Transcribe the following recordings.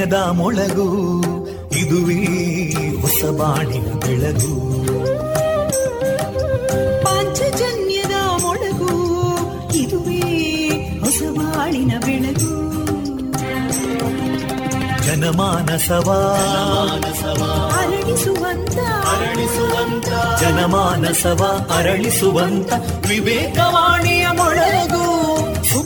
ಪಾಂಚಜನ್ಯದ ಮೊಳಗು ಇದುವೇ ಹೊಸ ಬಾಣಿನ ಬೆಳಗು. ಪಾಂಚಜನ್ಯದ ಮೊಳಗು ಇದುವೇ ಹೊಸ ಬಾಳಿನ ಬೆಳಗು. ಜನಮಾನಸವಾನಸವ ಅರಳಿಸುವಂತ ಅರಳಿಸುವಂತ ಜನಮಾನಸವ ಅರಳಿಸುವಂತ ವಿವೇಕವಾಣಿಯ ಮೊಳಗು.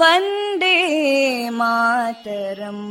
Vande Mataram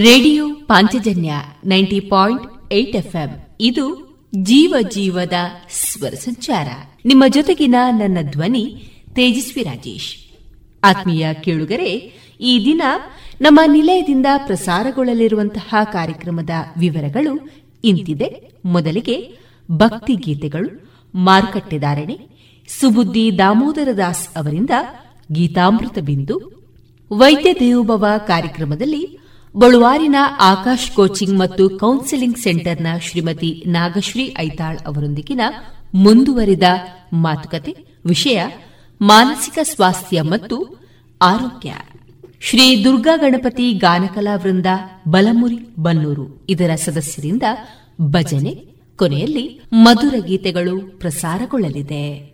radio Panchajanya ninety point eight FM. ಇದು ಜೀವ ಜೀವದ ಸ್ವರ ಸಂಚಾರ. ನಿಮ್ಮ ಜೊತೆಗಿನ ನನ್ನ ಧ್ವನಿ ತೇಜಸ್ವಿ ರಾಜೇಶ್. ಆತ್ಮೀಯ ಕೇಳುಗರೆ, ಈ ದಿನ ನಮ್ಮ ನಿಲಯದಿಂದ ಪ್ರಸಾರಗೊಳ್ಳಲಿರುವಂತಹ ಕಾರ್ಯಕ್ರಮದ ವಿವರಗಳು ಇಂತಿದೆ. ಮೊದಲಿಗೆ ಭಕ್ತಿ ಗೀತೆಗಳು ಮಾರುಕಟ್ಟೆದಾರಣೆ ಸುಬುದ್ದಿ ದಾಮೋದರ ದಾಸ್ ಅವರಿಂದ ಗೀತಾಮೃತ ಬಿಂದು ವೈದ್ಯ ದೇವೋಭವ ಕಾರ್ಯಕ್ರಮದಲ್ಲಿ ಬಳುವಾರಿನ ಆಕಾಶ್ ಕೋಚಿಂಗ್ ಮತ್ತು ಕೌನ್ಸೆಲಿಂಗ್ ಸೆಂಟರ್ನ ಶ್ರೀಮತಿ ನಾಗಶ್ರೀ ಐತಾಳ್ ಅವರೊಂದಿಗಿನ ಮುಂದುವರಿದ ಮಾತುಕತೆ, ವಿಷಯ ಮಾನಸಿಕ ಸ್ವಾಸ್ಥ್ಯ ಮತ್ತು ಆರೋಗ್ಯ. ಶ್ರೀ ದುರ್ಗಾ ಗಣಪತಿ ಗಾನಕಲಾ ವೃಂದ ಬಲಮುರಿ ಬನ್ನೂರು ಇದರ ಸದಸ್ಯರಿಂದ ಭಜನೆ, ಕೊನೆಯಲ್ಲಿ ಮಧುರ ಗೀತೆಗಳು ಪ್ರಸಾರಗೊಳ್ಳಲಿದೆ.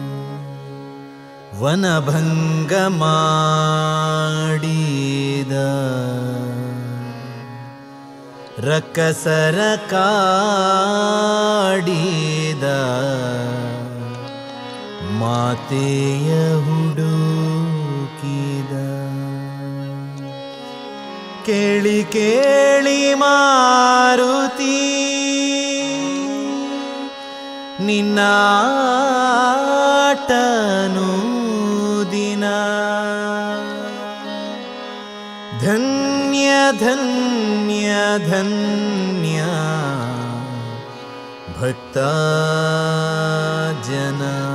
ವನಭಂಗ ಮಾಡಿದ. ರಕ್ಕಸರ ಕಾಡಿದ. ಮಾತೆಯ ಹುಡುಕಿದ. ಕೇಳಿ ಕೇಳಿ ಮಾರುತಿ. ನಿನ್ನಾಟನು धन्या धन्या। भक्ता जना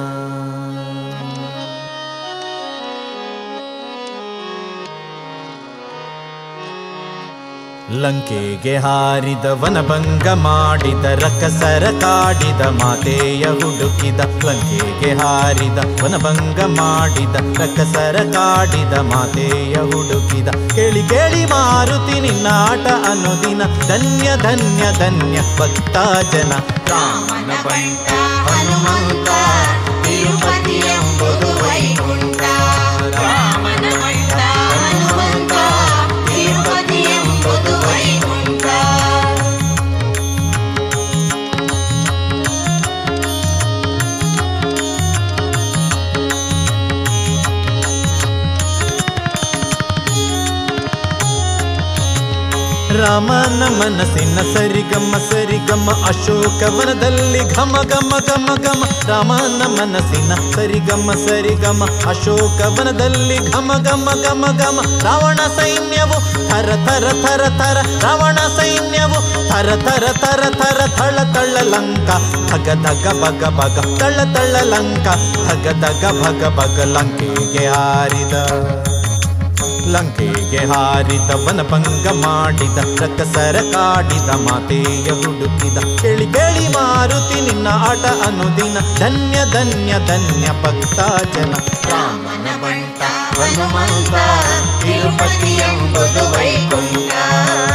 ಲಂಕೆಗೆ ಹಾರಿದ ವನಭಂಗ ಮಾಡಿದ ರಕಸರ ಕಾಡಿದ ಮಾತೆಯ ಹುಡುಕಿದ ಲಂಕೆಗೆ ಹಾರಿದ ವನಭಂಗ ಮಾಡಿದ ರಕಸರ ಕಾಡಿದ ಮಾತೆಯ ಹುಡುಕಿದ ಕೇಳಿ ಕೇಳಿ ಮಾರುತಿ ನಿನ್ನಾಟ ಅನುದಿನ ಧನ್ಯ ಧನ್ಯ ಧನ್ಯ ಭಕ್ತ ಜನ. ಹನುಮಂತ ರಾಮನ ಸರಿ ಸರಿಗಮ ಅಶೋಕ ಅಶೋಕವನದಲ್ಲಿ ಘಮ ಗಮ ಗಮ ಗಮ ರಾಮನ ಮನಸ್ಸಿನ ಸರಿಗಮ ಸರಿಗಮ ಅಶೋಕವನದಲ್ಲಿ ಘಮ ಗಮ ಗಮ ಗಮ ರಾವಣ ಸೈನ್ಯವು ಥರ ಥರ ಥರ ಥರ. ರಾವಣ ಸೈನ್ಯವು ಥರ ಥರ ಥರ ಥರ. ಥಳ ತಳ್ಳ ಲಂಕ ಭಗ ಧಗ ಭಗ ಭಗ ತಳ್ಳ ತಳ ಲಂಕ ಭಗ ಧಗ ಭಗ ಭಗ ಲಂಕೆಗೆ ಹಾರಿದ. ಲಂಕೆಗೆ ಹಾರಿದ ವನಭಂಗ ಮಾಡಿದ ರಕ್ಕಸರ ಕಾಡಿದ, ಮಾತೆಯ ಹುಡುಕಿದ. ಕೇಳಿ ಕೇಳಿ ಮಾರುತಿ, ನಿನ್ನ ಆಟ ಅನುದಿನ. ಧನ್ಯ ಧನ್ಯ ಧನ್ಯ ಭಕ್ತ ಜನ. ರಾಮನ ಬಂಟ, ಹನುಮಂತ, ತಿರುಪತಿ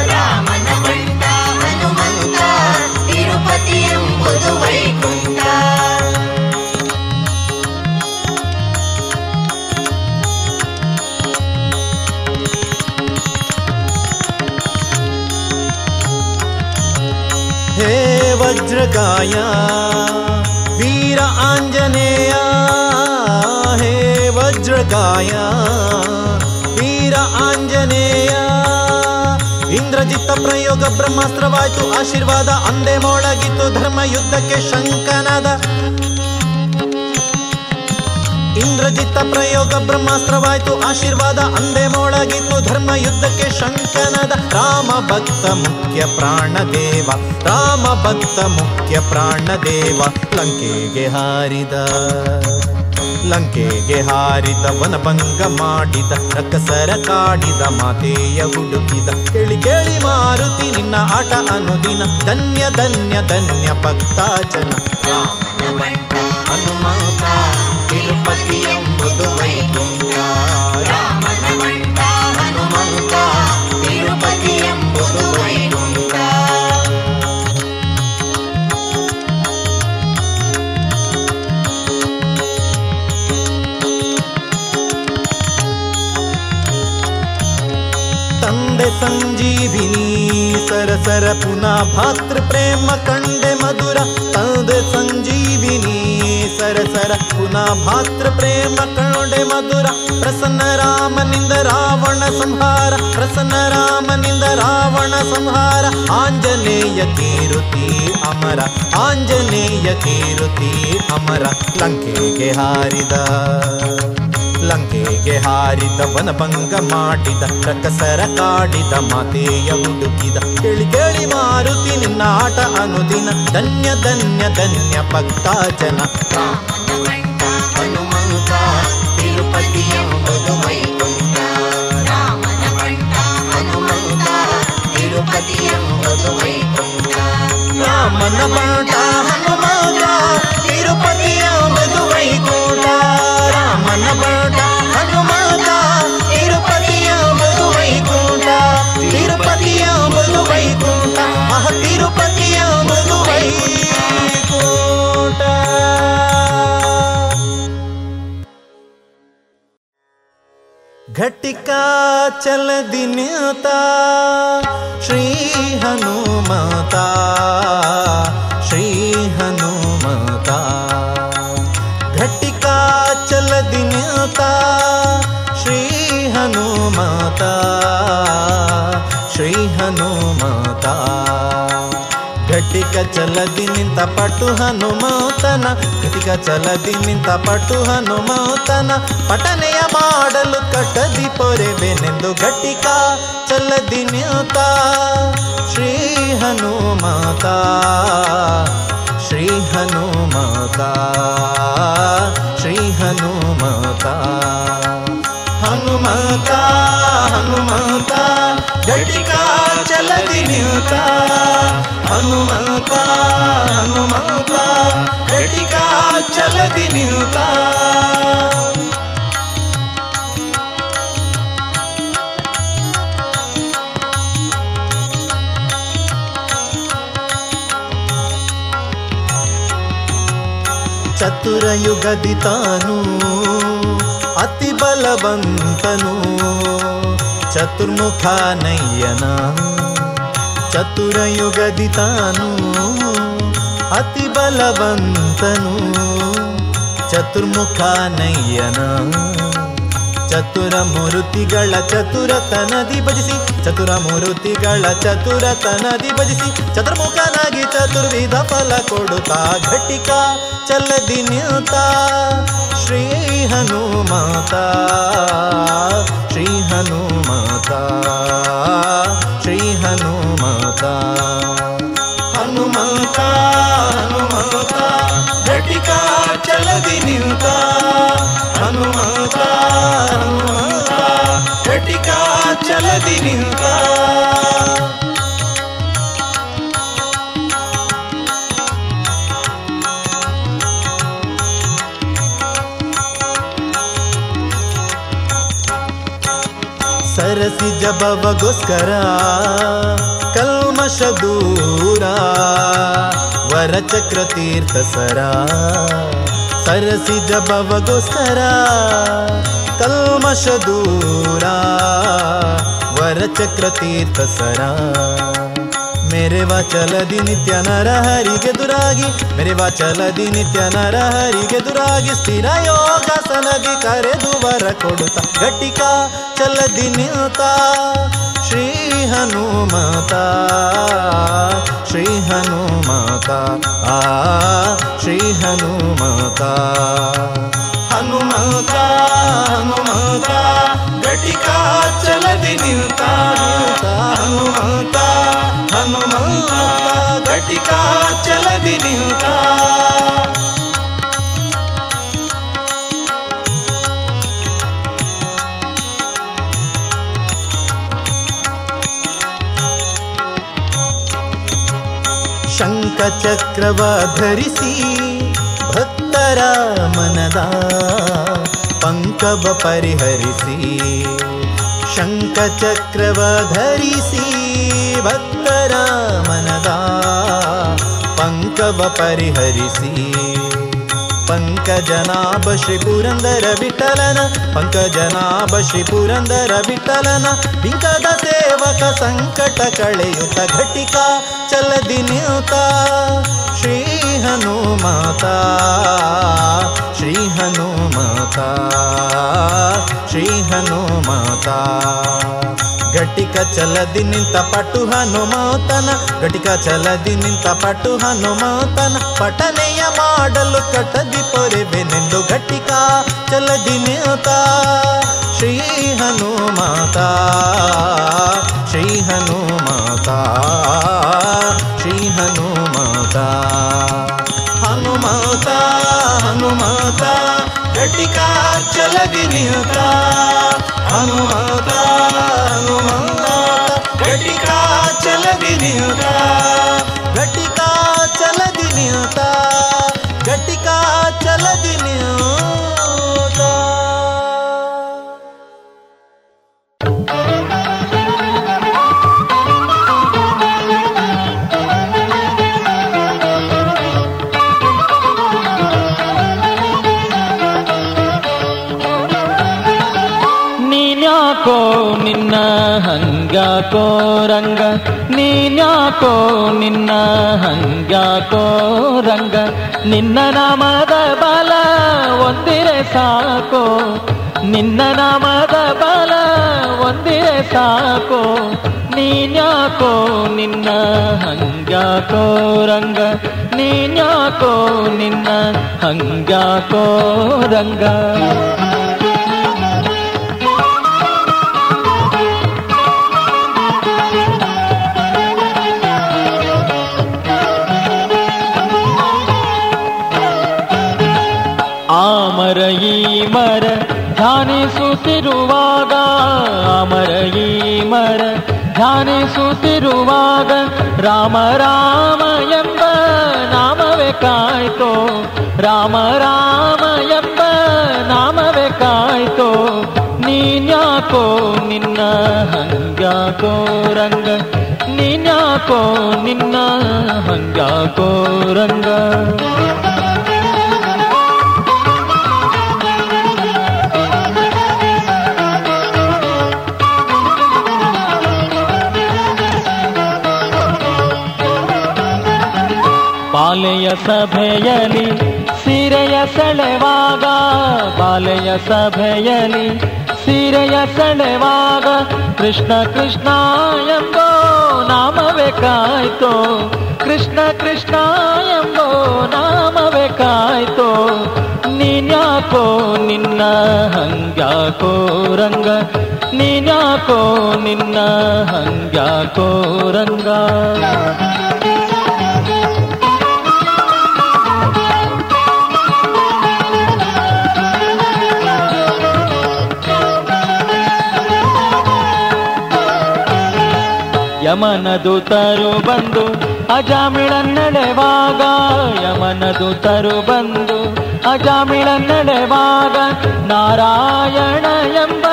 ರಾಮನ ಬಂಟ, ಹನುಮಂತ, ತಿರುಪತಿ ಎಂಬುದು ವೈಕುಂಠ. ವಜ್ರಗಾಯ. ವೀರ ಆಂಜನೇಯ, ಹೇ ವಜ್ರಗಾಯ. ವೀರ ಆಂಜನೇಯ, ಇಂದ್ರಜಿತ್ತ ಪ್ರಯೋಗ ಬ್ರಹ್ಮಾಸ್ತ್ರವಾಯ್ತು, ಆಶೀರ್ವಾದ ಅಂದೇ ಮೋಳಗಿತ್ತು ಧರ್ಮ ಯುದ್ಧಕ್ಕೆ ಶಂಕನದ. ಇಂದ್ರಜಿತ್ತ ಪ್ರಯೋಗ ಬ್ರಹ್ಮಾಸ್ತ್ರವಾಯ್ತು, ಆಶೀರ್ವಾದ ಅಂದೇ ಮೊಳಗಿತ್ತು ಧರ್ಮ ಯುದ್ಧಕ್ಕೆ ಶಂಕನದ ರಾಮ ಭಕ್ತ ಮುಖ್ಯ ಪ್ರಾಣದೇವ ರಾಮ ಭಕ್ತ ಮುಖ್ಯ ಪ್ರಾಣದೇವ ಲಂಕೆಗೆ ಹಾರಿದ ಲಂಕೆಗೆ ಹಾರಿದ, ವನಭಂಗ ಮಾಡಿದ ರಕ್ಕಸರ ಕಾಡಿದ ಮಾತೆಯ ಹುಡುಕಿದ, ಕೇಳಿ ಕೇಳಿ ಮಾರುತಿ, ನಿನ್ನ ಆಟ ಅನುದಿನ, ಧನ್ಯ ಧನ್ಯ ಧನ್ಯ ಭಕ್ತ ಜನ ಭಾತೃ ಪ್ರೇಮ ಕಂಡೆ ಮಧುರ, ತಂದೆ ಸಂಜೀವಿನಿ ಸರಸರ. ಪುನಃ ಭಾತೃ ಪ್ರೇಮ ಕಂಡೆ ಮಧುರ, ಪ್ರಸನ್ನ ರಾಮನಿಂದ ರಾವಣ ಸಂಹಾರ. ಪ್ರಸನ್ನ ರಾಮನಿಂದ ರಾವಣ ಸಂಹಾರ. ಆಂಜನೇಯ ಕೀರುತಿ ಅಮರ, ಆಂಜನೇಯ ಕೀರುತಿ ಅಮರ. ಲಂಕೆಗೆ ಹಾರಿದ ಲಂಕೆಗೆ ಹಾರಿದ ವನಭಂಗ ಮಾಡಿದ, ರಕಸರ ಕಾಡಿದ, ಮಾತೆಯ ಹುಡುಕಿದ. ಕೇಳಿ ಕೇಳಿ ಮಾರುತಿ ನಿನ್ನ ಆಟ ಅನುದಿನ, ಧನ್ಯ ಧನ್ಯ ಧನ್ಯ ಭಕ್ತ चल दिनता श्री हनुमता श्री हनुमता। घटिका चल दिनता श्री हनुमता श्री हनुमता। ಘಟಿಕ ಚಲದಿ ನಿಂತ ಪಟು ಹನುಮೌತನ ಘಟಿಕ ಚಲದಿ ನಿಂತ ಪಟು ಹನುಮೌತನ ಪಟನೆಯ ಮಾಡಲು ಕಟ್ಟದಿ ಪೊರೆವೆನೆಂದು ಘಟಿಕ ಚಲದಿ ನಿಂತ ಶ್ರೀ ಹನುಮತ ಶ್ರೀ ಹನುಮತ ಶ್ರೀ ಹನುಮತ ಹನುಮತ ಹನುಮತ ಘಟಿಕ ಚಲದಿ ನಿಂತ ಹನುಮಂತ ಹನುಮಂತ ಘಟಿಕ ಚಲದಿ ನಿಂತ ಚತುರಯುಗದಿ ತಾನು ಅತಿ ಬಲವಂತನು ಚತುರ್ಮುಖ ನಯ್ಯನ ಚತುರಯುಗದಿ ತಾನು ಅತಿ ಬಲವಂತನು. ಚತುರ್ಮುಖ ನಯ್ಯನ ಚತುರ ಮೂರುತಿಗಳ ಚತುರತನದಿ ಭಜಿಸಿ ಚತುರ ಮೂರುತಿಗಳ ಚತುರತನದಿ ಭಜಿಸಿ, ಚತುರ್ಮುಖನಾಗಿ ಚತುರ್ವಿಧ ಫಲ ಕೊಡುತ್ತಾ ಘಟಿಕ ಚಲದಿ ನಿಂತ. ಶ್ರೀ ಹನುಮತ, ಶ್ರೀ ಹನುಮತ ಶ್ರೀ ಹನುಮತ. ಹನುಮಂತ ಹನುಮಂತ, ಘಟಿಕ ಚಲದಿ ನಿಂತ. ಹನುಮಂತ ಹನುಮಂತ, ಘಟಿಕ ಚಲದಿ ನಿಂತ. ಸರಸಿ ಜಬವಗೋಸ್ಕರ ಕಲ್ಮಶ ದೂರ ವರಚಕ್ರ ತೀರ್ಥ ಸರ ಸರಸಿ ಜಬವಗೋಸ್ಕರ ಕಲ್ಮಶ ದೂರ ವರಚಕ್ರ ತೀರ್ಥ ಸರ ಚಲದಿ ನಿತ್ಯ ನರ ಹರಿಗೆ ದುರಾಗಿ, ಮೆರೆವ ಚಲದಿ ನಿತ್ಯ ನರ ಹರಿಗೆ ದುರಾಗಿ ಸ್ಥಿರ ಯೋಗಾಸನದಿ ಕರೆದು ವರ ಕೊಡುತ್ತ. ಘಟಿಕ ಚಲದಿ ನಿಂತ ಶ್ರೀ ಹನುಮತ ಶ್ರೀ ಹನುಮತ, ಆ ಶ್ರೀ ಹನುಮತ. ಹನುಮತ ಹನುಮತ, ಘಟಿಕ ಚಲದಿ ನಿಂತ ಹನುಮಂತ. ಹನುಮಂತ ಘಟಿಕ ಚಲದಿ ನಿಂತ. ಶಂಖ ಚಕ್ರವ ಧರಿಸಿ ಭಕ್ತರ ಮನದ ಪಂಕವ ಪರಿಹರಿಸಿ. ಶಂಖ ಚಕ್ರವ ಧರಿಸಿ ಭಕ್ತರ ಮನದ ಪಂಕವ ಪರಿಹರಿಸಿ ಪಂಕಜನಾಭ ಶ್ರೀ ಪುರಂದರ ವಿಠಲನ ಪಂಕಜನಾಭ ಶ್ರೀ ಪುರಂದರ ವಿಠಲನ ಬಿಂಕದ ಸೇವಕ ಸಂಕಟ ಕಳೆಯುತ್ತ ಘಟಿಕ ಚಲದಿ ನಿಯುತ ಶ್ರೀ ಹನುಮಾತ ಶ್ರೀ ಹನುಮಾತ ಶ್ರೀ ಹನುಮಾತ ಘಟಿಕ ಚಲದಿ ನಿಂತ ಪಟು ಹನುಮತನ ಘಟಿಕ ಚಲದಿ ನಿಂತ ಪಟು ಹನುಮತನ ಪಟನೆಯ ಮಾಡಲು ಕಟದಿ ಪೊರೆವೆನೆಂದು ಘಟಿಕ ಚಲದಿ ನಿಂತ ಶ್ರೀ ಹನುಮಾತ ಶ್ರೀ ಹನುಮಾತ ಶ್ರೀ ಹನುಮಾತ ಹನುಮಾತ ಹನುಮಾತ ಘಟಿಕ ಚಲದಿ ನಿಂತ ಹನುಮಾತ ಹನುಮಾತ ಘಟಿಕ ಚಲದಿ ನಿಂತ ಘಟಿಕ ಚಲದಿ ನಿಂತ ಘಟಿಕ ಚಲದಿ ನಿಂತ ಹಂಗ್ಯಾಕೋ ರಂಗ, ನೀನ್ಯಾಕೋ ನಿನ್ನ ಹಂಗ್ಯಾಕೋ ರಂಗ, ನಿನ್ನ ನಾಮದ ಬಲ ಒಂದಿರೆ ಸಾಕೋ. ನಿನ್ನ ನಾಮದ ಬಲ ಒಂದಿರೆ ಸಾಕೋ. ನೀನ್ಯಾಕೋ ನಿನ್ನ ಹಂಗ್ಯಾಕೋ ರಂಗ, ನೀನ್ಯಾಕೋ ನಿನ್ನ ಹಂಗ್ಯಾಕೋ ರಂಗ. ಆಮರ ಈ ಮರ ಧ್ಯಾನಿಸುತ್ತಿರುವಾಗ ಅಮರ ಈ ಮರ ಧ್ಯಾನಿಸುತ್ತಿರುವಾಗ ರಾಮ ರಾಮ ಎಂಬ ನಾಮವೇ ಕಾಯ್ತೋ ರಾಮ ರಾಮ ಎಂಬ ನಾಮವೇ ಕಾಯ್ತೋ ನೀನ್ಯಾಕೋ ನಿನ್ನ ಹಂಗ್ಯಾಕೋ ರಂಗ ನೀನ್ಯಾಕೋ ನಿನ್ನ ಹಂಗ್ಯಾಕೋ ರಂಗ ಬಾಲೆಯ ಸಭೆಯಲಿ ಸೀರೆಯ ಸೆಳೆವಾಗ, ಬಾಲೆಯ ಸಭೆಯಲಿ ಸೀರೆಯ ಸೆಳೆವಾಗ ಕೃಷ್ಣ ಕೃಷ್ಣ ಎಂಬೋ ನಾಮವೇ ಕಾಯ್ತೋ. ಕೃಷ್ಣ ಕೃಷ್ಣ ಎಂಬೋ ನಾಮವೇ ಕಾಯ್ತೋ. ನೀನ್ಯಾಕೋ ನಿನ್ನ ಹಂಗ್ಯಾಕೋ ರಂಗ? ನೀನ್ಯಾಕೋ ನಿನ್ನ ಹಂಗ್ಯಾಕೋ ರಂಗ? ಯಮನ ತರು ಬಂದು ಅಜಾಮಿಳ ನಡೆವಾಗ ತರು ಬಂದು ಅಜಾಮಿಳ ನಡೆವಾಗ ನಾರಾಯಣ ಎಂಬ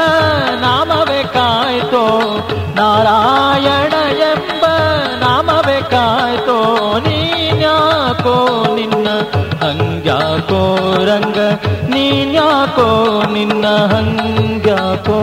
ನಾಮವೇ ಕಾಯ್ತೋ, ನಾರಾಯಣ ಎಂಬ ನಾಮವೇ ಕಾಯ್ತೋ ನೀನ್ಯಾಕೋ ನಿನ್ನ ಹಂಗ್ಯಾಕೋ ರಂಗ ನೀನ್ಯಾಕೋ ನಿನ್ನ ಹಂಗ್ಯಾಕೋ?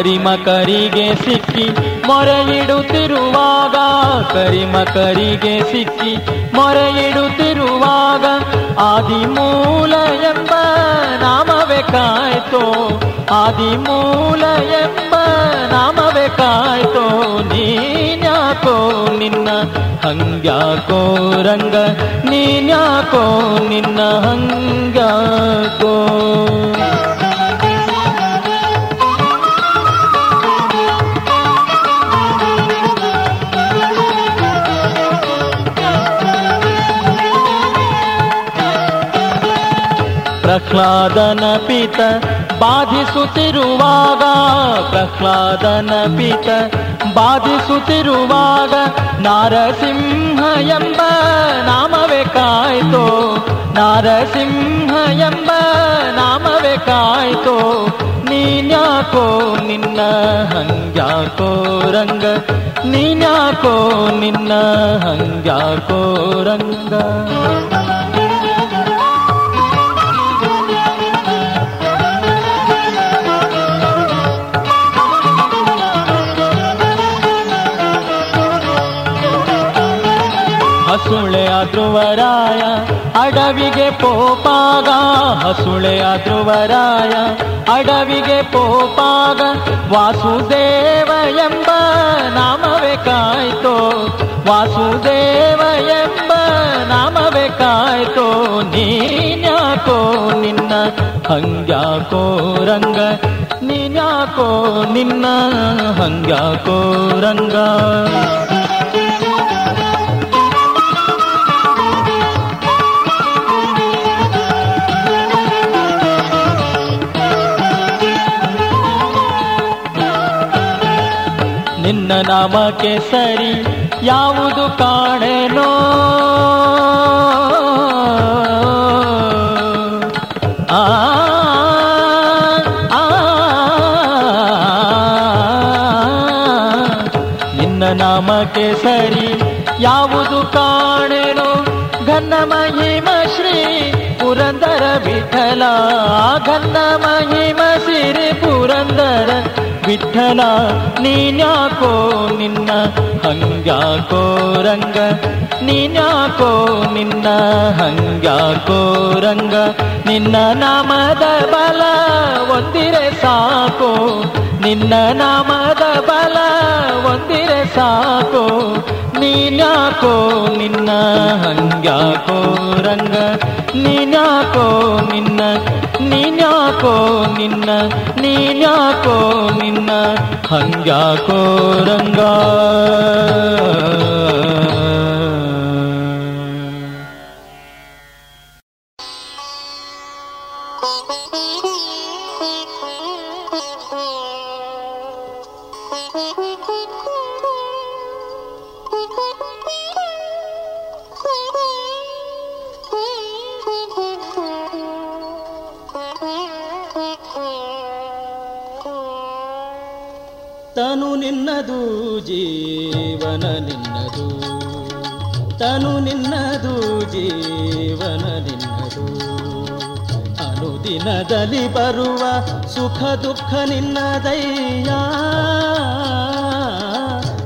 ಕರಿಗೆ ಸಿಕ್ಕಿ ಮೊರೆಯಿಡುತ್ತಿರುವಾಗ ಕರಿಗೆ ಸಿಕ್ಕಿ ಮೊರೆಯಿಡುತ್ತಿರುವಾಗ ಆದಿಮೂಲ ಎಂಬ ನಾಮವೇ ಕಾಯ್ತೋ, ಆದಿಮೂಲ ಎಂಬ ನಾಮವೇ ಕಾಯ್ತೋ, ನೀನ್ಯಾಕೋ ನಿನ್ನ ಹಂಗ್ಯಾಕೋ ರಂಗ, ನೀನ್ಯಾಕೋ ನಿನ್ನ ಹಂಗ್ಯಾಕೋ. ಪ್ರಹ್ಲಾದನ ಪಿತ ಬಾಧಿಸುತ್ತಿರುವಾಗ, ಪ್ರಹ್ಲಾದನ ಪಿತ ಬಾಧಿಸುತ್ತಿರುವಾಗ ನಾರಸಿಂಹ ಎಂಬ ನಾಮವೇ ಕಾಯ್ತೋ. ನಾರಸಿಂಹ ಎಂಬ ನಾಮವೇ ಕಾಯ್ತೋ. ನೀನ್ಯಾಕೋ ನಿನ್ನ ಹಂಗ್ಯಾಕೋ ರಂಗ? ನೀನ್ಯಾಕೋ ನಿನ್ನ ಹಂಗ್ಯಾಕೋ ರಂಗ? ಹಸುಳೆಯ ಧ್ರುವರಾಯ, ಅಡವಿಗೆ ಪೋಪಾಗ, ಹಸುಳೆಯ ಧ್ರುವರಾಯ, ಅಡವಿಗೆ ಪೋಪಾಗ, ವಾಸುದೇವ ಎಂಬ ನಾಮವೇ ಕಾಯ್ತೋ, ವಾಸುದೇವ ಎಂಬ ನಾಮವೇ ಕಾಯ್ತೋ ನೀನ್ಯಾಕೋ ನಿನ್ನ, ಹಂಗ್ಯಾಕೋ ರಂಗ ನೀನ್ಯಾಕೋ ನಿನ್ನ, ಹಂಗ್ಯಾಕೋ ರಂಗ. ನಿನ್ನ ನಾಮಕ್ಕೆ ಸರಿ ಯಾವುದು ಕಾಣೆನೋ ಆ ನಿನ್ನ ನಾಮಕ್ಕೆ ಸರಿ ಯಾವುದು ಕಾಣೆನೋ ಘನ್ನ ಮಹಿಮ ಶ್ರೀ ಪುರಂದರ ವಿಠಲ ಘನ್ನ ಮಹಿಮ ವಿಠಲ, ನೀನ್ಯಾಕೋ ನಿನ್ನ, ಹಂಗ್ಯಾಕೋ ರಂಗ? ನೀನ್ಯಾಕೋ ನಿನ್ನ, ಹಂಗ್ಯಾಕೋ ರಂಗ? ನಿನ್ನ ನಾಮದ ಬಲ ಒಂದಿರೆ ಸಾಕೋ. ನಿನ್ನ ನಾಮದ ಬಲ ಒಂದಿರೆ ಸಾಕೋ. ನೀನ್ಯಾಕೋ ನಿನ್ನ, ಹಂಗ್ಯಾಕೋ ರಂಗ? ನೀನ್ಯಾಕೋ ನಿನ್ನ ನೀನ್ಯಾಕೋ ನಿನ್ನ ನೀನ್ಯಾಕೋ ನಿನ್ನ हङ्गा को रङ्ग ಜೀವನ ನಿನ್ನದು. ತನು ನಿನ್ನದು ಜೀವನ ನಿನ್ನದು. ಅನುದಿನದಲ್ಲಿ ಬರುವ ಸುಖ ದುಃಖ ನಿನ್ನದಯ್ಯ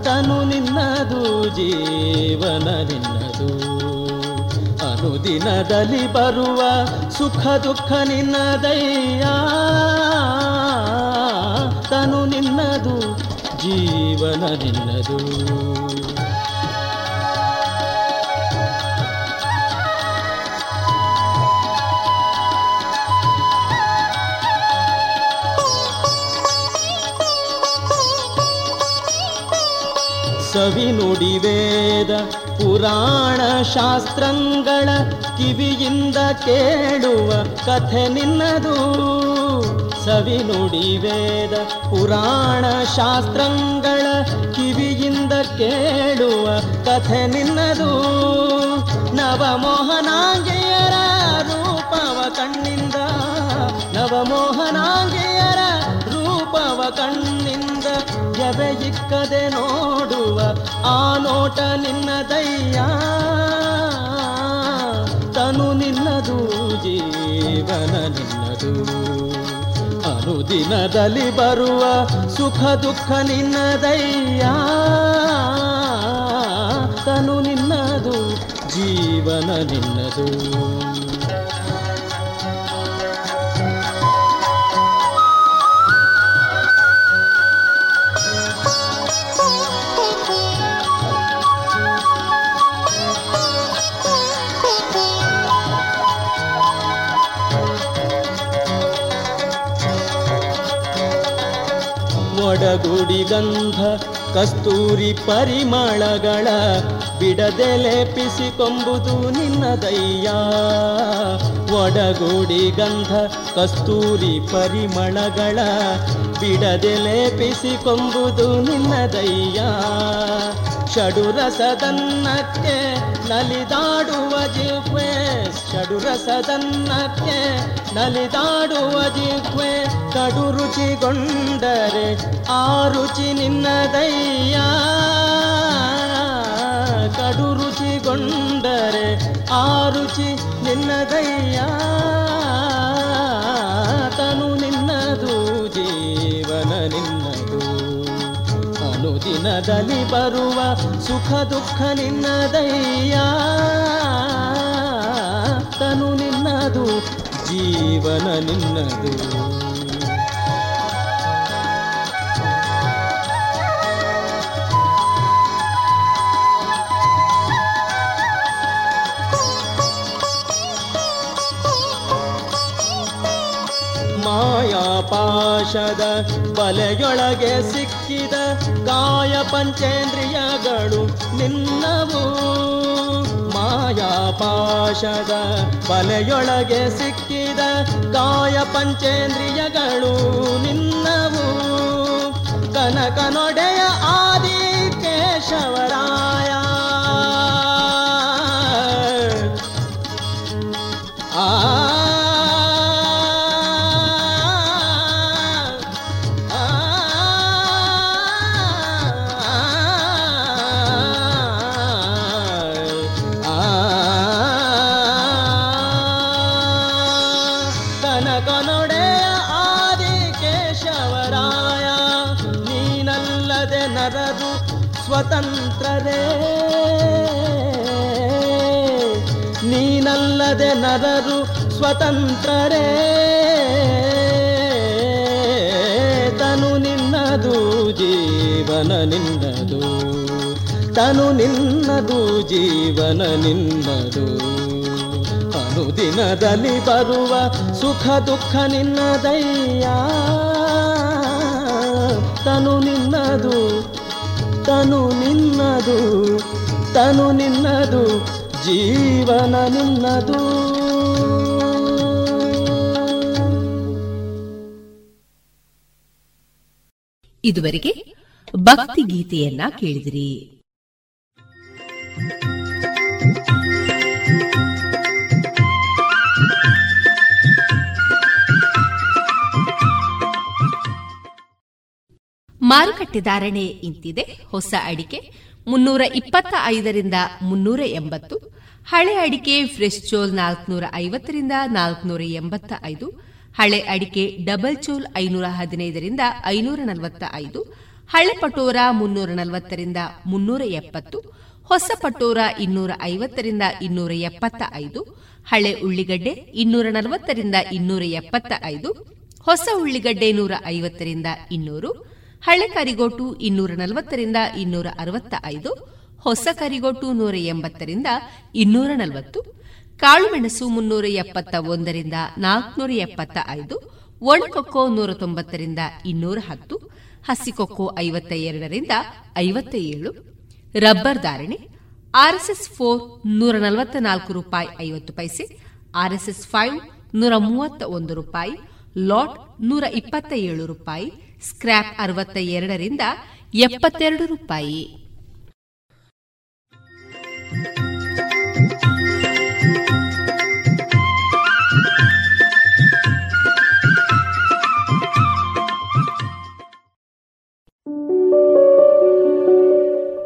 ತನು ನಿನ್ನದು ಜೀವನ ನಿನ್ನದು. ಅನುದಿನದಲ್ಲಿ ಬರುವ ಸುಖ ದುಃಖ ನಿನ್ನದಯ್ಯ ತನು ನಿನ್ನದು ಜೀವನ ನಿನ್ನದು ಸವಿ ನುಡಿ ವೇದ ಪುರಾಣ ಶಾಸ್ತ್ರಗಳ ಕಿವಿಯಿಂದ ಕೇಳುವ ಕಥೆ ನಿನ್ನದು. ಸವಿ ನುಡಿ ವೇದ ಪುರಾಣ ಶಾಸ್ತ್ರಗಳ ಕಿವಿಯಿಂದ ಕೇಳುವ ಕಥೆ ನಿನ್ನದು. ನವಮೋಹನಾಂಗೆಯರ ರೂಪವ ಕಣ್ಣಿಂದ, ನವಮೋಹನಾಂಗೆಯರ ರೂಪವ ಕಣ್ಣಿಂದ ಎವೆಯಿಕ್ಕದೆ ನೋಡುವ ಆ ನೋಟ ನಿನ್ನದಯ್ಯ. ತನು ನಿನ್ನದು, ಜೀವನ ನಿನ್ನದು. ಅನುದಿನದಲ್ಲಿ ಬರುವ ಸುಖ ದುಃಖ ನಿನ್ನದಯ್ಯ. ತನು ನಿನ್ನದು ಜೀವನ ನಿನ್ನದು. ಒಡಗುಡಿ ಗಂಧ, ಕಸ್ತೂರಿ ಪರಿಮಳಗಳ ಬಿಡದೆ ಲೇಪಿಸಿಕೊಂಬುದು ನಿನ್ನದಯ್ಯ ಒಡಗೂಡಿ ಗಂಧ, ಕಸ್ತೂರಿ ಪರಿಮಳಗಳ ಬಿಡದೆ ಲೇಪಿಸಿಕೊಂಬುದು ನಿನ್ನದಯ್ಯ ಷಡುರಸದನ್ನಕ್ಕೆ ನಲಿದಾಡುವ ಜಿಹ್ವೆ ಷಡುರಸದನ್ನಕ್ಕೆ ನಲಿದಾಡುವ ಜಿಹ್ವೆ ಕಡು ರುಚಿಗೊಂಡರೆ ಆ ರುಚಿ ನಿನ್ನದಯ್ಯ. ಕಡು ರುಚಿಗೊಂಡರೆ ಆ ರುಚಿ ನಿನ್ನದಯ್ಯ. ಅನುದಿನದಲ್ಲಿ ಬರುವ ಸುಖ ದುಃಖ ನಿನ್ನದಯ್ಯ. ತನು ನಿನ್ನದು ಜೀವನ ನಿನ್ನದು. ಮಾಯಾಪಾಶದ ಬಲೆಯೊಳಗೆ ಸಿಕ್ಕಿದ ಕಾಯ ಪಂಚೇಂದ್ರಿಯಗಳು ನಿನ್ನವು. ಮಾಯಾಪಾಶದ ಬಲೆಯೊಳಗೆ ಸಿಕ್ಕಿದ ಕಾಯ ಪಂಚೇಂದ್ರಿಯಗಳು ನಿನ್ನವು. ಕನಕನೊಡೆಯ ಆದಿ ಕೇಶವರಾಯ ಸ್ವತಂತ್ರರೇ. ತನು ನಿನ್ನದು ಜೀವನ ನಿನ್ನದು. ತನು ನಿನ್ನದು ಜೀವನ ನಿನ್ನದು. ಅನುದಿನದಲ್ಲಿ ಬರುವ ಸುಖ ದುಃಖ ನಿನ್ನದಯ್ಯ ತನು ನಿನ್ನದು ತನು ನಿನ್ನದು ತನು ನಿನ್ನದು ಜೀವನ ನಿನ್ನದು. ಇದುವರೆಗೆ ಭಕ್ತಿ ಗೀತೆಯನ್ನ ಕೇಳಿದಿರಿ. ಮಾರುಕಟ್ಟೆ ಧಾರಣೆ ಇಂತಿದೆ. ಹೊಸ ಅಡಿಕೆ ಮುನ್ನೂರ ಇಪ್ಪತ್ತ ಐದರಿಂದ ಮುನ್ನೂರ ಎಂಬತ್ತು, ಹಳೆ ಅಡಿಕೆ ಫ್ರೆಶ್ ಚೋಲ್ ನಾಲ್ಕನೂರ ಐವತ್ತರಿಂದ ನಾಲ್ಕನೂರ ಎಂಬತ್ತ ಐದು ಹಳೆ ಅಡಿಕೆ ಡಬಲ್ ಚೋಲ್ ಐನೂರ ಹದಿನೈದರಿಂದ ಐನೂರ ನಲವತ್ತ ಐದು ಹಳೆ ಪಟೋರ ಮುನ್ನೂರ ನಲವತ್ತರಿಂದ ಮುನ್ನೂರ ಎಪ್ಪತ್ತು, ಹೊಸ ಪಟೋರ ಇನ್ನೂರ ಐವತ್ತರಿಂದ ಇನ್ನೂರ ಎಪ್ಪತ್ತ ಐದು ಹಳೆ ಉಳ್ಳಿಗಡ್ಡೆ ಇನ್ನೂರ ನಲವತ್ತರಿಂದ ಇನ್ನೂರ ಎಪ್ಪತ್ತ ಐದು ಹೊಸ ಉಳ್ಳಿಗಡ್ಡೆ ನೂರ ಐವತ್ತರಿಂದ ಇನ್ನೂರು, ಹಳೆ ಕರಿಗೋಟು ಇನ್ನೂರ ನಲವತ್ತರಿಂದ ಇನ್ನೂರ ಅರವತ್ತ ಐದು ಹೊಸ ಕರಿಗೋಟು ನೂರ ಎಂಬತ್ತರಿಂದ ಇನ್ನೂರ ನಲವತ್ತು ಕಾಳುಮೆಣಸು ಮುನ್ನೂರ ಎಪ್ಪತ್ತ ಒಂದರಿಂದ ನಾಲ್ಕುನೂರ ಎಪ್ಪತ್ತ ಐದು ಒಣಕೊಕ್ಕೋ ನೂರ ತೊಂಬತ್ತರಿಂದ ಇನ್ನೂರ ಹತ್ತು ಹಸಿಕೊಕ್ಕೋ ಐವತ್ತ ಎರಡರಿಂದ ಐವತ್ತ ಏಳು, ರಬ್ಬರ್ ಧಾರಣೆ, ಆರ್ಎಸ್ಎಸ್ ಫೋರ್ ನೂರ ನಲವತ್ತ ನಾಲ್ಕು ರೂಪಾಯಿ ಐವತ್ತು ಪೈಸೆ, ಆರ್ಎಸ್ಎಸ್ ಫೈವ್ ನೂರ ಮೂವತ್ತ ಒಂದು ರೂಪಾಯಿ, ಲಾಟ್ ನೂರ ಇಪ್ಪತ್ತ ಏಳು ರೂಪಾಯಿ ಸ್ಕ್ರಾಪ್ ಅರವತ್ತ ಎರಡರಿಂದ ಎಪ್ಪತ್ತೆರಡು ರೂಪಾಯಿ.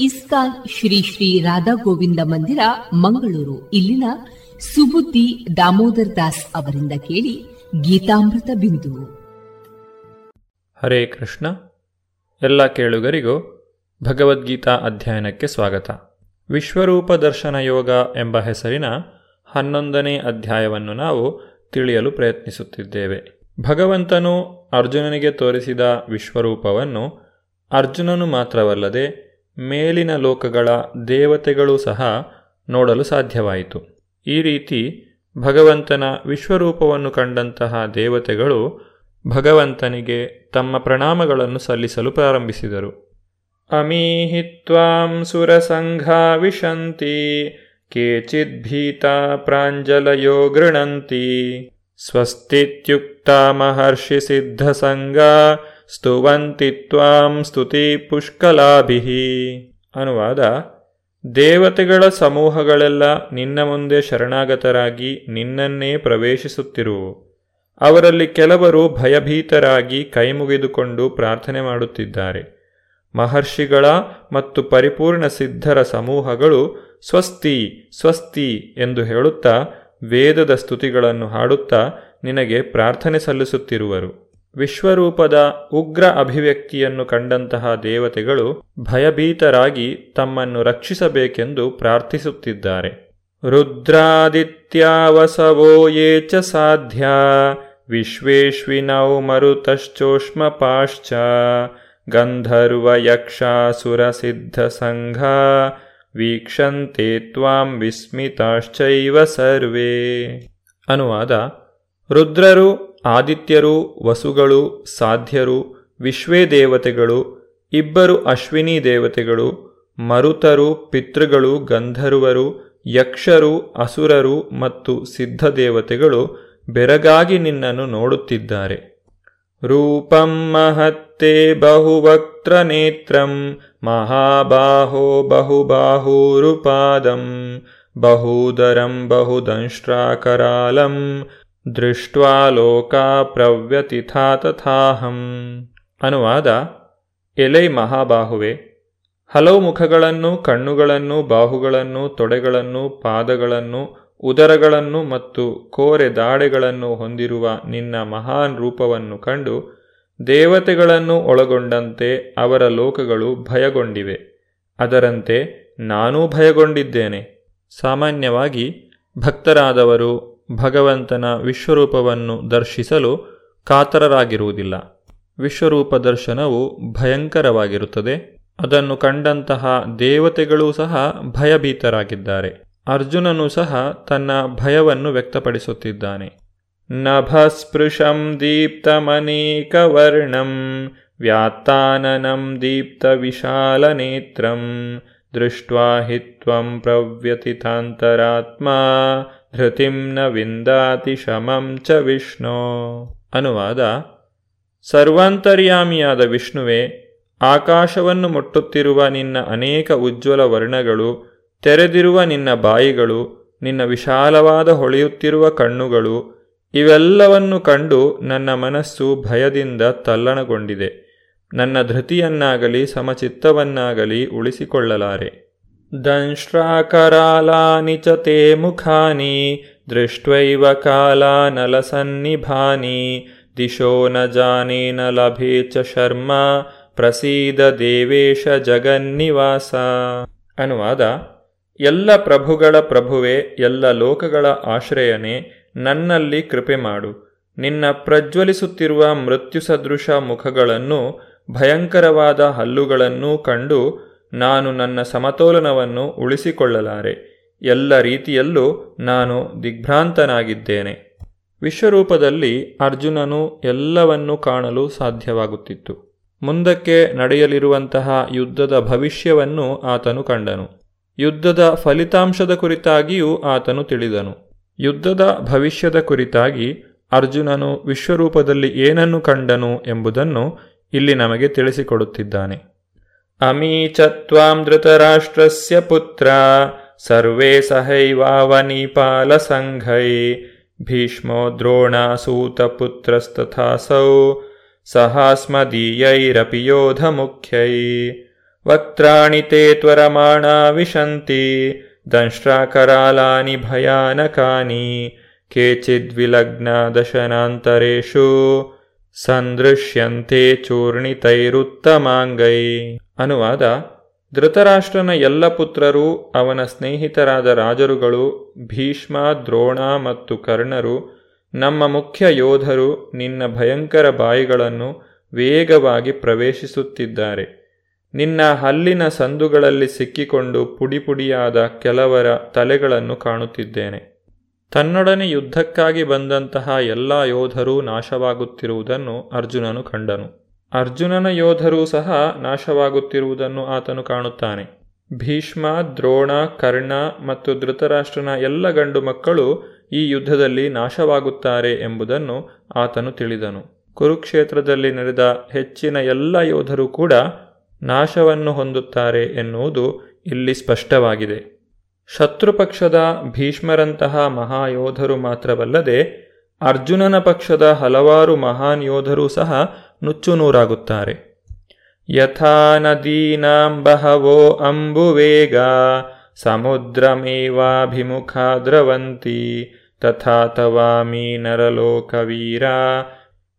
ಇಸ್ಕಾನ್ ಶ್ರೀ ಶ್ರೀ ರಾಧಾ ಗೋವಿಂದ ಮಂದಿರ, ಮಂಗಳೂರು. ಇಲ್ಲಿನ ಸುಬುದ್ದಿ ದಾಮೋದರ್ ದಾಸ್ ಅವರಿಂದ ಕೇಳಿ ಗೀತಾಮೃತ ಬಿಂದು. ಹರೇ ಕೃಷ್ಣ. ಎಲ್ಲ ಕೇಳುಗರಿಗೂ ಭಗವದ್ಗೀತಾ ಅಧ್ಯಯನಕ್ಕೆ ಸ್ವಾಗತ. ವಿಶ್ವರೂಪ ದರ್ಶನ ಯೋಗ ಎಂಬ ಹೆಸರಿನ ಹನ್ನೊಂದನೇ ಅಧ್ಯಾಯವನ್ನು ನಾವು ತಿಳಿಯಲು ಪ್ರಯತ್ನಿಸುತ್ತಿದ್ದೇವೆ. ಭಗವಂತನು ಅರ್ಜುನನಿಗೆ ತೋರಿಸಿದ ವಿಶ್ವರೂಪವನ್ನು ಅರ್ಜುನನು ಮಾತ್ರವಲ್ಲದೆ ಮೇಲಿನ ಲೋಕಗಳ ದೇವತೆಗಳು ಸಹ ನೋಡಲು ಸಾಧ್ಯವಾಯಿತು. ಈ ರೀತಿ ಭಗವಂತನ ವಿಶ್ವರೂಪವನ್ನು ಕಂಡಂತಹ ದೇವತೆಗಳು ಭಗವಂತನಿಗೆ ತಮ್ಮ ಪ್ರಣಾಮಗಳನ್ನು ಸಲ್ಲಿಸಲು ಪ್ರಾರಂಭಿಸಿದರು. ಅಮೀಹಿತ್ವಾಂ ಸುರಸಂಘಾ ವಿಶಂತಿ ಕೇಚಿದ್ಭೀತಾ ಪ್ರಾಂಜಲಯೋ ಗೃಣಂತಿ, ಸ್ವಸ್ತಿತ್ಯುಕ್ತ ಮಹರ್ಷಿ ಸಿದ್ಧಸಂಗ ಸ್ತುವಂತಿ ತ್ವಾಂ ಸ್ತುತಿ ಪುಷ್ಕಲಾಭಿಹಿ ಅನುವಾದ, ದೇವತೆಗಳ ಸಮೂಹಗಳೆಲ್ಲ ನಿನ್ನ ಮುಂದೆ ಶರಣಾಗತರಾಗಿ ನಿನ್ನನ್ನೇ ಪ್ರವೇಶಿಸುತ್ತಿರುವು ಅವರಲ್ಲಿ ಕೆಲವರು ಭಯಭೀತರಾಗಿ ಕೈಮುಗಿದುಕೊಂಡು ಪ್ರಾರ್ಥನೆ ಮಾಡುತ್ತಿದ್ದಾರೆ. ಮಹರ್ಷಿಗಳ ಮತ್ತು ಪರಿಪೂರ್ಣ ಸಿದ್ಧರ ಸಮೂಹಗಳು ಸ್ವಸ್ತಿ ಸ್ವಸ್ತಿ ಎಂದು ಹೇಳುತ್ತಾ ವೇದದ ಸ್ತುತಿಗಳನ್ನು ಹಾಡುತ್ತಾ ನಿನಗೆ ಪ್ರಾರ್ಥನೆ ಸಲ್ಲಿಸುತ್ತಿರುವರು. ವಿಶ್ವರೂಪದ ಉಗ್ರ ಅಭಿವ್ಯಕ್ತಿಯನ್ನು ಕಂಡಂತಹ ದೇವತೆಗಳು ಭಯಭೀತರಾಗಿ ತಮ್ಮನ್ನು ರಕ್ಷಿಸಬೇಕೆಂದು ಪ್ರಾರ್ಥಿಸುತ್ತಿದ್ದಾರೆ. ರುದ್ರಾದಿತ್ಯಾವಸವೋ ಯೇ ಚ ಸಾಧ್ಯ, ವಿಶ್ವೇಶ್ವಿನೌ ಮರುತಶ್ಚೋಷ್ಮಪಾಶ್ಚ ಸಿದ್ಧ ವೀಕ್ಷಂತೆ ತ್ವಾಂ ವಿಸ್ಮಿತಾಶ್ಚೈವ ಸರ್ವೇ. ಅನುವಾದ ರುದ್ರರು ಆದಿತ್ಯರು, ವಸುಗಳು, ಸಾಧ್ಯರು ವಿಶ್ವೇ ದೇವತೆಗಳು ಇಬ್ಬರು ಅಶ್ವಿನಿ ದೇವತೆಗಳು, ಮರುತರು, ಪಿತೃಗಳು, ಗಂಧರ್ವರು, ಯಕ್ಷರು, ಅಸುರರು ಮತ್ತು ಸಿದ್ಧ ದೇವತೆಗಳು ಬೆರಗಾಗಿ ನಿನ್ನನ್ನು ನೋಡುತ್ತಿದ್ದಾರೆ. ರೂಪಂ ಮಹತ್ತೆ ಬಹುವಕ್ತ್ರನೇತ್ರಂ ಮಹಾಬಾಹೋ ಬಹುಬಾಹೂರುಪಾದಂ, ಬಹುದರಂ ಬಹುದಂಷ್ಟ್ರಾಕರಾಲಂ ದೃಷ್ಟ್ವಾ ಲೋಕಾ ಪ್ರವ್ಯತಿಥಾ ತಥಾಹಂ. ಅನುವಾದ, ಎಲೈ ಮಹಾಬಾಹುವೆ. ಹಲವು ಮುಖಗಳನ್ನು, ಕಣ್ಣುಗಳನ್ನು, ಬಾಹುಗಳನ್ನು, ತೊಡೆಗಳನ್ನು, ಪಾದಗಳನ್ನು, ಉದರಗಳನ್ನು ಮತ್ತು ಕೋರೆ ದಾಡೆಗಳನ್ನು ಹೊಂದಿರುವ ನಿನ್ನ ಮಹಾನ್ ರೂಪವನ್ನು ಕಂಡು ದೇವತೆಗಳನ್ನು ಒಳಗೊಂಡಂತೆ ಅವರ ಲೋಕಗಳು ಭಯಗೊಂಡಿವೆ. ಅದರಂತೆ ನಾನೂ ಭಯಗೊಂಡಿದ್ದೇನೆ. ಸಾಮಾನ್ಯವಾಗಿ ಭಕ್ತರಾದವರು ಭಗವಂತನ ವಿಶ್ವರೂಪವನ್ನು ದರ್ಶಿಸಲು ಕಾತರರಾಗಿರುವುದಿಲ್ಲ. ವಿಶ್ವರೂಪ ದರ್ಶನವು ಭಯಂಕರವಾಗಿರುತ್ತದೆ. ಅದನ್ನು ಕಂಡಂತಹ ದೇವತೆಗಳೂ ಸಹ ಭಯಭೀತರಾಗಿದ್ದಾರೆ. ಅರ್ಜುನನು ಸಹ ತನ್ನ ಭಯವನ್ನು ವ್ಯಕ್ತಪಡಿಸುತ್ತಿದ್ದಾನೆ. ನಭಸ್ಪೃಶಂ ದೀಪ್ತಮನೇಕವರ್ಣಂ ವ್ಯಾತ್ತಾನನಂ ನೇತ್ರಂ ದೃಷ್ಟ್ವಾ ಹಿತ್ವಂ ಪ್ರವ್ಯತಿಥಾಂತರಾತ್ಮ ಧೃತಿಂ ನ ವಿಂದಾತಿ ಶಮಂ ಚ ವಿಷ್ಣು. ಅನುವಾದ, ಸರ್ವಾಂತರ್ಯಾಮಿಯಾದ ವಿಷ್ಣುವೆ, ಆಕಾಶವನ್ನು ಮುಟ್ಟುತ್ತಿರುವ ನಿನ್ನ ಅನೇಕ ಉಜ್ವಲ ವರ್ಣಗಳು, ತೆರೆದಿರುವ ನಿನ್ನ ಬಾಯಿಗಳು, ನಿನ್ನ ವಿಶಾಲವಾದ ಹೊಳೆಯುತ್ತಿರುವ ಕಣ್ಣುಗಳು, ಇವೆಲ್ಲವನ್ನು ಕಂಡು ನನ್ನ ಮನಸ್ಸು ಭಯದಿಂದ ತಲ್ಲಣಗೊಂಡಿದೆ. ನನ್ನ ಧೃತಿಯನ್ನಾಗಲಿ ಸಮಚಿತ್ತವನ್ನಾಗಲಿ ಉಳಿಸಿಕೊಳ್ಳಲಾರೆ. ದಂಶ್ರಾಕರಾಲಾನಿ ಚ ತೇ ಮುಖಾನಿ ದೃಷ್ಟ್ವೈವ कालानलसन्निभानि। ದಿಶೋ ನ जानेन लभे ಚ ಶರ್ಮ ಪ್ರಸೀದ ದೇವೇಶ ಜಗನ್ನಿವಾಸ ಅನುವಾದ ಎಲ್ಲ ಪ್ರಭುಗಳ ಪ್ರಭುವೆ, ಎಲ್ಲ ಲೋಕಗಳ ಆಶ್ರಯನೇ, ನನ್ನಲ್ಲಿ ಕೃಪೆ ಮಾಡು. ನಿನ್ನ ಪ್ರಜ್ವಲಿಸುತ್ತಿರುವ ಮೃತ್ಯು ಸದೃಶ ಮುಖಗಳನ್ನು, ಭಯಂಕರವಾದ ಹಲ್ಲುಗಳನ್ನು ಕಂಡು ನಾನು ನನ್ನ ಸಮತೋಲನವನ್ನು ಉಳಿಸಿಕೊಳ್ಳಲಾರೆ. ಎಲ್ಲ ರೀತಿಯಲ್ಲೂ ನಾನು ದಿಗ್ಭ್ರಾಂತನಾಗಿದ್ದೇನೆ. ವಿಶ್ವರೂಪದಲ್ಲಿ ಅರ್ಜುನನು ಎಲ್ಲವನ್ನೂ ಕಾಣಲು ಸಾಧ್ಯವಾಗುತ್ತಿತ್ತು. ಮುಂದಕ್ಕೆ ನಡೆಯಲಿರುವಂತಹ ಯುದ್ಧದ ಭವಿಷ್ಯವನ್ನು ಆತನು ಕಂಡನು. ಯುದ್ಧದ ಫಲಿತಾಂಶದ ಕುರಿತಾಗಿಯೂ ಆತನು ತಿಳಿದನು. ಯುದ್ಧದ ಭವಿಷ್ಯದ ಕುರಿತಾಗಿ ಅರ್ಜುನನು ವಿಶ್ವರೂಪದಲ್ಲಿ ಏನನ್ನು ಕಂಡನು ಎಂಬುದನ್ನು ಇಲ್ಲಿ ನಮಗೆ ತಿಳಿಸಿಕೊಡುತ್ತಿದ್ದಾನೆ. ಅಮೀಚತ್ವಾಂ ಧೃತರಾಷ್ಟ್ರಸ್ಯ ಪುತ್ರ ಸರ್ವೇ ಸಹೈವಾವನೀಪಾಲ ಸಂಘೈ ಭೀಷ್ಮೋ ದ್ರೋಣಾಸೂತಪುತ್ರಸ್ತಥಾಸೌ ಸಹಾಸ್ಮದೀಯೈರಪಿ ಯೋಧಮುಖ್ಯೈ ವಕ್ತ್ರಾಣಿ ತೇ ತ್ವರಮಾಣಾ ವಿಶಂತಿ ದಂಷ್ಟ್ರಾಕರಾಲಾನಿ ಭಯಾನಕಾನಿ ಕೇಚಿದ್ವಿಲಗ್ನ ದಶನಾಂತರೇಷು ಸಂದೃಶ್ಯಂತೆ ಚೂರ್ಣಿತೈರುತ್ತಮಾಂಗೈ ಅನುವಾದ, ಧೃತರಾಷ್ಟ್ರನ ಎಲ್ಲ ಪುತ್ರರು, ಅವನ ಸ್ನೇಹಿತರಾದ ರಾಜರುಗಳು, ಭೀಷ್ಮ, ದ್ರೋಣ ಮತ್ತು ಕರ್ಣರು, ನಮ್ಮ ಮುಖ್ಯ ಯೋಧರು, ನಿನ್ನ ಭಯಂಕರ ಬಾಯಿಗಳನ್ನು ವೇಗವಾಗಿ ಪ್ರವೇಶಿಸುತ್ತಿದ್ದಾರೆ. ನಿನ್ನ ಹಲ್ಲಿನ ಸಂದುಗಳಲ್ಲಿ ಸಿಕ್ಕಿಕೊಂಡು ಪುಡಿಪುಡಿಯಾದ ಕೆಲವರ ತಲೆಗಳನ್ನು ಕಾಣುತ್ತಿದ್ದೇನೆ. ತನ್ನೊಡನೆ ಯುದ್ಧಕ್ಕಾಗಿ ಬಂದಂತಹ ಎಲ್ಲ ಯೋಧರೂ ನಾಶವಾಗುತ್ತಿರುವುದನ್ನು ಅರ್ಜುನನು ಕಂಡನು. ಅರ್ಜುನನ ಯೋಧರೂ ಸಹ ನಾಶವಾಗುತ್ತಿರುವುದನ್ನು ಆತನು ಕಾಣುತ್ತಾನೆ. ಭೀಷ್ಮ, ದ್ರೋಣ, ಕರ್ಣ ಮತ್ತು ಧೃತರಾಷ್ಟ್ರನ ಎಲ್ಲ ಗಂಡು ಮಕ್ಕಳು ಈ ಯುದ್ಧದಲ್ಲಿ ನಾಶವಾಗುತ್ತಾರೆ ಎಂಬುದನ್ನು ಆತನು ತಿಳಿದನು. ಕುರುಕ್ಷೇತ್ರದಲ್ಲಿ ನಡೆದ ಹೆಚ್ಚಿನ ಎಲ್ಲ ಯೋಧರು ಕೂಡ ನಾಶವನ್ನು ಹೊಂದುತ್ತಾರೆ ಎನ್ನುವುದು ಇಲ್ಲಿ ಸ್ಪಷ್ಟವಾಗಿದೆ. ಶತ್ರುಪಕ್ಷದ ಭೀಷ್ಮರಂತಹ ಮಹಾಯೋಧರು ಮಾತ್ರವಲ್ಲದೆ ಅರ್ಜುನನ ಪಕ್ಷದ ಹಲವಾರು ಮಹಾನ್ ಯೋಧರೂ ಸಹ ನುಚ್ಚುನೂರಾಗುತ್ತಾರೆ. ಯಥಾ ನದೀನಾಂ ಬಹವೋ ಅಂಬುವೇಗ ಸಮುದ್ರಮೇವಾಭಿಮುಖ ದ್ರವಂತಿ, ತಥಾ ತವಾಮಿ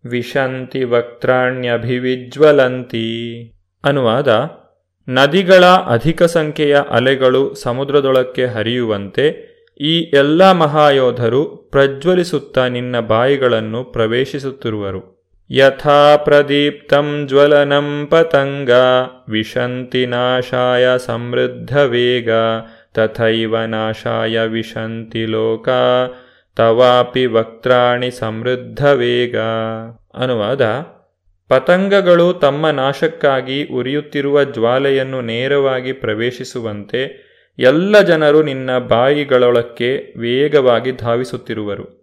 ವಿಶಂತಿ ವಕ್ತ್ರಾಣ್ಯಭಿವಿಜ್ವಲಂತಿ. ಅನುವಾದ, ನದಿಗಳ ಅಧಿಕ ಸಂಖ್ಯೆಯ ಅಲೆಗಳು ಸಮುದ್ರದೊಳಕ್ಕೆ ಹರಿಯುವಂತೆ ಈ ಎಲ್ಲ ಮಹಾಯೋಧರು ಪ್ರಜ್ವಲಿಸುತ್ತಾ ನಿನ್ನ ಬಾಯಿಗಳನ್ನು ಪ್ರವೇಶಿಸುತ್ತಿರುವರು. ಯಥಾ ಪ್ರದೀಪ್ತಂ ಜ್ವಲನಂ ಪತಂಗ, ವಿಶಂತಿ ನಾಶಾಯ ಸಮೃದ್ಧ ವೇಗ, ತಥೈವ ನಾಶಾಯ ವಿಶಂತಿ ಲೋಕ, ತವಾಪಿ ವಕ್ತ್ರಾಣಿ ಸಮೃದ್ಧ ವೇಗ. ಅನುವಾದ, ಪತಂಗಗಳು ತಮ್ಮ ನಾಶಕ್ಕಾಗಿ ಉರಿಯುತ್ತಿರುವ ಜ್ವಾಲೆಯನ್ನು ನೇರವಾಗಿ ಪ್ರವೇಶಿಸುವಂತೆ ಎಲ್ಲ ಜನರು ನಿನ್ನ ಬಾಯಿಗಳೊಳಕ್ಕೆ ವೇಗವಾಗಿ ಧಾವಿಸುತ್ತಿರುವರು.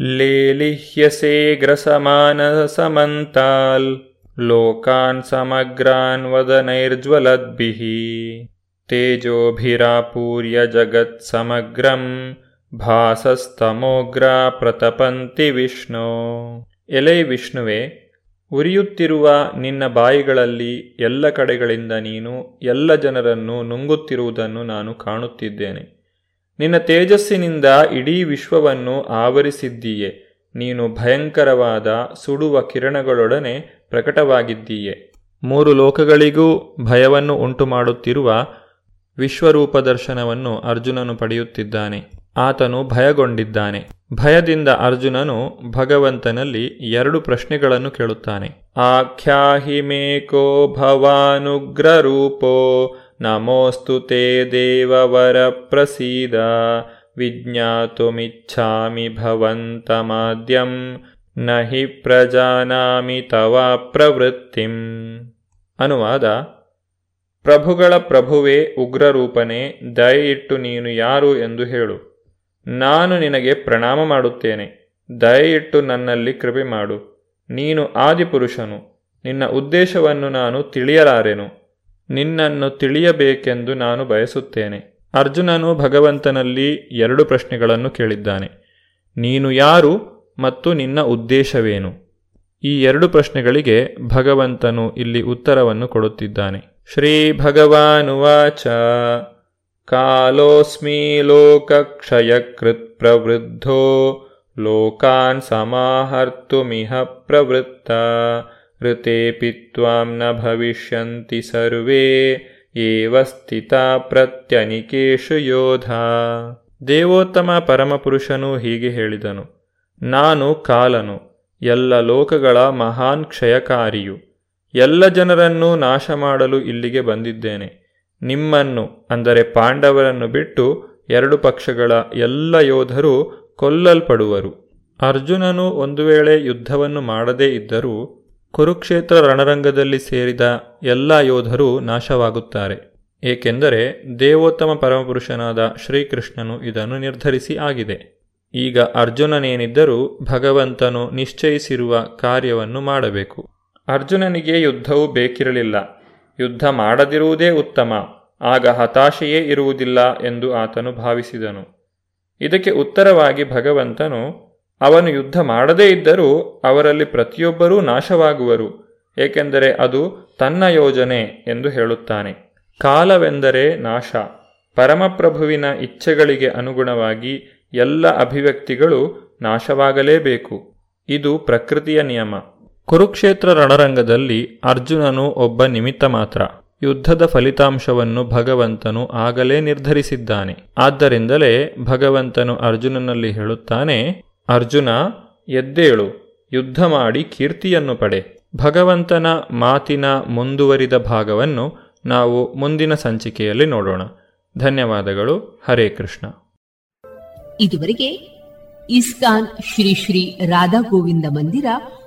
ಲೇಲಿಹ್ಯಸೇ ಗ್ರಸಮಾನ ಸಮಂತಾಲ್ ಲೋಕಾನ್ ಸಮಗ್ರಾನ್ ವದನೈರ್ಜ್ವಲದ್ಭಿಃ ತೇಜೋಭಿರಾಪೂರ್ಯ ಜಗತ್ ಸಮಗ್ರಂ. ಭಾಸಸ್ತಮೋಗ್ರ ಪ್ರತಪಂತಿ ವಿಷ್ಣು. ಎಲೆ ವಿಷ್ಣುವೆ ಉರಿಯುತ್ತಿರುವ ನಿನ್ನ ಬಾಯಿಗಳಲ್ಲಿ ಎಲ್ಲ ಕಡೆಗಳಿಂದ ನೀನು ಎಲ್ಲ ಜನರನ್ನು ನುಂಗುತ್ತಿರುವುದನ್ನು ನಾನು ಕಾಣುತ್ತಿದ್ದೇನೆ. ನಿನ್ನ ತೇಜಸ್ಸಿನಿಂದ ಇಡೀ ವಿಶ್ವವನ್ನು ಆವರಿಸಿದ್ದೀಯೆ. ನೀನು ಭಯಂಕರವಾದ ಸುಡುವ ಕಿರಣಗಳೊಡನೆ ಪ್ರಕಟವಾಗಿದ್ದೀಯೆ. ಮೂರು ಲೋಕಗಳಿಗೂ ಭಯವನ್ನು ಉಂಟುಮಾಡುತ್ತಿರುವ ವಿಶ್ವರೂಪ ದರ್ಶನವನ್ನು ಅರ್ಜುನನು ಪಡೆಯುತ್ತಿದ್ದಾನೆ. ಆತನು ಭಯಗೊಂಡಿದ್ದಾನೆ. ಭಯದಿಂದ ಅರ್ಜುನನು ಭಗವಂತನಲ್ಲಿ ಎರಡು ಪ್ರಶ್ನೆಗಳನ್ನು ಕೇಳುತ್ತಾನೆ. ಆಖ್ಯಾಹಿ ಮೇಕೋ ಭವಾನುಗ್ರರೂಪೋ, ನಮೋಸ್ತು ತೇ ದೇವವರ ಪ್ರಸೀದ ವಿಜ್ಞಾತುಮಿಚ್ಛಾಮಿ ನ ಹಿ ಪ್ರಜಾನಾಮಿ ತವ ಪ್ರವೃತ್ತಿಂ. ಅನುವಾದ, ಪ್ರಭುಗಳ ಪ್ರಭುವೇ ಉಗ್ರರೂಪನೇ ಇಟ್ಟು ನೀನು ಯಾರು ಎಂದು ಹೇಳು. ನಾನು ನಿನಗೆ ಪ್ರಣಾಮ ಮಾಡುತ್ತೇನೆ. ದಯೆಯಿಟ್ಟು ನನ್ನಲ್ಲಿ ಕೃಪೆ ಮಾಡು. ನೀನು ಆದಿಪುರುಷನು. ನಿನ್ನ ಉದ್ದೇಶವನ್ನು ನಾನು ತಿಳಿಯಲಾರೆನು. ನಿನ್ನನ್ನು ತಿಳಿಯಬೇಕೆಂದು ನಾನು ಬಯಸುತ್ತೇನೆ. ಅರ್ಜುನನು ಭಗವಂತನಲ್ಲಿ ಎರಡು ಪ್ರಶ್ನೆಗಳನ್ನು ಕೇಳಿದ್ದಾನೆ. ನೀನು ಯಾರು ಮತ್ತು ನಿನ್ನ ಉದ್ದೇಶವೇನು? ಈ ಎರಡು ಪ್ರಶ್ನೆಗಳಿಗೆ ಭಗವಂತನು ಇಲ್ಲಿ ಉತ್ತರವನ್ನು ಕೊಡುತ್ತಿದ್ದಾನೆ. ಶ್ರೀ ಭಗವಾನುವಾಚ ಕಾಲೋಸ್ಮಿ लोकक्षयकृत्प्रवृद्धो ಪ್ರವೃದ್ಧೋ ಲೋಕಾನ್ ಸಮಾಹರ್ತುಮಿಹ ಪ್ರವೃತ್ತ त्वां न ಭವಿಷ್ಯಂತಿ ಸರ್ವೇ ಏವ ಸ್ಥಿತ ಪ್ರತ್ಯನಿಕೇಶು ಯೋಧ ದೇವೋತ್ತಮ ಪರಮಪುರುಷನು ಹೀಗೆ ಹೇಳಿದನು, ನಾನು ಕಾಲನು, ಎಲ್ಲ ಲೋಕಗಳ ಮಹಾನ್ ಕ್ಷಯಕಾರಿಯು, ಎಲ್ಲ ಜನರನ್ನು ನಾಶ ಮಾಡಲು ಇಲ್ಲಿಗೆ ಬಂದಿದ್ದೇನೆ. ನಿಮ್ಮನ್ನು, ಅಂದರೆ ಪಾಂಡವರನ್ನು ಬಿಟ್ಟು ಎರಡು ಪಕ್ಷಗಳ ಎಲ್ಲ ಯೋಧರು ಕೊಲ್ಲಲ್ಪಡುವರು. ಅರ್ಜುನನು ಒಂದು ವೇಳೆ ಯುದ್ಧವನ್ನು ಮಾಡದೇ ಇದ್ದರೂ ಕುರುಕ್ಷೇತ್ರ ರಣರಂಗದಲ್ಲಿ ಸೇರಿದ ಎಲ್ಲ ಯೋಧರು ನಾಶವಾಗುತ್ತಾರೆ. ಏಕೆಂದರೆ ದೇವೋತ್ತಮ ಪರಮಪುರುಷನಾದ ಶ್ರೀಕೃಷ್ಣನು ಇದನ್ನು ನಿರ್ಧರಿಸಿ ಆಗಿದೆ. ಈಗ ಅರ್ಜುನನೇನಿದ್ದರೂ ಭಗವಂತನು ನಿಶ್ಚಯಿಸಿರುವ ಕಾರ್ಯವನ್ನು ಮಾಡಬೇಕು. ಅರ್ಜುನನಿಗೆ ಯುದ್ಧವು ಬೇಕಿರಲಿಲ್ಲ. ಯುದ್ಧ ಮಾಡದಿರುವುದೇ ಉತ್ತಮ. ಆಗ ಹತಾಶೆಯೇ ಇರುವುದಿಲ್ಲ ಎಂದು ಆತನು ಭಾವಿಸಿದನು. ಇದಕ್ಕೆ ಉತ್ತರವಾಗಿ ಭಗವಂತನು, ಅವನು ಯುದ್ಧ ಮಾಡದೇ ಇದ್ದರೂ ಅವರಲ್ಲಿ ಪ್ರತಿಯೊಬ್ಬರೂ ನಾಶವಾಗುವರು, ಏಕೆಂದರೆ ಅದು ತನ್ನ ಯೋಜನೆ ಎಂದು ಹೇಳುತ್ತಾನೆ. ಕಾಲವೆಂದರೆ ನಾಶ. ಪರಮಪ್ರಭುವಿನ ಇಚ್ಛೆಗಳಿಗೆ ಅನುಗುಣವಾಗಿ ಎಲ್ಲ ಅಭಿವ್ಯಕ್ತಿಗಳು ನಾಶವಾಗಲೇಬೇಕು. ಇದು ಪ್ರಕೃತಿಯ ನಿಯಮ. ಕುರುಕ್ಷೇತ್ರ ರಣರಂಗದಲ್ಲಿ ಅರ್ಜುನನು ಒಬ್ಬ ನಿಮಿತ್ತ ಮಾತ್ರ. ಯುದ್ಧದ ಫಲಿತಾಂಶವನ್ನು ಭಗವಂತನು ಆಗಲೇ ನಿರ್ಧರಿಸಿದ್ದಾನೆ. ಆದ್ದರಿಂದಲೇ ಭಗವಂತನು ಅರ್ಜುನನಲ್ಲಿ ಹೇಳುತ್ತಾನೆ, ಅರ್ಜುನ, ಎದ್ದೇಳು. ಯುದ್ಧ ಮಾಡಿ ಕೀರ್ತಿಯನ್ನು ಪಡೆ. ಭಗವಂತನ ಮಾತಿನ ಮುಂದುವರಿದ ಭಾಗವನ್ನು ನಾವು ಮುಂದಿನ ಸಂಚಿಕೆಯಲ್ಲಿ ನೋಡೋಣ. ಧನ್ಯವಾದಗಳು. ಹರೇ ಕೃಷ್ಣ. ಇದುವರೆಗೆ ಇಸ್ಕಾನ್ ಶ್ರೀ ಶ್ರೀ ರಾಧಾ ಗೋವಿಂದ ಮಂದಿರ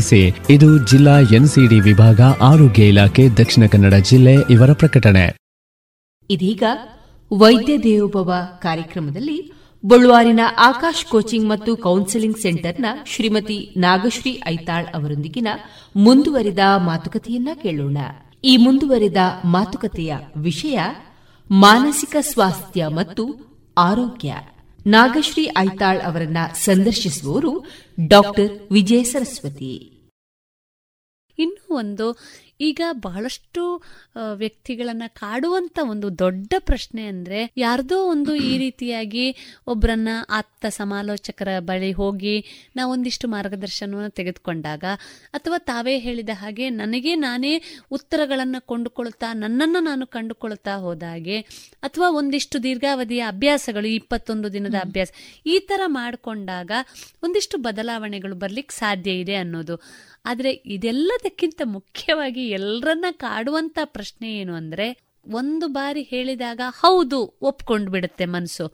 ಮಾಡಿಸಿ ಇದು ಜಿಲ್ಲಾ ಎನ್ಸಿಡಿ ವಿಭಾಗ ಆರೋಗ್ಯ ಇಲಾಖೆ ದಕ್ಷಿಣ ಕನ್ನಡ ಜಿಲ್ಲೆ ಇವರ ಪ್ರಕಟಣೆ. ಇದೀಗ ವೈದ್ಯ ದೇವೋಭವ ಕಾರ್ಯಕ್ರಮದಲ್ಲಿ ಬಳ್ಳುವಾರಿನ ಆಕಾಶ್ ಕೋಚಿಂಗ್ ಮತ್ತು ಕೌನ್ಸೆಲಿಂಗ್ ಸೆಂಟರ್ನ ಶ್ರೀಮತಿ ನಾಗಶ್ರೀ ಐತಾಳ್ ಅವರೊಂದಿಗಿನ ಮುಂದುವರಿದ ಮಾತುಕತೆಯನ್ನ ಕೇಳೋಣ. ಈ ಮುಂದುವರಿದ ಮಾತುಕತೆಯ ವಿಷಯ ಮಾನಸಿಕ ಸ್ವಾಸ್ಥ್ಯ ಮತ್ತು ಆರೋಗ್ಯ. ನಾಗಶ್ರೀ ಐತಾಳ್ ಅವರನ್ನ ಸಂದರ್ಶಿಸುವವರು ಡಾಕ್ಟರ್ ವಿಜಯ ಸರಸ್ವತಿ. ಇನ್ನೂ ಒಂದು ಈಗ ಬಹಳಷ್ಟು ವ್ಯಕ್ತಿಗಳನ್ನ ಕಾಡುವಂತ ಒಂದು ದೊಡ್ಡ ಪ್ರಶ್ನೆ ಅಂದ್ರೆ ಯಾರ್ದೋ ಒಂದು ಈ ರೀತಿಯಾಗಿ ಒಬ್ಬರನ್ನ ಆಪ್ತ ಸಮಾಲೋಚಕರ ಬಳಿ ಹೋಗಿ ನಾವೊಂದಿಷ್ಟು ಮಾರ್ಗದರ್ಶನವನ್ನು ತೆಗೆದುಕೊಂಡಾಗ ಅಥವಾ ತಾವೇ ಹೇಳಿದ ಹಾಗೆ ನನಗೆ ನಾನೇ ಉತ್ತರಗಳನ್ನ ಕೊಂಡುಕೊಳ್ತಾ ನನ್ನನ್ನ ನಾನು ಕಂಡುಕೊಳ್ತಾ ಹೋದಾಗೆ ಅಥವಾ ಒಂದಿಷ್ಟು ದೀರ್ಘಾವಧಿಯ ಅಭ್ಯಾಸಗಳು ಇಪ್ಪತ್ತೊಂದು ದಿನದ ಅಭ್ಯಾಸ ಈ ತರ ಮಾಡಿಕೊಂಡಾಗ ಒಂದಿಷ್ಟು ಬದಲಾವಣೆಗಳು ಬರ್ಲಿಕ್ಕೆ ಸಾಧ್ಯ ಇದೆ ಅನ್ನೋದು. ಆದರೆ ಇದೆಲ್ಲದಕ್ಕಿಂತ ಮುಖ್ಯವಾಗಿ ಎಲ್ಲರನ್ನ ಕಾಡುವಂತ ಪ್ರಶ್ನೆ ಏನು ಅಂದ್ರೆ ಒಂದು ಬಾರಿ ಹೇಳಿದಾಗ ಹೌದು ಒಪ್ಕೊಂಡು ಬಿಡುತ್ತೆ ಮನಸ್ಸು.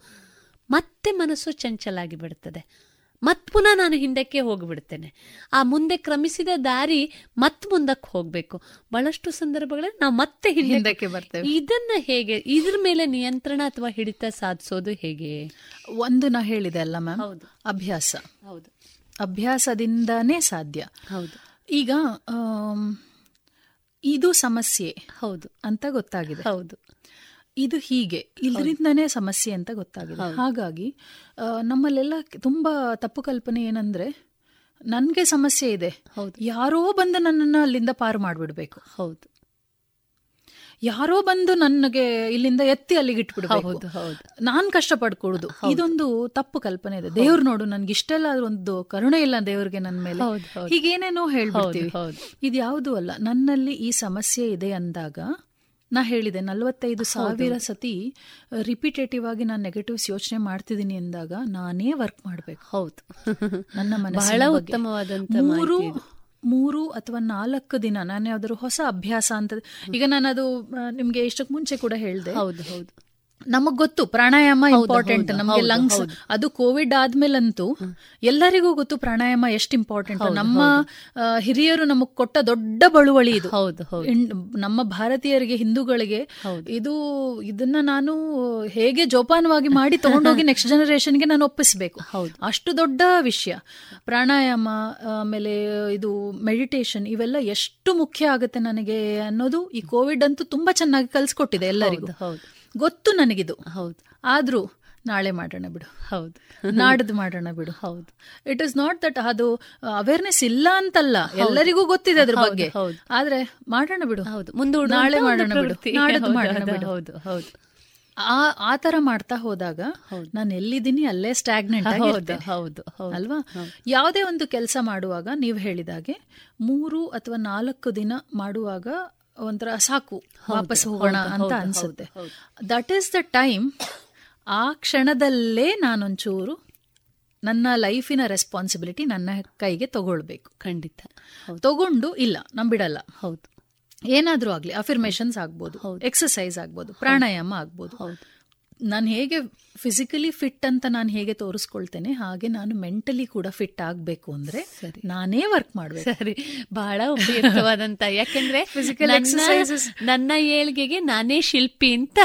ಮತ್ತೆ ಮನಸ್ಸು ಚಂಚಲಾಗಿ ಬಿಡುತ್ತದೆ ಮತ್ ಪುನಃ ನಾನು ಹಿಂದಕ್ಕೆ ಹೋಗಿಬಿಡ್ತೇನೆ. ಆ ಮುಂದೆ ಕ್ರಮಿಸಿದ ದಾರಿ ಮತ್ ಮುಂದಕ್ಕೆ ಹೋಗ್ಬೇಕು. ಬಹಳಷ್ಟು ಸಂದರ್ಭಗಳಲ್ಲಿ ನಾವು ಮತ್ತೆ ಹಿಂದಕ್ಕೆ ಬರ್ತೇವೆ. ಇದನ್ನ ಹೇಗೆ ಇದ್ರ ಮೇಲೆ ನಿಯಂತ್ರಣ ಅಥವಾ ಹಿಡಿತ ಸಾಧಿಸೋದು ಹೇಗೆ? ಒಂದು ನಾ ಹೇಳಿದೆ ಅಲ್ಲ ಮ್ಯಾಮ್? ಅಭ್ಯಾಸ. ಹೌದು. ಅಭ್ಯಾಸದಿಂದನೇ ಸಾಧ್ಯ. ಹೌದು. ಈಗ ಇದು ಸಮಸ್ಯೆ ಹೌದು. ಅಂತ ಗೊತ್ತಾಗಿದೆ. ಹೌದು. ಇದು ಹೀಗೆ ಇದರಿಂದನೇ ಸಮಸ್ಯೆ ಅಂತ ಗೊತ್ತಾಗಿದೆ. ಹಾಗಾಗಿ ನಮ್ಮಲ್ಲೆಲ್ಲ ತುಂಬಾ ತಪ್ಪು ಕಲ್ಪನೆ ಏನಂದ್ರೆ ನನ್ಗೆ ಸಮಸ್ಯೆ ಇದೆ. ಹೌದು. ಯಾರೋ ಬಂದು ನನ್ನನ್ನು ಅಲ್ಲಿಂದ ಪಾರು ಮಾಡಿಬಿಡ್ಬೇಕು. ಹೌದು. ಯಾರೋ ಬಂದು ನನಗೆ ಇಲ್ಲಿಂದ ಎತ್ತಿ ಅಲ್ಲಿಗೆ ಇಟ್ಬಿಡ್ಬೇಕು. ನಾನ್ ಕಷ್ಟ ಪಡ್ಕೊಡುದು ಇದೊಂದು ತಪ್ಪು ಕಲ್ಪನೆ ಇದೆ. ದೇವ್ರು ನೋಡು ನನ್ಗೆ ಇಷ್ಟೆಲ್ಲ ಒಂದು ಕರುಣೆ ಇಲ್ಲ ದೇವ್ರಿಗೆ ನನ್ನ ಮೇಲೆ. ಹೀಗೇನೇನೋ ಹೇಳ್ಬಿಡ್ತೀವಿ. ಇದು ಯಾವುದು ಅಲ್ಲ ನನ್ನಲ್ಲಿ ಈ ಸಮಸ್ಯೆ ಇದೆ ಅಂದಾಗ ನಾ ಹೇಳಿದೆ ನಲ್ವತ್ತೈದು ಸಾವಿರ ಸತಿ ರಿಪಿಟೇಟಿವ್ ಆಗಿ ನಾನು ನೆಗೆಟಿವ್ಸ್ ಯೋಚನೆ ಮಾಡ್ತಿದ್ದೀನಿ ಅಂದಾಗ ನಾನೇ ವರ್ಕ್ ಮಾಡ್ಬೇಕು. ಹೌದು. ನನ್ನ ಮನಸ್ಸು ಮೂರು ಮೂರು ಅಥವಾ ನಾಲ್ಕು ದಿನ, ನಾನು ಯಾವ್ದಾದ್ರು ಹೊಸ ಅಭ್ಯಾಸ ಅಂತ ಈಗ ನಾನು ಅದು ನಿಮ್ಗೆ ಇಷ್ಟಕ್ಕೆ ಮುಂಚೆ ಕೂಡ ಹೇಳಿದೆ. ಹೌದು ಹೌದು. ನಮಗ್ ಗೊತ್ತು ಪ್ರಾಣಾಯಾಮ ಇಂಪಾರ್ಟೆಂಟ್ ನಮಗೆ ಲಂಗ್ಸ್ ಅದು ಕೋವಿಡ್ ಆದ್ಮೇಲಂತೂ ಎಲ್ಲರಿಗೂ ಗೊತ್ತು ಪ್ರಾಣಾಯಾಮ ಎಷ್ಟು ಇಂಪಾರ್ಟೆಂಟ್ ನಮ್ಮ ಹಿರಿಯರು ನಮಗ್ ಕೊಟ್ಟ ದೊಡ್ಡ ಬಳುವಳಿ ಇದು. ನಮ್ಮ ಭಾರತೀಯರಿಗೆ ಹಿಂದೂಗಳಿಗೆ ಇದು ಇದನ್ನ ನಾನು ಹೇಗೆ ಜೋಪಾನವಾಗಿ ಮಾಡಿ ತಗೊಂಡೋಗಿ ನೆಕ್ಸ್ಟ್ ಜನರೇಷನ್ಗೆ ನಾನು ಒಪ್ಪಿಸಬೇಕು. ಅಷ್ಟು ದೊಡ್ಡ ವಿಷಯ. ಪ್ರಾಣಾಯಾಮ ಆಮೇಲೆ ಇದು ಮೆಡಿಟೇಷನ್ ಇವೆಲ್ಲ ಎಷ್ಟು ಮುಖ್ಯ ಆಗುತ್ತೆ ನನಗೆ ಅನ್ನೋದು ಈ ಕೋವಿಡ್ ಅಂತೂ ತುಂಬಾ ಚೆನ್ನಾಗಿ ಕಲ್ಸ್ಕೊಟ್ಟಿದೆ ಎಲ್ಲರಿಗೂ. ಗೊತ್ತು ನನಗಿದು. ಹೌದು. ಆದರೂ ನಾಳೆ ಮಾಡೋಣ ಬಿಡು. ಹೌದು. ನಾಡದು ಮಾಡೋಣ ಬಿಡು. ಹೌದು. ಇಟ್ ಇಸ್ ನಾಟ್ ದಟ್ ಅದು ಅವೇರ್ನೆಸ್ ಇಲ್ಲ ಅಂತಲ್ಲ. ಎಲ್ಲರಿಗೂ ಗೊತ್ತಿದೆ ಅದ್ರ ಬಗ್ಗೆ. ಆದ್ರೆ ಮಾಡೋಣ ಬಿಡು. ಹೌದು. ಮುಂದೆ ನಾಳೆ ಮಾಡೋಣ ಬಿಡು. ನಾಡದು ಮಾಡೋಣ ಬಿಡು. ಹೌದು ಹೌದು. ಆ ಆ ತರ ಮಾಡ್ತಾ ಹೋದಾಗ ನಾನು ಎಲ್ಲಿದ್ದೀನಿ ಅಲ್ಲೇ ಸ್ಟಾಗ್ನೆಂಟ್ ಹೌದು, ಹೌದು, ಹೌದು. ಅಲ್ವಾ? ಯಾವುದೇ ಒಂದು ಕೆಲಸ ಮಾಡುವಾಗ ನೀವು ಹೇಳಿದಾಗೆ ಮೂರು ಅಥವಾ ನಾಲ್ಕು ದಿನ ಮಾಡುವಾಗ ಒಂಥರ ಸಾಕು ವಾಪಸ್ ಹೋಗೋಣ ಅಂತ ಅನ್ಸುತ್ತೆ. ದಟ್ ಈಸ್ ದ ಟೈಮ್ ಆ ಕ್ಷಣದಲ್ಲೇ ನಾನೊಂಚೂರು ನನ್ನ ಲೈಫಿನ ರೆಸ್ಪಾನ್ಸಿಬಿಲಿಟಿ ನನ್ನ ಕೈಗೆ ತಗೊಳ್ಬೇಕು. ಖಂಡಿತ. ತಗೊಂಡು ಇಲ್ಲ ನಂಬಿಡಲ್ಲ ಬಿಡಲ್ಲ. ಹೌದು. ಏನಾದ್ರೂ ಆಗ್ಲಿ ಅಫಿರ್ಮೇಷನ್ಸ್ ಆಗ್ಬೋದು ಎಕ್ಸಸೈಸ್ ಆಗ್ಬೋದು ಪ್ರಾಣಾಯಾಮ ಆಗ್ಬೋದು. ನಾನು ಹೇಗೆ ಫಿಸಿಕಲಿ ಫಿಟ್ ಅಂತ ನಾನು ಹೇಗೆ ತೋರಿಸ್ಕೊಳ್ತೇನೆ ಹಾಗೆ ನಾನು ಮೆಂಟಲಿ ಕೂಡ ಫಿಟ್ ಆಗಬೇಕು ಅಂದ್ರೆ ನಾನೇ ವರ್ಕ್ ಮಾಡಬೇಕು. ಸರಿ. ಬಹಳ ಉಪಯುಕ್ತವಾದಂತ. ಯಾಕೆಂದ್ರೆ ಫಿಸಿಕಲ್ ನನ್ನ- ನನ್ನ ಏಳ್ಗೆಗೆ ನಾನೇ ಶಿಲ್ಪಿ ಅಂತ.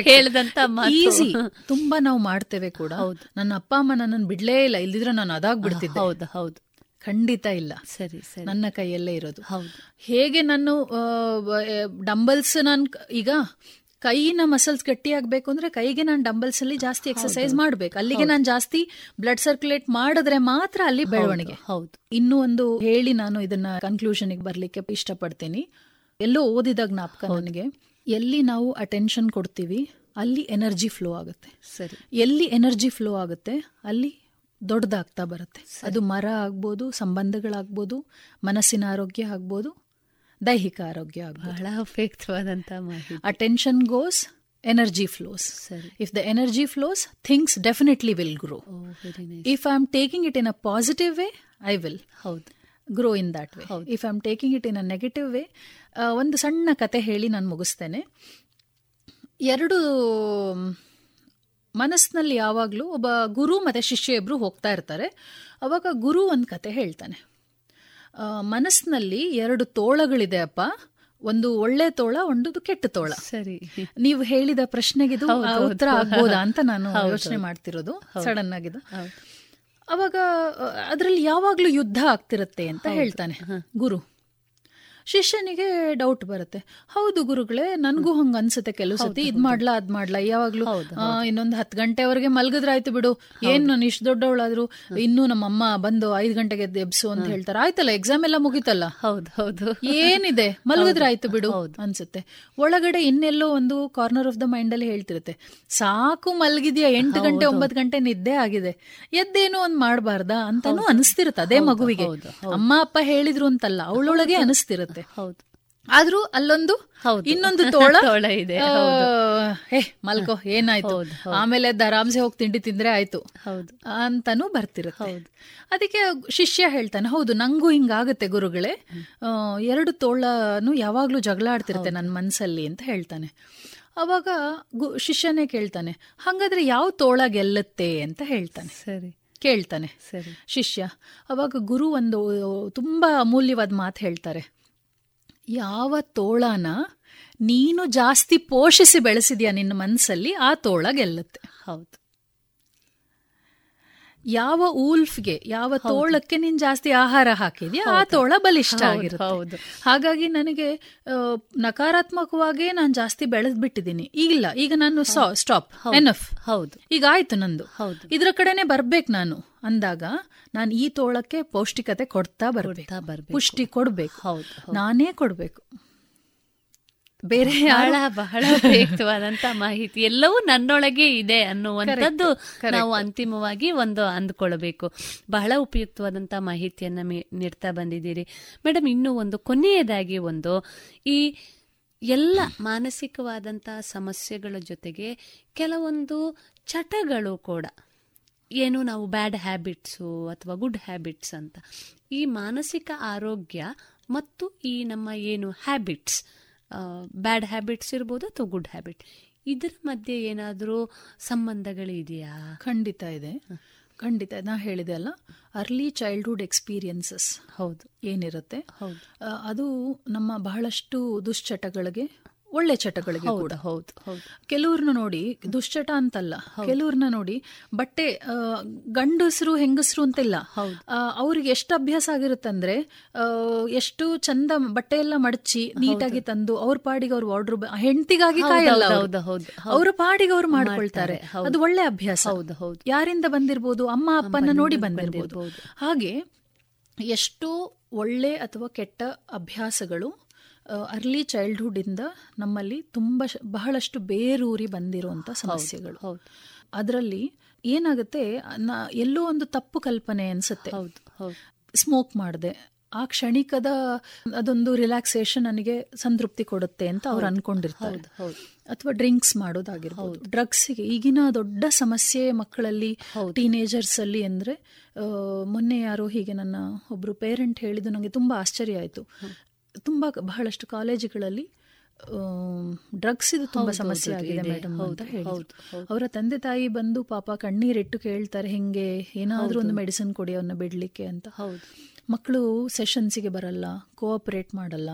ಹೇಳಿದಂತ ಈಸಿ ತುಂಬಾ ನಾವು ಮಾಡ್ತೇವೆ ಕೂಡ. ಹೌದು. ನನ್ನ ಅಪ್ಪ ಅಮ್ಮ ನನ್ನನ್ನು ಬಿಡ್ಲೇ ಇಲ್ಲ. ಇಲ್ದಿದ್ರೆ ನಾನು ಅದಾಗ್ ಬಿಡ್ತಿದ್ದೆ ಹೌದು ಹೌದು. ಖಂಡಿತ ಇಲ್ಲ. ಸರಿ ಸರಿ. ನನ್ನ ಕೈಯಲ್ಲೇ ಇರೋದು. ಹೌದು. ಹೇಗೆ ನಾನು ಡಂಬಲ್ಸ್ ನಾನು ಈಗ ಕೈನ ಮಸಲ್ಸ್ ಗಟ್ಟಿ ಆಗಬೇಕು ಅಂದ್ರೆ ಕೈಗೆ ನಾನು ಡಂಬಲ್ಸ್ ಅಲ್ಲಿ ಜಾಸ್ತಿ ಎಕ್ಸರ್ಸೈಸ್ ಮಾಡಬೇಕು. ಅಲ್ಲಿಗೆ ನಾನು ಜಾಸ್ತಿ ಬ್ಲಡ್ ಸರ್ಕ್ಯುಲೇಟ್ ಮಾಡಿದ್ರೆ ಮಾತ್ರ ಅಲ್ಲಿ ಬೆಳವಣಿಗೆ. ಹೌದು. ಇನ್ನೂ ಒಂದು ಹೇಳಿ ನಾನು ಇದನ್ನ ಕನ್ಕ್ಲೂಷನ್ ಬರ್ಲಿಕ್ಕೆ ಇಷ್ಟಪಡ್ತೀನಿ. ಎಲ್ಲೋ ಓದಿದ ಜ್ಞಾಪಕ ನನಗೆ. ಎಲ್ಲಿ ನಾವು ಅಟೆನ್ಷನ್ ಕೊಡ್ತೀವಿ ಅಲ್ಲಿ ಎನರ್ಜಿ ಫ್ಲೋ ಆಗುತ್ತೆ. ಸರಿ. ಎಲ್ಲಿ ಎನರ್ಜಿ ಫ್ಲೋ ಆಗುತ್ತೆ ಅಲ್ಲಿ ದೊಡ್ಡದಾಗ್ತಾ ಬರುತ್ತೆ. ಅದು ಮರ ಆಗ್ಬೋದು ಸಂಬಂಧಗಳಾಗ್ಬೋದು ಮನಸ್ಸಿನ ಆರೋಗ್ಯ ಆಗ್ಬೋದು ದೈಹಿಕ ಆರೋಗ್ಯ ಬಹಳ ಉಪಯುಕ್ತವಾದಂತ ಮಾಹಿತಿ. Attention goes energy flows if the energy flows things definitely will grow if I am taking it in a positive way I will ಹೌದು. Grow in that way if I am taking it in a negative way ಒಂದು ಸಣ್ಣ ಕತೆ ಹೇಳಿ ನಾನು ಮುಗಿಸ್ತೇನೆ. ಎರಡು ಮನಸ್ಸಿನಲ್ಲಿ ಯಾವಾಗಲೂ ಒಬ್ಬ ಗುರು ಮತ್ತು ಶಿಷ್ಯ ಇಬ್ಬರು ಹೋಗ್ತಾ ಇರ್ತಾರೆ. ಅವಾಗ ಗುರು ಒಂದು ಕತೆ ಹೇಳ್ತಾನೆ. ಮನಸ್ಸಿನಲ್ಲಿ ಎರಡು ತೋಳಗಳಿದೆ ಅಪ್ಪ. ಒಂದು ಒಳ್ಳೆ ತೋಳ ಒಂದು ಕೆಟ್ಟ ತೋಳ. ಸರಿ. ನೀವು ಹೇಳಿದ ಪ್ರಶ್ನೆಗೆ ಇದು ಉತ್ತರ ಆಗ್ಬೋದಾ ಅಂತ ನಾನು ಯೋಚನೆ ಮಾಡ್ತಿರೋದು. ಸಡನ್ ಆಗಿದ್ದು ಅವಾಗ ಅದರಲ್ಲಿ ಯಾವಾಗ್ಲೂ ಯುದ್ಧ ಆಗ್ತಿರತ್ತೆ ಅಂತ ಹೇಳ್ತಾನೆ ಗುರು. ಶಿಷ್ಯನಿಗೆ ಡೌಟ್ ಬರುತ್ತೆ. ಹೌದು ಗುರುಗಳೇ ನನಗೂ ಹಂಗ ಅನ್ಸುತ್ತೆ ಕೆಲವು ಸತಿ. ಇದ್ ಮಾಡ್ಲಾ ಅದ್ ಮಾಡ್ಲಾ. ಯಾವಾಗ್ಲೂ ಇನ್ನೊಂದು ಇನ್ನೊಂದ್ ಹತ್ ಗಂಟೆವರೆಗೆ ಮಲ್ಗದ್ರಾಯ್ತು ಬಿಡು. ಏನ್ ನಾನು ಇಷ್ಟು ದೊಡ್ಡವಳಾದ್ರು ನಮ್ಮ ಅಮ್ಮ ಬಂದು ಐದ್ ಗಂಟೆಗೆ ಎದ್ದು ಎಬ್ಸು ಅಂತ ಹೇಳ್ತಾರೆ. ಆಯ್ತಲ್ಲ ಎಕ್ಸಾಮ್ ಎಲ್ಲ ಮುಗಿತಲ್ಲ? ಹೌದು ಹೌದು. ಏನಿದೆ? ಮಲಗಿದ್ರಾಯ್ತು ಬಿಡು ಅನ್ಸುತ್ತೆ. ಒಳಗಡೆ ಇನ್ನೆಲ್ಲೋ ಒಂದು ಕಾರ್ನರ್ ಆಫ್ ದ ಮೈಂಡ್ ಅಲ್ಲಿ ಹೇಳ್ತಿರುತ್ತೆ. ಸಾಕು ಮಲಗಿದ್ಯಾ ಎಂಟು ಗಂಟೆ ಒಂಬತ್ತು ಗಂಟೆ ನಿದ್ದೆ ಆಗಿದೆ. ಎದ್ದೇನೋ ಒಂದ್ ಮಾಡ್ಬಾರ್ದಾ ಅಂತಾನು ಅನಿಸ್ತಿರುತ್ತೆ ಅದೇ ಮಗುವಿಗೆ. ಅಮ್ಮ ಅಪ್ಪ ಹೇಳಿದ್ರು ಅಂತಲ್ಲ ಅವಳೊಳಗೆ ಅನಿಸ್ತಿರುತ್ತೆ. ಹೌದು. ಆದ್ರೂ ಅಲ್ಲೊಂದು ಹೌದು. ಇನ್ನೊಂದು ತೋಳ. ತೋಳ ಇದೆ, ಹೌದು. ಹೇ ಮಲ್ಕೋ ಏನಾಯ್ತು? ಹೌದು, ಹೌದು. ಆಮೇಲೆ ಆರಾಮ್ಸೆ ಹೋಗಿ ತಿಂಡಿ ತಿಂದ್ರೆ ಆಯ್ತು. ಹೌದು. ಅಂತಾನು ಬರ್ತಿರುತ್ತೆ. ಅದಕ್ಕೆ ಶಿಷ್ಯ ಹೇಳ್ತಾನೆ ಹೌದು ನಂಗೂ ಹಿಂಗಾಗುತ್ತೆ ಗುರುಗಳೇ. ಎರಡು ತೋಳನು ಯಾವಾಗ್ಲೂ ಜಗಳ ಆಡ್ತಿರುತ್ತೆ ನನ್ನ ಮನ್ಸಲ್ಲಿ ಅಂತ ಹೇಳ್ತಾನೆ. ಅವಾಗ ಗು- ಶಿಷ್ಯನೇ ಕೇಳ್ತಾನೆ ಹಂಗಾದ್ರೆ ಯಾವ ತೋಳ ಗೆಲ್ಲುತ್ತೆ? ಅಂತ ಹೇಳ್ತಾನೆ. ಸರಿ. ಕೇಳ್ತಾನೆ ಸರಿ. ಶಿಷ್ಯ. ಅವಾಗ ಗುರು ಒಂದು ತುಂಬಾ ಅಮೂಲ್ಯವಾದ ಮಾತು ಹೇಳ್ತಾರೆ. ಯಾವ ತೋಳನ ನೀನು ಜಾಸ್ತಿ ಪೋಷಿಸಿ ಬೆಳೆಸಿದ್ಯಾ ನಿನ್ನ ಮನಸ್ಸಲ್ಲಿ ಆ ತೋಳ ಗೆಲ್ಲುತ್ತೆ. ಹೌದು. ಯಾವ ಊಲ್ಫ್ಗೆ ಯಾವ ತೋಳಕ್ಕೆ ನೀನ್ ಜಾಸ್ತಿ ಆಹಾರ ಹಾಕಿದ್ಯಾ? ಆ ತೋಳ ಬಲಿಷ್ಠ ಆಗಿರುತ್ತೆ. ಹೌದು. ಹಾಗಾಗಿ ನನಗೆ ಆ, ನಕಾರಾತ್ಮಕವಾಗೇ ನಾನು ಜಾಸ್ತಿ ಬೆಳೆದ್ ಬಿಟ್ಟಿದ್ದೀನಿ ಈಗಿಲ್ಲ ಈಗ ನಾನು ಸ್ಟಾಪ್ ಎನಫ್ ಹೌದು. ಈಗ ಆಯ್ತು ನಂದು. ಹೌದು. ಇದ್ರ ಕಡೆನೆ ಬರ್ಬೇಕು ನಾನು. ಅಂದಾಗ ನಾನು ಈ ತೋಳಕ್ಕೆ ಪೌಷ್ಟಿಕತೆ ಕೊಡ್ತಾ ಬರ್ಬೇಕು. ಬರ್ಬೇಕು. ಪುಷ್ಟಿ ಕೊಡ್ಬೇಕು. ಹೌದು, ನಾನೇ ಕೊಡ್ಬೇಕು. ಬೇರೆ ಬಹಳ ಬಹಳ ಉಪಯುಕ್ತವಾದಂತ ಮಾಹಿತಿ ಎಲ್ಲವೂ ನನ್ನೊಳಗೆ ಇದೆ ಅನ್ನುವಂಥದ್ದು ನಾವು ಅಂತಿಮವಾಗಿ ಒಂದು ಅಂದ್ಕೊಳ್ಬೇಕು. ಬಹಳ ಉಪಯುಕ್ತವಾದಂತ ಮಾಹಿತಿಯನ್ನ ನೀಡ್ತಾ ಬಂದಿದ್ದೀರಿ. ಮೇಡಮ್ ಇನ್ನು ಒಂದು ಕೊನೆಯದಾಗಿ ಒಂದು ಈ ಎಲ್ಲ ಮಾನಸಿಕವಾದಂತಹ ಸಮಸ್ಯೆಗಳ ಜೊತೆಗೆ ಕೆಲವೊಂದು ಚಟಗಳು ಕೂಡ ಏನು ನಾವು ಬ್ಯಾಡ್ ಹ್ಯಾಬಿಟ್ಸು ಅಥವಾ ಗುಡ್ ಹ್ಯಾಬಿಟ್ಸ್ ಅಂತ ಈ ಮಾನಸಿಕ ಆರೋಗ್ಯ ಮತ್ತು ಈ ನಮ್ಮ ಏನು ಹ್ಯಾಬಿಟ್ಸ್ ಬ್ಯಾಡ್ ಹ್ಯಾಬಿಟ್ಸ್ ಇರ್ಬೋದು ಅಥವಾ ಗುಡ್ ಹ್ಯಾಬಿಟ್ ಇದರ ಮಧ್ಯೆ ಏನಾದರೂ ಸಂಬಂಧಗಳಿದೆಯಾ? ಖಂಡಿತ ಇದೆ. ಖಂಡಿತ. ನಾ ಹೇಳಿದೆ ಅಲ್ಲ ಅರ್ಲಿ ಚೈಲ್ಡ್ಹುಡ್ ಎಕ್ಸ್ಪೀರಿಯನ್ಸಸ್ ಹೌದು. ಏನಿರುತ್ತೆ? ಹೌದು. ಅದು ನಮ್ಮ ಬಹಳಷ್ಟು ದುಶ್ಚಟಗಳಿಗೆ ಒಳ್ಳೆ ಚಟಗಳಿಗೆ ಕೂಡ. ಹೌದು. ಕೆಲವ್ರನ್ನ ನೋಡಿ ದುಶ್ಚಟ ಅಂತಲ್ಲ ಕೆಲವ್ರನ್ನ ನೋಡಿ ಬಟ್ಟೆ ಗಂಡಸರು ಹೆಂಗಸರು ಅಂತಿಲ್ಲ. ಅವ್ರಿಗೆ ಎಷ್ಟು ಅಭ್ಯಾಸ ಆಗಿರುತ್ತಂದ್ರೆ ಎಷ್ಟು ಚಂದ ಬಟ್ಟೆ ಎಲ್ಲ ಮಡಚಿ ನೀಟಾಗಿ ತಂದು ಅವ್ರ ಪಾಡಿಗೆ ಅವ್ರ ವಾರ್ಡ್ರೋಬ್ ಹೆಂಡತಿಗಾಗಿ ಕಾಯಲ್ಲ ಅವ್ರು. ಪಾಡಿಗೆ ಅವ್ರು ಮಾಡ್ಕೊಳ್ತಾರೆ. ಅದು ಒಳ್ಳೆ ಅಭ್ಯಾಸ. ಹೌದು, ಹೌದು. ಯಾರಿಂದ ಬಂದಿರ್ಬೋದು? ಅಮ್ಮ ಅಪ್ಪನ ನೋಡಿ ಬಂದಿರ್ಬೋದು. ಹಾಗೆ ಎಷ್ಟೋ ಒಳ್ಳೆ ಅಥವಾ ಕೆಟ್ಟ ಅಭ್ಯಾಸಗಳು ಅರ್ಲಿ ಚೈಲ್ಡ್ಹುಡ್ ಇಂದ ನಮ್ಮಲ್ಲಿ ತುಂಬ ಬಹಳಷ್ಟು ಬೇರೂರಿ ಬಂದಿರುವಂತ ಸಮಸ್ಯೆಗಳು. ಅದರಲ್ಲಿ ಏನಾಗುತ್ತೆ ಎಲ್ಲೋ ಒಂದು ತಪ್ಪು ಕಲ್ಪನೆ ಅನ್ಸುತ್ತೆ. ಸ್ಮೋಕ್ ಮಾಡಿದೆ. ಆ ಕ್ಷಣಿಕದ ಅದೊಂದು ರಿಲ್ಯಾಕ್ಸೇಷನ್ ನನಗೆ ಸಂತೃಪ್ತಿ ಕೊಡುತ್ತೆ ಅಂತ ಅವ್ರು ಅನ್ಕೊಂಡಿರ್ತಾರೆ. ಅಥವಾ ಡ್ರಿಂಕ್ಸ್ ಮಾಡೋದಾಗಿರ್ಬೋದು. ಡ್ರಗ್ಸ್ಗೆ ಈಗಿನ ದೊಡ್ಡ ಸಮಸ್ಯೆ ಮಕ್ಕಳಲ್ಲಿ ಟೀನೇಜರ್ಸ್ ಅಲ್ಲಿ ಅಂದ್ರೆ ಮೊನ್ನೆ ಯಾರೋ ಹೀಗೆ ನನ್ನ ಒಬ್ರು ಪೇರೆಂಟ್ ಹೇಳಿದ್ದು ನನಗೆ ತುಂಬಾ ಆಶ್ಚರ್ಯ ಆಯಿತು. ತುಂಬಾ ಬಹಳಷ್ಟು ಕಾಲೇಜುಗಳಲ್ಲಿ ಡ್ರಗ್ಸ್ ಇದು ತುಂಬಾ ಸಮಸ್ಯೆ ಆಗಿದೆ. ಮೇಡಮ್ ಅಂತ ಹೇಳಿ. ಅವರ ತಂದೆ ತಾಯಿ ಬಂದು ಪಾಪ ಕಣ್ಣೀರಿಟ್ಟು ಕೇಳ್ತಾರೆ ಹಿಂಗೆ ಏನಾದರೂ ಒಂದು ಮೆಡಿಸಿನ್ ಕೊಡಿ ಅವನ್ನ ಬಿಡ್ಲಿಕ್ಕೆ ಅಂತ. ಹೌದು. ಮಕ್ಕಳು ಸೆಷನ್ಸಿಗೆ ಬರಲ್ಲ ಕೋಆಪರೇಟ್ ಮಾಡಲ್ಲ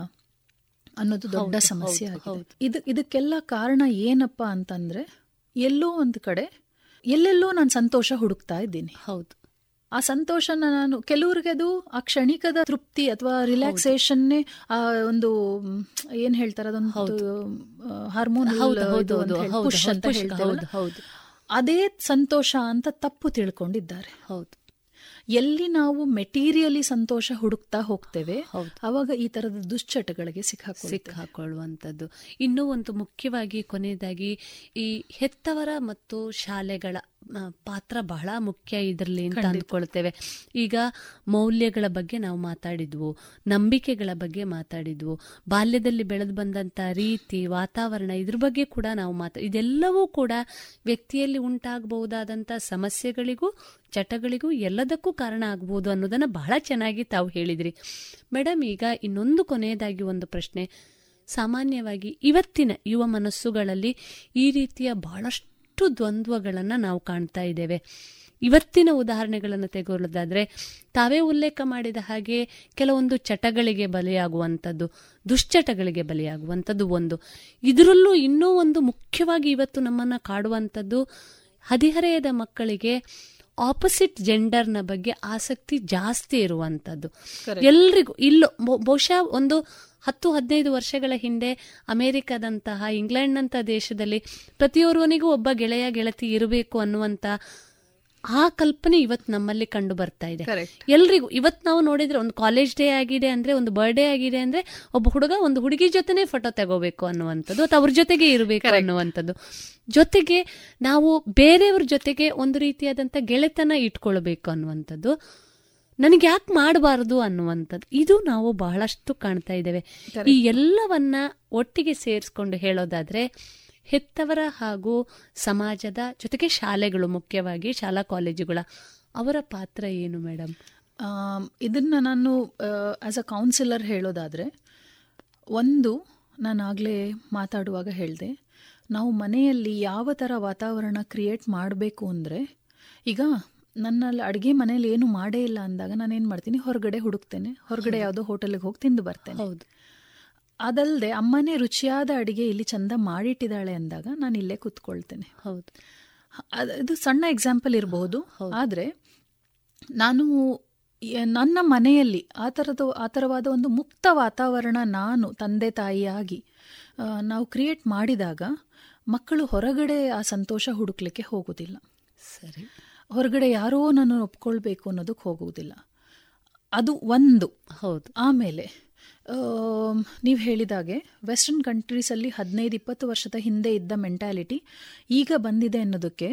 ಅನ್ನೋದು ದೊಡ್ಡ ಸಮಸ್ಯೆ ಆಗಿದೆ. ಇದು ಇದಕ್ಕೆಲ್ಲ ಕಾರಣ ಏನಪ್ಪ ಅಂತಂದ್ರೆ ಎಲ್ಲೋ ಒಂದು ಕಡೆ ಎಲ್ಲೆಲ್ಲೋ ನಾನು ಸಂತೋಷ ಹುಡುಕ್ತಾ ಇದ್ದೀನಿ. ಹೌದು. ಆ ಸಂತೋಷನ ನಾನು ಕೆಲವ್ರಿಗೆ ಅದು ಆ ಕ್ಷಣಿಕದ ತೃಪ್ತಿ ಅಥವಾ ರಿಲ್ಯಾಕ್ಸೇಷನ್ನೇ ಆ ಒಂದು ಏನ್ ಹೇಳ್ತಾರೆ ಅದೊಂದು ಹಾರ್ಮೋನ್. ಅದೇ ಸಂತೋಷ ಅಂತ ತಪ್ಪು ತಿಳ್ಕೊಂಡಿದ್ದಾರೆ. ಹೌದು. ಎಲ್ಲಿ ನಾವು ಮೆಟೀರಿಯಲಿ ಸಂತೋಷ ಹುಡುಕ್ತಾ ಹೋಗ್ತೇವೆ ಅವಾಗ ಈ ತರದ ದುಶ್ಚಟಗಳಿಗೆ ಸಿಕ್ಕ ಸಿಕ್ಕಾಕೊಳ್ಳುವಂಥದ್ದು. ಇನ್ನೂ ಒಂದು ಮುಖ್ಯವಾಗಿ ಕೊನೆಯದಾಗಿ ಈ ಹೆತ್ತವರ ಮತ್ತು ಶಾಲೆಗಳ ಪಾತ್ರ ಬಹಳ ಮುಖ್ಯ ಇದರಲ್ಲಿ ಅಂತ. ಅಂದ್ಕೊಳ್ತೇವೆ. ಈಗ ಮೌಲ್ಯಗಳ ಬಗ್ಗೆ ನಾವು ಮಾತಾಡಿದ್ವು ನಂಬಿಕೆಗಳ ಬಗ್ಗೆ ಮಾತಾಡಿದ್ವು ಬಾಲ್ಯದಲ್ಲಿ ಬೆಳೆದು ಬಂದಂತ ರೀತಿ ವಾತಾವರಣ ಇದ್ರ ಬಗ್ಗೆ ಕೂಡ ನಾವು ಮಾತಾ ಇದೆಲ್ಲವೂ ಕೂಡ ವ್ಯಕ್ತಿಯಲ್ಲಿ ಉಂಟಾಗಬಹುದಾದಂತ ಸಮಸ್ಯೆಗಳಿಗೂ ಚಟಗಳಿಗೂ ಎಲ್ಲದಕ್ಕೂ ಕಾರಣ ಆಗಬಹುದು ಅನ್ನೋದನ್ನ ಬಹಳ ಚೆನ್ನಾಗಿ ತಾವು ಹೇಳಿದ್ರಿ. ಮೇಡಮ್ ಈಗ ಇನ್ನೊಂದು ಕೊನೆಯದಾಗಿ ಒಂದು ಪ್ರಶ್ನೆ. ಸಾಮಾನ್ಯವಾಗಿ ಇವತ್ತಿನ ಯುವ ಮನಸ್ಸುಗಳಲ್ಲಿ ಈ ರೀತಿಯ ಬಹಳಷ್ಟು ದ್ವಂದ್ವಗಳನ್ನ ನಾವು ಕಾಣ್ತಾ ಇದ್ದೇವೆ. ಇವತ್ತಿನ ಉದಾಹರಣೆಗಳನ್ನು ತೆಗೆದುಕೊಳ್ಳೋದಾದ್ರೆ, ತಾವೇ ಉಲ್ಲೇಖ ಮಾಡಿದ ಹಾಗೆ ಕೆಲವೊಂದು ಚಟಗಳಿಗೆ ಬಲಿಯಾಗುವಂಥದ್ದು, ದುಶ್ಚಟಗಳಿಗೆ ಬಲಿಯಾಗುವಂಥದ್ದು ಒಂದು. ಇದರಲ್ಲೂ ಇನ್ನೂ ಒಂದು ಮುಖ್ಯವಾಗಿ ಇವತ್ತು ನಮ್ಮನ್ನು ಕಾಡುವಂಥದ್ದು ಹದಿಹರೆಯದ ಮಕ್ಕಳಿಗೆ ಆಪೋಸಿಟ್ ಜೆಂಡರ್ನ ಬಗ್ಗೆ ಆಸಕ್ತಿ ಜಾಸ್ತಿ ಇರುವಂಥದ್ದು ಎಲ್ರಿಗೂ ಇಲ್ಲೋ ಬಹುಶಃ ಒಂದು ಹತ್ತು ಹದಿನೈದು ವರ್ಷಗಳ ಹಿಂದೆ ಅಮೆರಿಕದಂತಹ ಇಂಗ್ಲೆಂಡ್ನಂತಹ ದೇಶದಲ್ಲಿ ಪ್ರತಿಯೊರ್ವನಿಗೂ ಒಬ್ಬ ಗೆಳೆಯ ಗೆಳತಿ ಇರಬೇಕು ಅನ್ನುವಂತ ಆ ಕಲ್ಪನೆ ಇವತ್ತು ನಮ್ಮಲ್ಲಿ ಕಂಡು ಬರ್ತಾ ಇದೆ. ಎಲ್ರಿಗೂ ಇವತ್ತು ನಾವು ನೋಡಿದ್ರೆ ಒಂದು ಕಾಲೇಜ್ ಡೇ ಆಗಿದೆ ಅಂದ್ರೆ ಒಂದು ಬರ್ಡೇ ಆಗಿದೆ ಅಂದ್ರೆ ಒಬ್ಬ ಹುಡುಗ ಒಂದು ಹುಡುಗಿ ಜೊತೆನೆ ಫೋಟೋ ತಗೋಬೇಕು ಅನ್ನುವಂಥದ್ದು ಅಥವಾ ಅವ್ರ ಜೊತೆಗೆ ಇರಬೇಕು ಅನ್ನುವಂಥದ್ದು. ಜೊತೆಗೆ ನಾವು ಬೇರೆಯವ್ರ ಜೊತೆಗೆ ಒಂದು ರೀತಿಯಾದಂತ ಗೆಳೆತನ ಇಟ್ಕೊಳ್ಬೇಕು ಅನ್ನುವಂಥದ್ದು. ನನಗೆ ಯಾಕೆ ಮಾಡಬಾರದು ಅನ್ನುವಂಥದ್ದು. ಇದು ನಾವು ಬಹಳಷ್ಟು ಕಾಣ್ತಾ ಇದ್ದೇವೆ. ಈ ಎಲ್ಲವನ್ನ ಒಟ್ಟಿಗೆ ಸೇರಿಸ್ಕೊಂಡು ಹೇಳೋದಾದ್ರೆ ಹೆತ್ತವರ ಹಾಗೂ ಸಮಾಜದ ಜೊತೆಗೆ ಶಾಲೆಗಳು ಮುಖ್ಯವಾಗಿ ಶಾಲಾ ಕಾಲೇಜುಗಳ ಅವರ ಪಾತ್ರ ಏನು ಮೇಡಮ್ ಇದನ್ನ ನಾನು ಆಸ್ ಅ ಕೌನ್ಸಿಲರ್ ಹೇಳೋದಾದ್ರೆ ಒಂದು ನಾನು ಆಗಲೇ ಮಾತಾಡುವಾಗ ಹೇಳಿದೆ ನಾವು ಮನೆಯಲ್ಲಿ ಯಾವ ಥರ ವಾತಾವರಣ ಕ್ರಿಯೇಟ್ ಮಾಡಬೇಕು ಅಂದರೆ ಈಗ ನನ್ನಲ್ಲಿ ಅಡುಗೆ ಮನೇಲಿ ಏನು ಮಾಡೇ ಇಲ್ಲ ಅಂದಾಗ ನಾನು ಏನು ಮಾಡ್ತೀನಿ ಹೊರಗಡೆ ಹುಡುಕ್ತೇನೆ ಹೊರಗಡೆ ಯಾವುದೋ ಹೋಟೆಲ್ಗೆ ಹೋಗಿ ತಿಂದು ಬರ್ತೇನೆ. ಹೌದು. ಅದಲ್ಲದೆ ಅಮ್ಮನೇ ರುಚಿಯಾದ ಅಡಿಗೆ ಇಲ್ಲಿ ಚಂದ ಮಾಡಿಟ್ಟಿದ್ದಾಳೆ ಅಂದಾಗ ನಾನು ಇಲ್ಲೇ ಕೂತ್ಕೊಳ್ತೇನೆ. ಹೌದು. ಅದು ಸಣ್ಣ ಎಕ್ಸಾಂಪಲ್ ಇರಬಹುದು ಆದರೆ ನಾನು ನನ್ನ ಮನೆಯಲ್ಲಿ ಆ ಥರದ ಆ ಥರವಾದ ಒಂದು ಮುಕ್ತ ವಾತಾವರಣ ನಾನು ತಂದೆ ತಾಯಿಯಾಗಿ ನಾವು ಕ್ರಿಯೇಟ್ ಮಾಡಿದಾಗ ಮಕ್ಕಳು ಹೊರಗಡೆ ಆ ಸಂತೋಷ ಹುಡುಕ್ಲಿಕ್ಕೆ ಹೋಗುವುದಿಲ್ಲ ಸರಿ. ಹೊರಗಡೆ ಯಾರೋ ನಾನು ಒಪ್ಕೊಳ್ಬೇಕು ಅನ್ನೋದಕ್ಕೆ ಹೋಗುವುದಿಲ್ಲ. ಅದು ಒಂದು. ಹೌದು. ಆಮೇಲೆ ನೀವು ಹೇಳಿದಾಗೆ ವೆಸ್ಟರ್ನ್ ಕಂಟ್ರೀಸಲ್ಲಿ ಹದಿನೈದು ಇಪ್ಪತ್ತು ವರ್ಷದ ಹಿಂದೆ ಇದ್ದ ಮೆಂಟ್ಯಾಲಿಟಿ ಈಗ ಬಂದಿದೆ ಅನ್ನೋದಕ್ಕೆ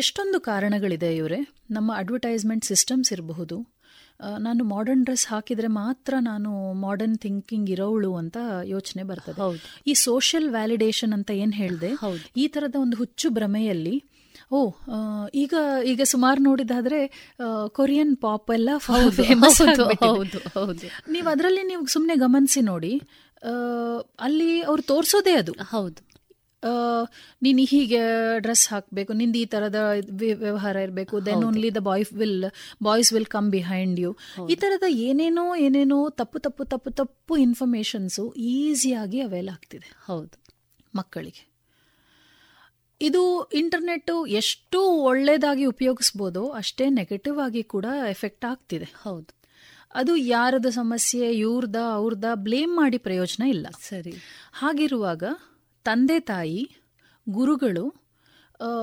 ಎಷ್ಟೊಂದು ಕಾರಣಗಳಿದೆ ಇವರೇ. ನಮ್ಮ ಅಡ್ವರ್ಟೈಸ್ಮೆಂಟ್ ಸಿಸ್ಟಮ್ಸ್ ಇರಬಹುದು. ನಾನು ಮಾಡರ್ನ್ ಡ್ರೆಸ್ ಹಾಕಿದ್ರೆ ಮಾತ್ರ ನಾನು ಮಾಡರ್ನ್ ಥಿಂಕಿಂಗ್ ಇರೋವಳು ಅಂತ ಯೋಚನೆ ಬರ್ತದೆ. ಈ ಸೋಷಿಯಲ್ ವ್ಯಾಲಿಡೇಷನ್ ಅಂತ ಏನು ಹೇಳಿದೆ ಈ ತರದ ಒಂದು ಹುಚ್ಚು ಭ್ರಮೆಯಲ್ಲಿ ಓ ಈಗ ಈಗ ಸುಮಾರು ನೋಡಿದಾದ್ರೆ ಕೊರಿಯನ್ ಪಾಪ್ ಎಲ್ಲ ಫೇಮಸ್ ಹೌದು, ಹೌದು. ನೀವು ಅದರಲ್ಲಿ ನೀವು ಸುಮ್ಮನೆ ಗಮನಿಸಿ ನೋಡಿ ಅಲ್ಲಿ ಅವ್ರು ತೋರಿಸೋದೇ ಅದು. ಹೌದು. ನೀನು ಹೀಗೆ ಡ್ರೆಸ್ ಹಾಕಬೇಕು ನಿಂದು ಈ ತರದ ವ್ಯ- ವ್ಯವಹಾರ ಇರಬೇಕು then only the boy will boys will come behind you ಈ ತರದ ಏನೇನೋ ಏನೇನೋ ತಪ್ಪು ತಪ್ಪು ತಪ್ಪು ತಪ್ಪು ಇನ್ಫಾರ್ಮೇಶನ್ಸು ಈಸಿಯಾಗಿ ಅವೇಲ್ ಆಗ್ತಿದೆ. ಹೌದು. ಮಕ್ಕಳಿಗೆ. ಇದು ಇಂಟರ್ನೆಟ್ ಎಷ್ಟು ಒಳ್ಳೇದಾಗಿ ಉಪಯೋಗಿಸ್ಬೋದು ಅಷ್ಟೇ ನೆಗೆಟಿವ್ ಆಗಿ ಕೂಡ ಎಫೆಕ್ಟ್ ಆಗ್ತಿದೆ. ಹೌದು. ಅದು ಯಾರದ ಸಮಸ್ಯೆ ಇವ್ರದ ಅವ್ರದ ಬ್ಲೇಮ್ ಮಾಡಿ ಪ್ರಯೋಜನ ಇಲ್ಲ. ಸರಿ. ಹಾಗಿರುವಾಗ ತಂದೆ ತಾಯಿ ಗುರುಗಳು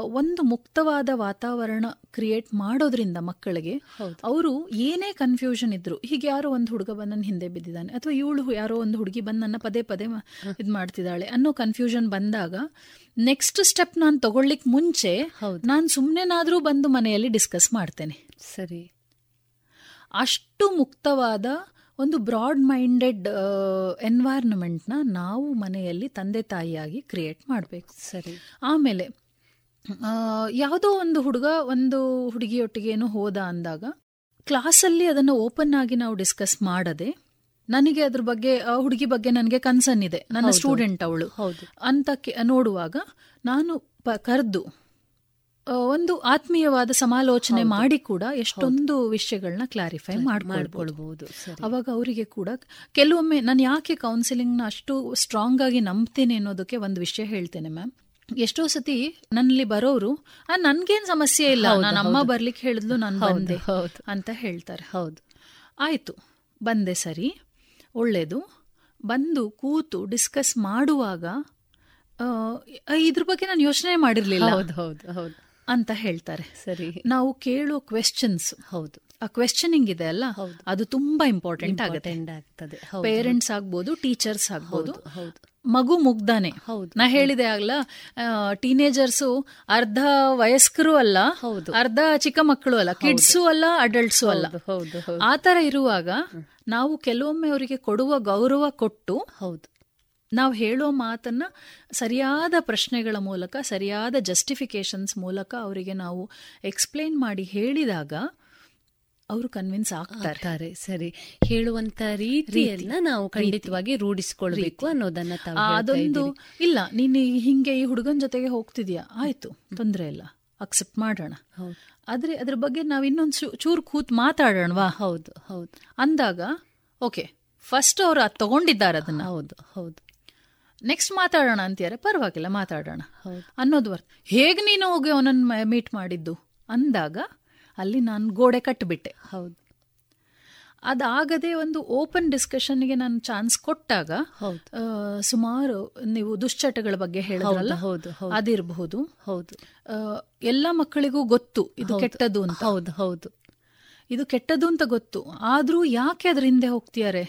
ಒಂದು ಮುಕ್ತವಾದ ವಾತಾವರಣ ಕ್ರಿಯೇಟ್ ಮಾಡೋದ್ರಿಂದ ಮಕ್ಕಳಿಗೆ ಅವರು ಏನೇ ಕನ್ಫ್ಯೂಷನ್ ಇದ್ರು ಹೀಗೆ ಯಾರೋ ಒಂದು ಹುಡುಗ ಬಂದು ನನ್ನ ಹಿಂದೆ ಬಿದ್ದಿದ್ದಾನೆ ಅಥವಾ ಇವಳು ಯಾರೋ ಒಂದು ಹುಡುಗಿ ಬಂದು ನನ್ನ ಪದೇ ಪದೇ ಇದು ಮಾಡ್ತಿದ್ದಾಳೆ ಅನ್ನೋ ಕನ್ಫ್ಯೂಷನ್ ಬಂದಾಗ ನೆಕ್ಸ್ಟ್ ಸ್ಟೆಪ್ ನಾನು ತಗೊಳ್ಲಿಕ್ಕೆ ಮುಂಚೆ ನಾನು ಸುಮ್ಮನೆನಾದರೂ ಬಂದು ಮನೆಯಲ್ಲಿ ಡಿಸ್ಕಸ್ ಮಾಡ್ತೇನೆ. ಸರಿ. ಅಷ್ಟು ಮುಕ್ತವಾದ ಒಂದು ಬ್ರಾಡ್ ಮೈಂಡೆಡ್ ಎನ್ವೈರ್ನ್ಮೆಂಟ್ನ ನಾವು ಮನೆಯಲ್ಲಿ ತಂದೆ ತಾಯಿಯಾಗಿ ಕ್ರಿಯೇಟ್ ಮಾಡಬೇಕು. ಸರಿ. ಆಮೇಲೆ ಯಾವುದೋ ಒಂದು ಹುಡುಗ ಒಂದು ಹುಡುಗಿಯೊಟ್ಟಿಗೇನು ಹೋದ ಅಂದಾಗ ಕ್ಲಾಸಲ್ಲಿ ಅದನ್ನು ಓಪನ್ ಆಗಿ ನಾವು ಡಿಸ್ಕಸ್ ಮಾಡದೆ ನನಗೆ ಅದ್ರ ಬಗ್ಗೆ ಹುಡುಗಿ ಬಗ್ಗೆ ನನಗೆ ಕನ್ಸರ್ನ್ ಇದೆ. ನನ್ನ ಸ್ಟೂಡೆಂಟ್ ಅವಳು. ಅಂತ ನೋಡುವಾಗ ನಾನು ಕರೆದು ಒಂದು ಆತ್ಮೀಯವಾದ ಸಮಾಲೋಚನೆ ಮಾಡಿ ಕೂಡ ಎಷ್ಟೊಂದು ವಿಷಯಗಳನ್ನ ಕ್ಲಾರಿಫೈ ಮಾಡ್ಕೊಳ್ಬಹುದು ಅವಾಗ ಅವರಿಗೆ ಕೂಡ ಕೆಲವೊಮ್ಮೆ ನಾನು ಯಾಕೆ ಕೌನ್ಸಿಲಿಂಗ್ನ ಅಷ್ಟು ಸ್ಟ್ರಾಂಗ್ ಆಗಿ ನಂಬ್ತೇನೆ ಅನ್ನೋದಕ್ಕೆ ಒಂದು ವಿಷಯ ಹೇಳ್ತೇನೆ ಮ್ಯಾಮ್ ಎಷ್ಟೋ ಸತಿ ನನ್ನಲ್ಲಿ ಬರೋರು ನನ್ಗೇನ್ ಸಮಸ್ಯೆ ಇಲ್ಲ ನನ್ನ ನಾನು ಅಮ್ಮ. ಬರ್ಲಿಕ್ಕೆ ಹೇಳಿದ್ಲು ನಾನು ಬಂದೆ ಅಂತ ಹೇಳ್ತಾರೆ. ಹೌದು. ಆಯ್ತು ಬಂದೆ ಸರಿ. ಒಳ್ಳೇದು. ಬಂದು ಕೂತು ಡಿಸ್ಕಸ್ ಮಾಡುವಾಗ ಆ, ಇದ್ರ ಬಗ್ಗೆ ನಾನು ಯೋಚನೆ ಮಾಡಿರ್ಲಿಲ್ಲ ಹೌದು ಹೌದು ಹೌದು. ಅಂತ ಹೇಳ್ತಾರೆ. ಸರಿ. ನಾವು ಕೇಳೋ ಕ್ವೆಶ್ಚನ್ಸ್ ಹೌದು. ಆ ಕ್ವೆಶ್ಚನಿಂಗ್ ಇದೆ ಅಲ್ಲ ಅದು ತುಂಬಾ ಇಂಪಾರ್ಟೆಂಟ್ ಆಗುತ್ತೆ. ಪೇರೆಂಟ್ಸ್ ಆಗ್ಬೋದು ಟೀಚರ್ಸ್ ಆಗ್ಬೋದು. ಮಗು ಮುಗ್ದಾನೆ. ನಾ ಹೇಳಿದೆ ಆಗ್ಲ ಟೀನೇಜರ್ಸು ಅರ್ಧ ವಯಸ್ಕರು ಅಲ್ಲ ಹೌದು. ಅರ್ಧ ಚಿಕ್ಕ ಮಕ್ಕಳು ಅಲ್ಲ ಕಿಡ್ಸು ಅಲ್ಲ ಅಡಲ್ಟ್ಸು ಅಲ್ಲ. ಹೌದು ಹೌದು ಆ ತರ ಇರುವಾಗ ನಾವು ಕೆಲವೊಮ್ಮೆ ಅವರಿಗೆ ಕೊಡುವ ಗೌರವ ಕೊಟ್ಟು ಹೌದು. ನಾವು ಹೇಳೋ ಮಾತನ್ನ ಸರಿಯಾದ ಪ್ರಶ್ನೆಗಳ ಮೂಲಕ ಸರಿಯಾದ ಜಸ್ಟಿಫಿಕೇಶನ್ಸ್ ಮೂಲಕ ಅವರಿಗೆ ನಾವು ಎಕ್ಸ್ಪ್ಲೇನ್ ಮಾಡಿ ಹೇಳಿದಾಗ ಅವರು ಕನ್ವಿನ್ಸ್ ಆಗ್ತಾರೆ. ಸರಿ. ಹೇಳುವಂತ ರೀತಿಯನ್ನ ನಾವು ಖಂಡಿತವಾಗಿ ರೂಢಿಸಿಕೊಳ್ಬೇಕು ಅನ್ನೋದನ್ನ ಅದೊಂದು ಇಲ್ಲ ನೀನು ಹಿಂಗೆ ಈ ಹುಡುಗನ ಜೊತೆಗೆ ಹೋಗ್ತಿದ್ಯಾ? ಆಯ್ತು ತೊಂದ್ರೆ ಇಲ್ಲ. ಅಕ್ಸೆಪ್ಟ್ ಮಾಡೋಣ. ಆದ್ರೆ ಅದ್ರ ಬಗ್ಗೆ ನಾವ್ ಇನ್ನೊಂದು ಚೂರು ಕೂತ್ ಮಾತಾಡೋಣವಾ? ಹೌದು ಹೌದು. ಅಂದಾಗ ಓಕೆ ಫಸ್ಟ್ ಅವರು ಅದು ತಗೊಂಡಿದ್ದಾರೆ ಅದನ್ನ. ಹೌದು ಹೌದು. ನೆಕ್ಸ್ಟ್ ಮಾತಾಡೋಣ ಅಂತಿದ್ದಾರೆ ಪರವಾಗಿಲ್ಲ ಮಾತಾಡೋಣ. ಅನ್ನೋದು ವರ್ತ್. ಹೇಗ್ ನೀನು ಹೋಗಿ ಅವನನ್ನ ಮೀಟ್ ಮಾಡಿದ್ದು? ಅಂದಾಗ ಅಲ್ಲಿ ನಾನು ಗೋಡೆ ಕಟ್ಟಿಬಿಟ್ಟೆ ಹೌದು. ಅದಾಗದೆ ಒಂದು ಓಪನ್ ಡಿಸ್ಕಷನ್ಗೆ ನಾನು ಚಾನ್ಸ್ ಕೊಟ್ಟಾಗ. ಸುಮಾರು ನೀವು ದುಶ್ಚಟಗಳ ಬಗ್ಗೆ ಹೇಳಿದ್ರಲ್ಲ? ಹೌದು, ಹೌದು. ಅದಿರಬಹುದು. ಹೌದು. ಎಲ್ಲ ಮಕ್ಕಳಿಗೂ ಗೊತ್ತು ಇದು. ಕೆಟ್ಟದ್ದು ಅಂತ. ಹೌದು ಹೌದು. ಇದು ಕೆಟ್ಟದ್ದು ಅಂತ ಗೊತ್ತು. ಆದ್ರೂ ಯಾಕೆ ಅದ್ರ ಹಿಂದೆ ಹೋಗ್ತಿದ್ದಾರೆ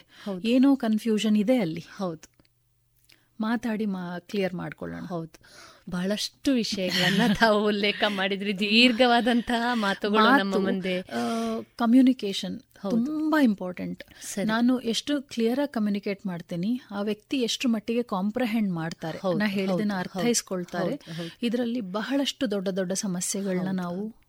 ಏನೋ ಕನ್ಫ್ಯೂಷನ್ ಇದೆ ಅಲ್ಲಿ. ಹೌದು. ಮಾತಾಡಿ ಮಾ ಕ್ಲಿಯರ್ ಮಾಡ್ಕೊಳ್ಳೋಣ. ಹೌದು. ಬಹಳಷ್ಟು ವಿಷಯಗಳನ್ನ ತಾವು ಉಲ್ಲೇಖ ಮಾಡಿದ್ರಿ. ದೀರ್ಘವಾದಂತಹ ಮಾತುಗಳು ನಮ್ಮ ಮುಂದೆ. ಕಮ್ಯುನಿಕೇಶನ್ ತುಂಬಾ ಇಂಪಾರ್ಟೆಂಟ್ ನಾನು ಎಷ್ಟು ಕ್ಲಿಯರ್ ಆಗಿ ಕಮ್ಯುನಿಕೇಟ್ ಮಾಡ್ತೀನಿ ಆ ವ್ಯಕ್ತಿ ಎಷ್ಟು ಮಟ್ಟಿಗೆ ಕಾಂಪ್ರಹೆಂಡ್ ಮಾಡ್ತಾರೆ. ನಾ ಹೇಳಿದನ್ನ ಅರ್ಥೈಸ್ಕೊಳ್ತಾರೆ. ಇದರಲ್ಲಿ ಬಹಳಷ್ಟು ದೊಡ್ಡ ದೊಡ್ಡ ಸಮಸ್ಯೆಗಳನ್ನ ನಾವು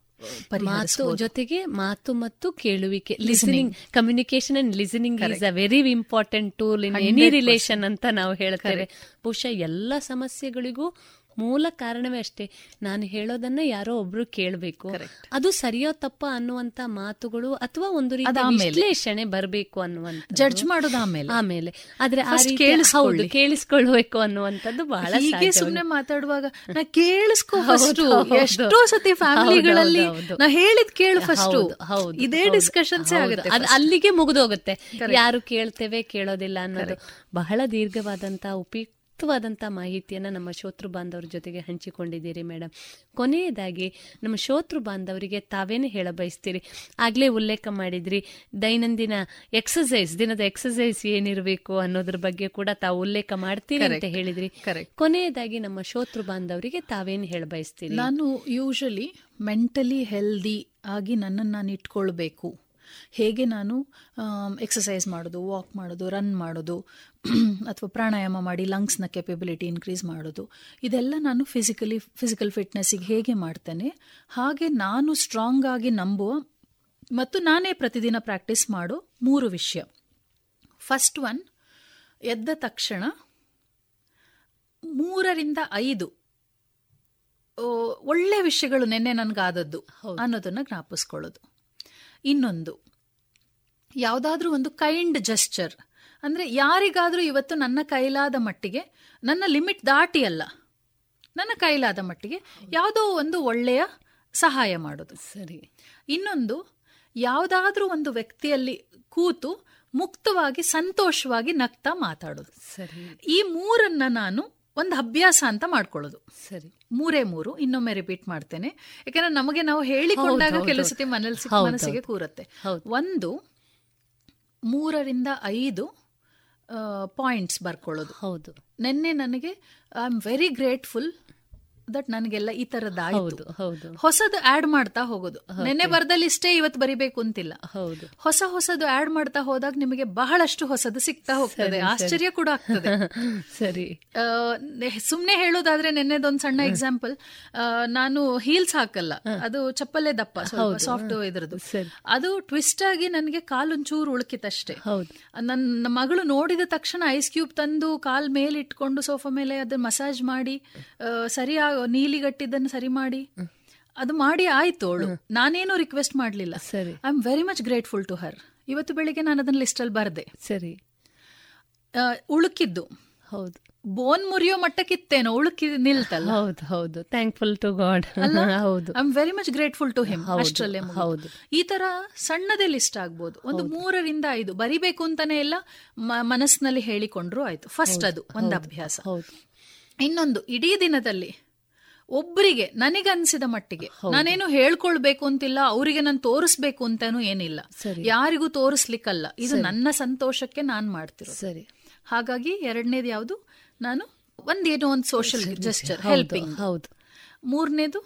ಮಾತು ಜೊತೆಗೆ ಮಾತು ಮತ್ತು ಕೇಳುವಿಕೆ. Listening communication and listening is a very important tool in any 100% relation ಅಂತ ನಾವು ಹೇಳ್ತೇವೆ. ಬಹುಶಃ ಎಲ್ಲ ಸಮಸ್ಯೆಗಳಿಗೂ ಮೂಲ ಕಾರಣವೇ ಅಷ್ಟೇ. ನಾನು ಹೇಳೋದನ್ನ ಯಾರೋ ಒಬ್ರು ಕೇಳಬೇಕು. ಅದು ಸರಿಯೋ ತಪ್ಪ ಅನ್ನುವಂತ ಮಾತುಗಳು ಅಥವಾ ಒಂದು ರೀತಿ ವಿಶ್ಲೇಷಣೆ ಬರಬೇಕು ಅನ್ನುವಂತ ಜಡ್ಜ್ ಮಾಡೋದು ಆಮೇಲೆ. ಆಮೇಲೆ. ಆದ್ರೆ. ಹೌದು ಕೇಳಿಸ್ಕೊಳ್ಬೇಕು ಅನ್ನುವಂಥದ್ದು ಬಹಳ ಹೀಗೆ ಸುಮ್ಮನೆ ಮಾತಾಡುವಾಗ ನಾ ಕೇಳಿಸ್ಕೋ ಫಸ್ಟ್. ಎಷ್ಟೋ ಸತಿ ಫ್ಯಾಮಿಲಿಗಳಲ್ಲಿ. ನಾ ಹೇಳಿದ್ ಕೇಳು ಫಸ್ಟ್ ಹೌದು, ಇದೇ ಡಿಸ್ಕಷನ್ಸ್. ಆಗುತ್ತೆ ಅದು. ಅಲ್ಲಿಗೆ ಮುಗಿದೋಗುತ್ತೆ. ಯಾರು ಕೇಳ್ತೇವೆ ಕೇಳೋದಿಲ್ಲ ಅನ್ನೋದು. ಬಹಳ ದೀರ್ಘವಾದಂತ ಉಪಯುಕ್ತವಾದಂತ ಮಾಹಿತಿಯನ್ನ ನಮ್ಮ ಶೋತೃ ಬಾಂಧವರ ಜೊತೆಗೆ ಹಂಚಿಕೊಂಡಿದ್ದೀರಿ ಮೇಡಮ್ ಕೊನೆಯದಾಗಿ ನಮ್ಮ ಶೋತೃ ಬಾಂಧವರಿಗೆ ತಾವೇನೆ ಹೇಳ ಬಯಸ್ತೀರಿ ಆಗ್ಲೇ ಉಲ್ಲೇಖ ಮಾಡಿದ್ರಿ ದೈನಂದಿನ ಎಕ್ಸಸೈಸ್ ದಿನದ ಎಕ್ಸಸೈಸ್ ಏನಿರಬೇಕು ಅನ್ನೋದ್ರ ಬಗ್ಗೆ ಕೂಡ ತಾವು ಉಲ್ಲೇಖ ಮಾಡ್ತೀರಿ ಅಂತ. ಹೇಳಿದ್ರಿ. ಕೊನೆಯದಾಗಿ ನಮ್ಮ ಶೋತೃ ಬಾಂಧವರಿಗೆ ತಾವೇನು ಹೇಳ ಬಯಸ್ತೀರಿ ನಾನು ಯೂಶಲಿ ಮೆಂಟಲಿ ಹೆಲ್ದಿ ಆಗಿ ನನ್ನನ್ನು ನಾನು ಇಟ್ಕೊಳ್ಬೇಕು ಹೇಗೆ ನಾನು ಎಕ್ಸಸೈಸ್ ಮಾಡೋದು ವಾಕ್ ಮಾಡೋದು ರನ್ ಮಾಡೋದು ಅಥವಾ ಪ್ರಾಣಾಯಾಮ ಮಾಡಿ ಲಂಗ್ಸ್ನ ಕೆಪಬಿಲಿಟಿ ಇನ್ಕ್ರೀಸ್ ಮಾಡೋದು. ಇದೆಲ್ಲ ನಾನು ಫಿಸಿಕಲಿ ಫಿಸಿಕಲ್ ಫಿಟ್ನೆಸ್ಸಿಗೆ ಹೇಗೆ ಮಾಡ್ತೇನೆ ಹಾಗೆ ನಾನು ಸ್ಟ್ರಾಂಗ್ ಆಗಿ ನಂಬುವ ಮತ್ತು ನಾನೇ ಪ್ರತಿದಿನ ಪ್ರಾಕ್ಟೀಸ್ ಮಾಡೋ ಮೂರು ವಿಷಯ. ಫಸ್ಟ್ ಒನ್ ಎದ್ದ ತಕ್ಷಣ ಮೂರರಿಂದ ಐದು ಒಳ್ಳೆ ವಿಷಯಗಳು ನಿನ್ನೆ ನನಗಾದದ್ದು ಅನ್ನೋದನ್ನ ಜ್ಞಾಪಿಸ್ಕೊಳ್ಳೋದು. ಇನ್ನೊಂದು. ಯಾವುದಾದ್ರೂ ಒಂದು ಕೈಂಡ್ ಜೆಸ್ಚರ್ ಅಂದರೆ ಯಾರಿಗಾದರೂ ಇವತ್ತು ನನ್ನ ಕೈಲಾದ ಮಟ್ಟಿಗೆ ನನ್ನ ಲಿಮಿಟ್ ದಾಟಿ ಅಲ್ಲ ನನ್ನ ಕೈಲಾದ ಮಟ್ಟಿಗೆ ಯಾವುದೋ ಒಂದು ಒಳ್ಳೆಯ ಸಹಾಯ ಮಾಡೋದು. ಸರಿ. ಇನ್ನೊಂದು ಯಾವುದಾದ್ರೂ ಒಂದು ವ್ಯಕ್ತಿಯಲ್ಲಿ ಕೂತು ಮುಕ್ತವಾಗಿ ಸಂತೋಷವಾಗಿ ನಗ್ತಾ ಮಾತಾಡೋದು. ಸರಿ. ಈ ಮೂರನ್ನ ನಾನು ಒಂದು ಅಭ್ಯಾಸ ಅಂತ ಮಾಡ್ಕೊಳ್ಳೋದು. ಸರಿ. ಮೂರೇ ಮೂರು ಇನ್ನೊಮ್ಮೆ ರಿಪೀಟ್ ಮಾಡ್ತೇನೆ. ಯಾಕಂದ್ರೆ ನಮಗೆ ನಾವು ಹೇಳಿಕೊಂಡಾಗ. ಕೆಲವು ಸತಿ ಮನಸ್ಸಿ ಮನಸ್ಸಿಗೆ. ಕೂರುತ್ತೆ. ಒಂದು ಮೂರರಿಂದ ಐದು ಪಾಯಿಂಟ್ಸ್ ಬರ್ಕೊಳ್ಳೋದು. ಹೌದು. ನಿನ್ನೆ ನನಗೆ I am very grateful that ನನಗೆಲ್ಲ ಈ ತರದ ಹೌದು ಹೌದು. ಹೊಸದು ಆಡ್ ಮಾಡ್ತಾ ಹೋಗೋದು. ನೆನ್ನೆ ಬರ್ದಲ್ಲಿ ಇಷ್ಟೇ ಇವತ್ತು ಬರಿಬೇಕು ಅಂತಿಲ್ಲ. ಹೌದು. ಹೊಸ ಹೊಸದು ಆಡ್ ಮಾಡ್ತಾ ಹೋದಾಗ ನಿಮಗೆ ಬಹಳಷ್ಟು ಹೊಸದು ಸಿಗ್ತಾ ಹೋಗ್ತದೆ. ಆಶ್ಚರ್ಯ ಕೂಡ ಆಗ್ತದೆ. ಸರಿ. ಸುಮ್ನೆ ಹೇಳೋದಾದ್ರೆ ಒಂದ್ ಸಣ್ಣ ಎಕ್ಸಾಂಪಲ್ ನಾನು ಹೀಲ್ಸ್ ಹಾಕಲ್ಲ. ಅದು ಚಪ್ಪಲೆ ದಪ್ಪ ಸಾಫ್ಟ್ ಇದ್ರದ್ದು. ಅದು ಟ್ವಿಸ್ಟ್ ಆಗಿ ನನಗೆ ಕಾಲೊಂಚೂರು ಉಳುಕಿತಷ್ಟೇ. ನನ್ನ ಮಗಳು ನೋಡಿದ ತಕ್ಷಣ ಐಸ್ ಕ್ಯೂಬ್ ತಂದು ಕಾಲ್ ಮೇಲೆ ಇಟ್ಕೊಂಡು ಸೋಫಾ ಮೇಲೆ ಅದನ್ನ ಮಸಾಜ್ ಮಾಡಿ ಆ, ಸರಿ ಆ- ನೀಲಿಗಟ್ಟಿದ್ದನ್ನು ಸರಿ ಮಾಡಿ. ಅದು ಮಾಡಿ ಆಯ್ತು ಅವಳು. ನಾನೇನು ರಿಕ್ವೆಸ್ಟ್ ಮಾಡಲಿಲ್ಲ. ಸರಿ. I am very much grateful to her ಇವತ್ತು ಬೆಳಿಗ್ಗೆ ನಾನು ಅದನ್ನ ಲಿಸ್ಟಲ್ಲಿ ಬರದೆ. ಸರಿ. ಉಳುಕಿದ್ದು. ಹೌದು. ಬೋನ್ ಮುರಿಯೋ ಮಟ್ಟಕ್ಕಿತ್ತೇನೋ ಉಳುಕಿ ನಿಲ್ತಲ್ಲ. ಹೌದು ಹೌದು. ಥ್ಯಾಂಕ್ಫುಲ್ ಟು ಗಾಡ್ ಹೌದು. I am very much grateful to him ಅಷ್ಟರಲ್ಲೇ. ಹೌದು. ಈ ತರ ಸಣ್ಣದೇ ಲಿಸ್ಟ್ ಆಗ್ಬೋದು. ಒಂದು ಮೂರರಿಂದ ಐದು. ಬರಿಬೇಕು ಅಂತಾನೆ ಎಲ್ಲ ಮನಸ್ಸಿನಲ್ಲಿ ಹೇಳಿಕೊಂಡ್ರು ಆಯ್ತು. ಫಸ್ಟ್ ಅದು ಒಂದು ಅಭ್ಯಾಸ. ಹೌದು. ಇನ್ನೊಂದು ಇಡೀ ದಿನದಲ್ಲಿ ಒಬ್ಬರಿಗೆ ನನಗನ್ಸಿದ ಮಟ್ಟಿಗೆ. ನಾನೇನು ಹೇಳ್ಕೊಳ್ಬೇಕು ಅಂತಿಲ್ಲ ಅವರಿಗೆ ನಾನು ತೋರಿಸ್ಬೇಕು ಅಂತಾನು ಏನಿಲ್ಲ. ಯಾರಿಗೂ ತೋರಿಸ್ಲಿಕ್ಕಲ್ಲ. ಇದು ನನ್ನ ಸಂತೋಷಕ್ಕೆ ನಾನು ಮಾಡ್ತಿರೋ ಸರಿ. ಹಾಗಾಗಿ ಎರಡನೇದು ಯಾವುದು ನಾನು ಒಂದೇನೋ ಒಂದು ಸೋಷಿಯಲ್ ಜಸ್ಟರ್ ಹೆಲ್ಪಿಂಗ್ ಹೌದು. ಮೂರನೇದು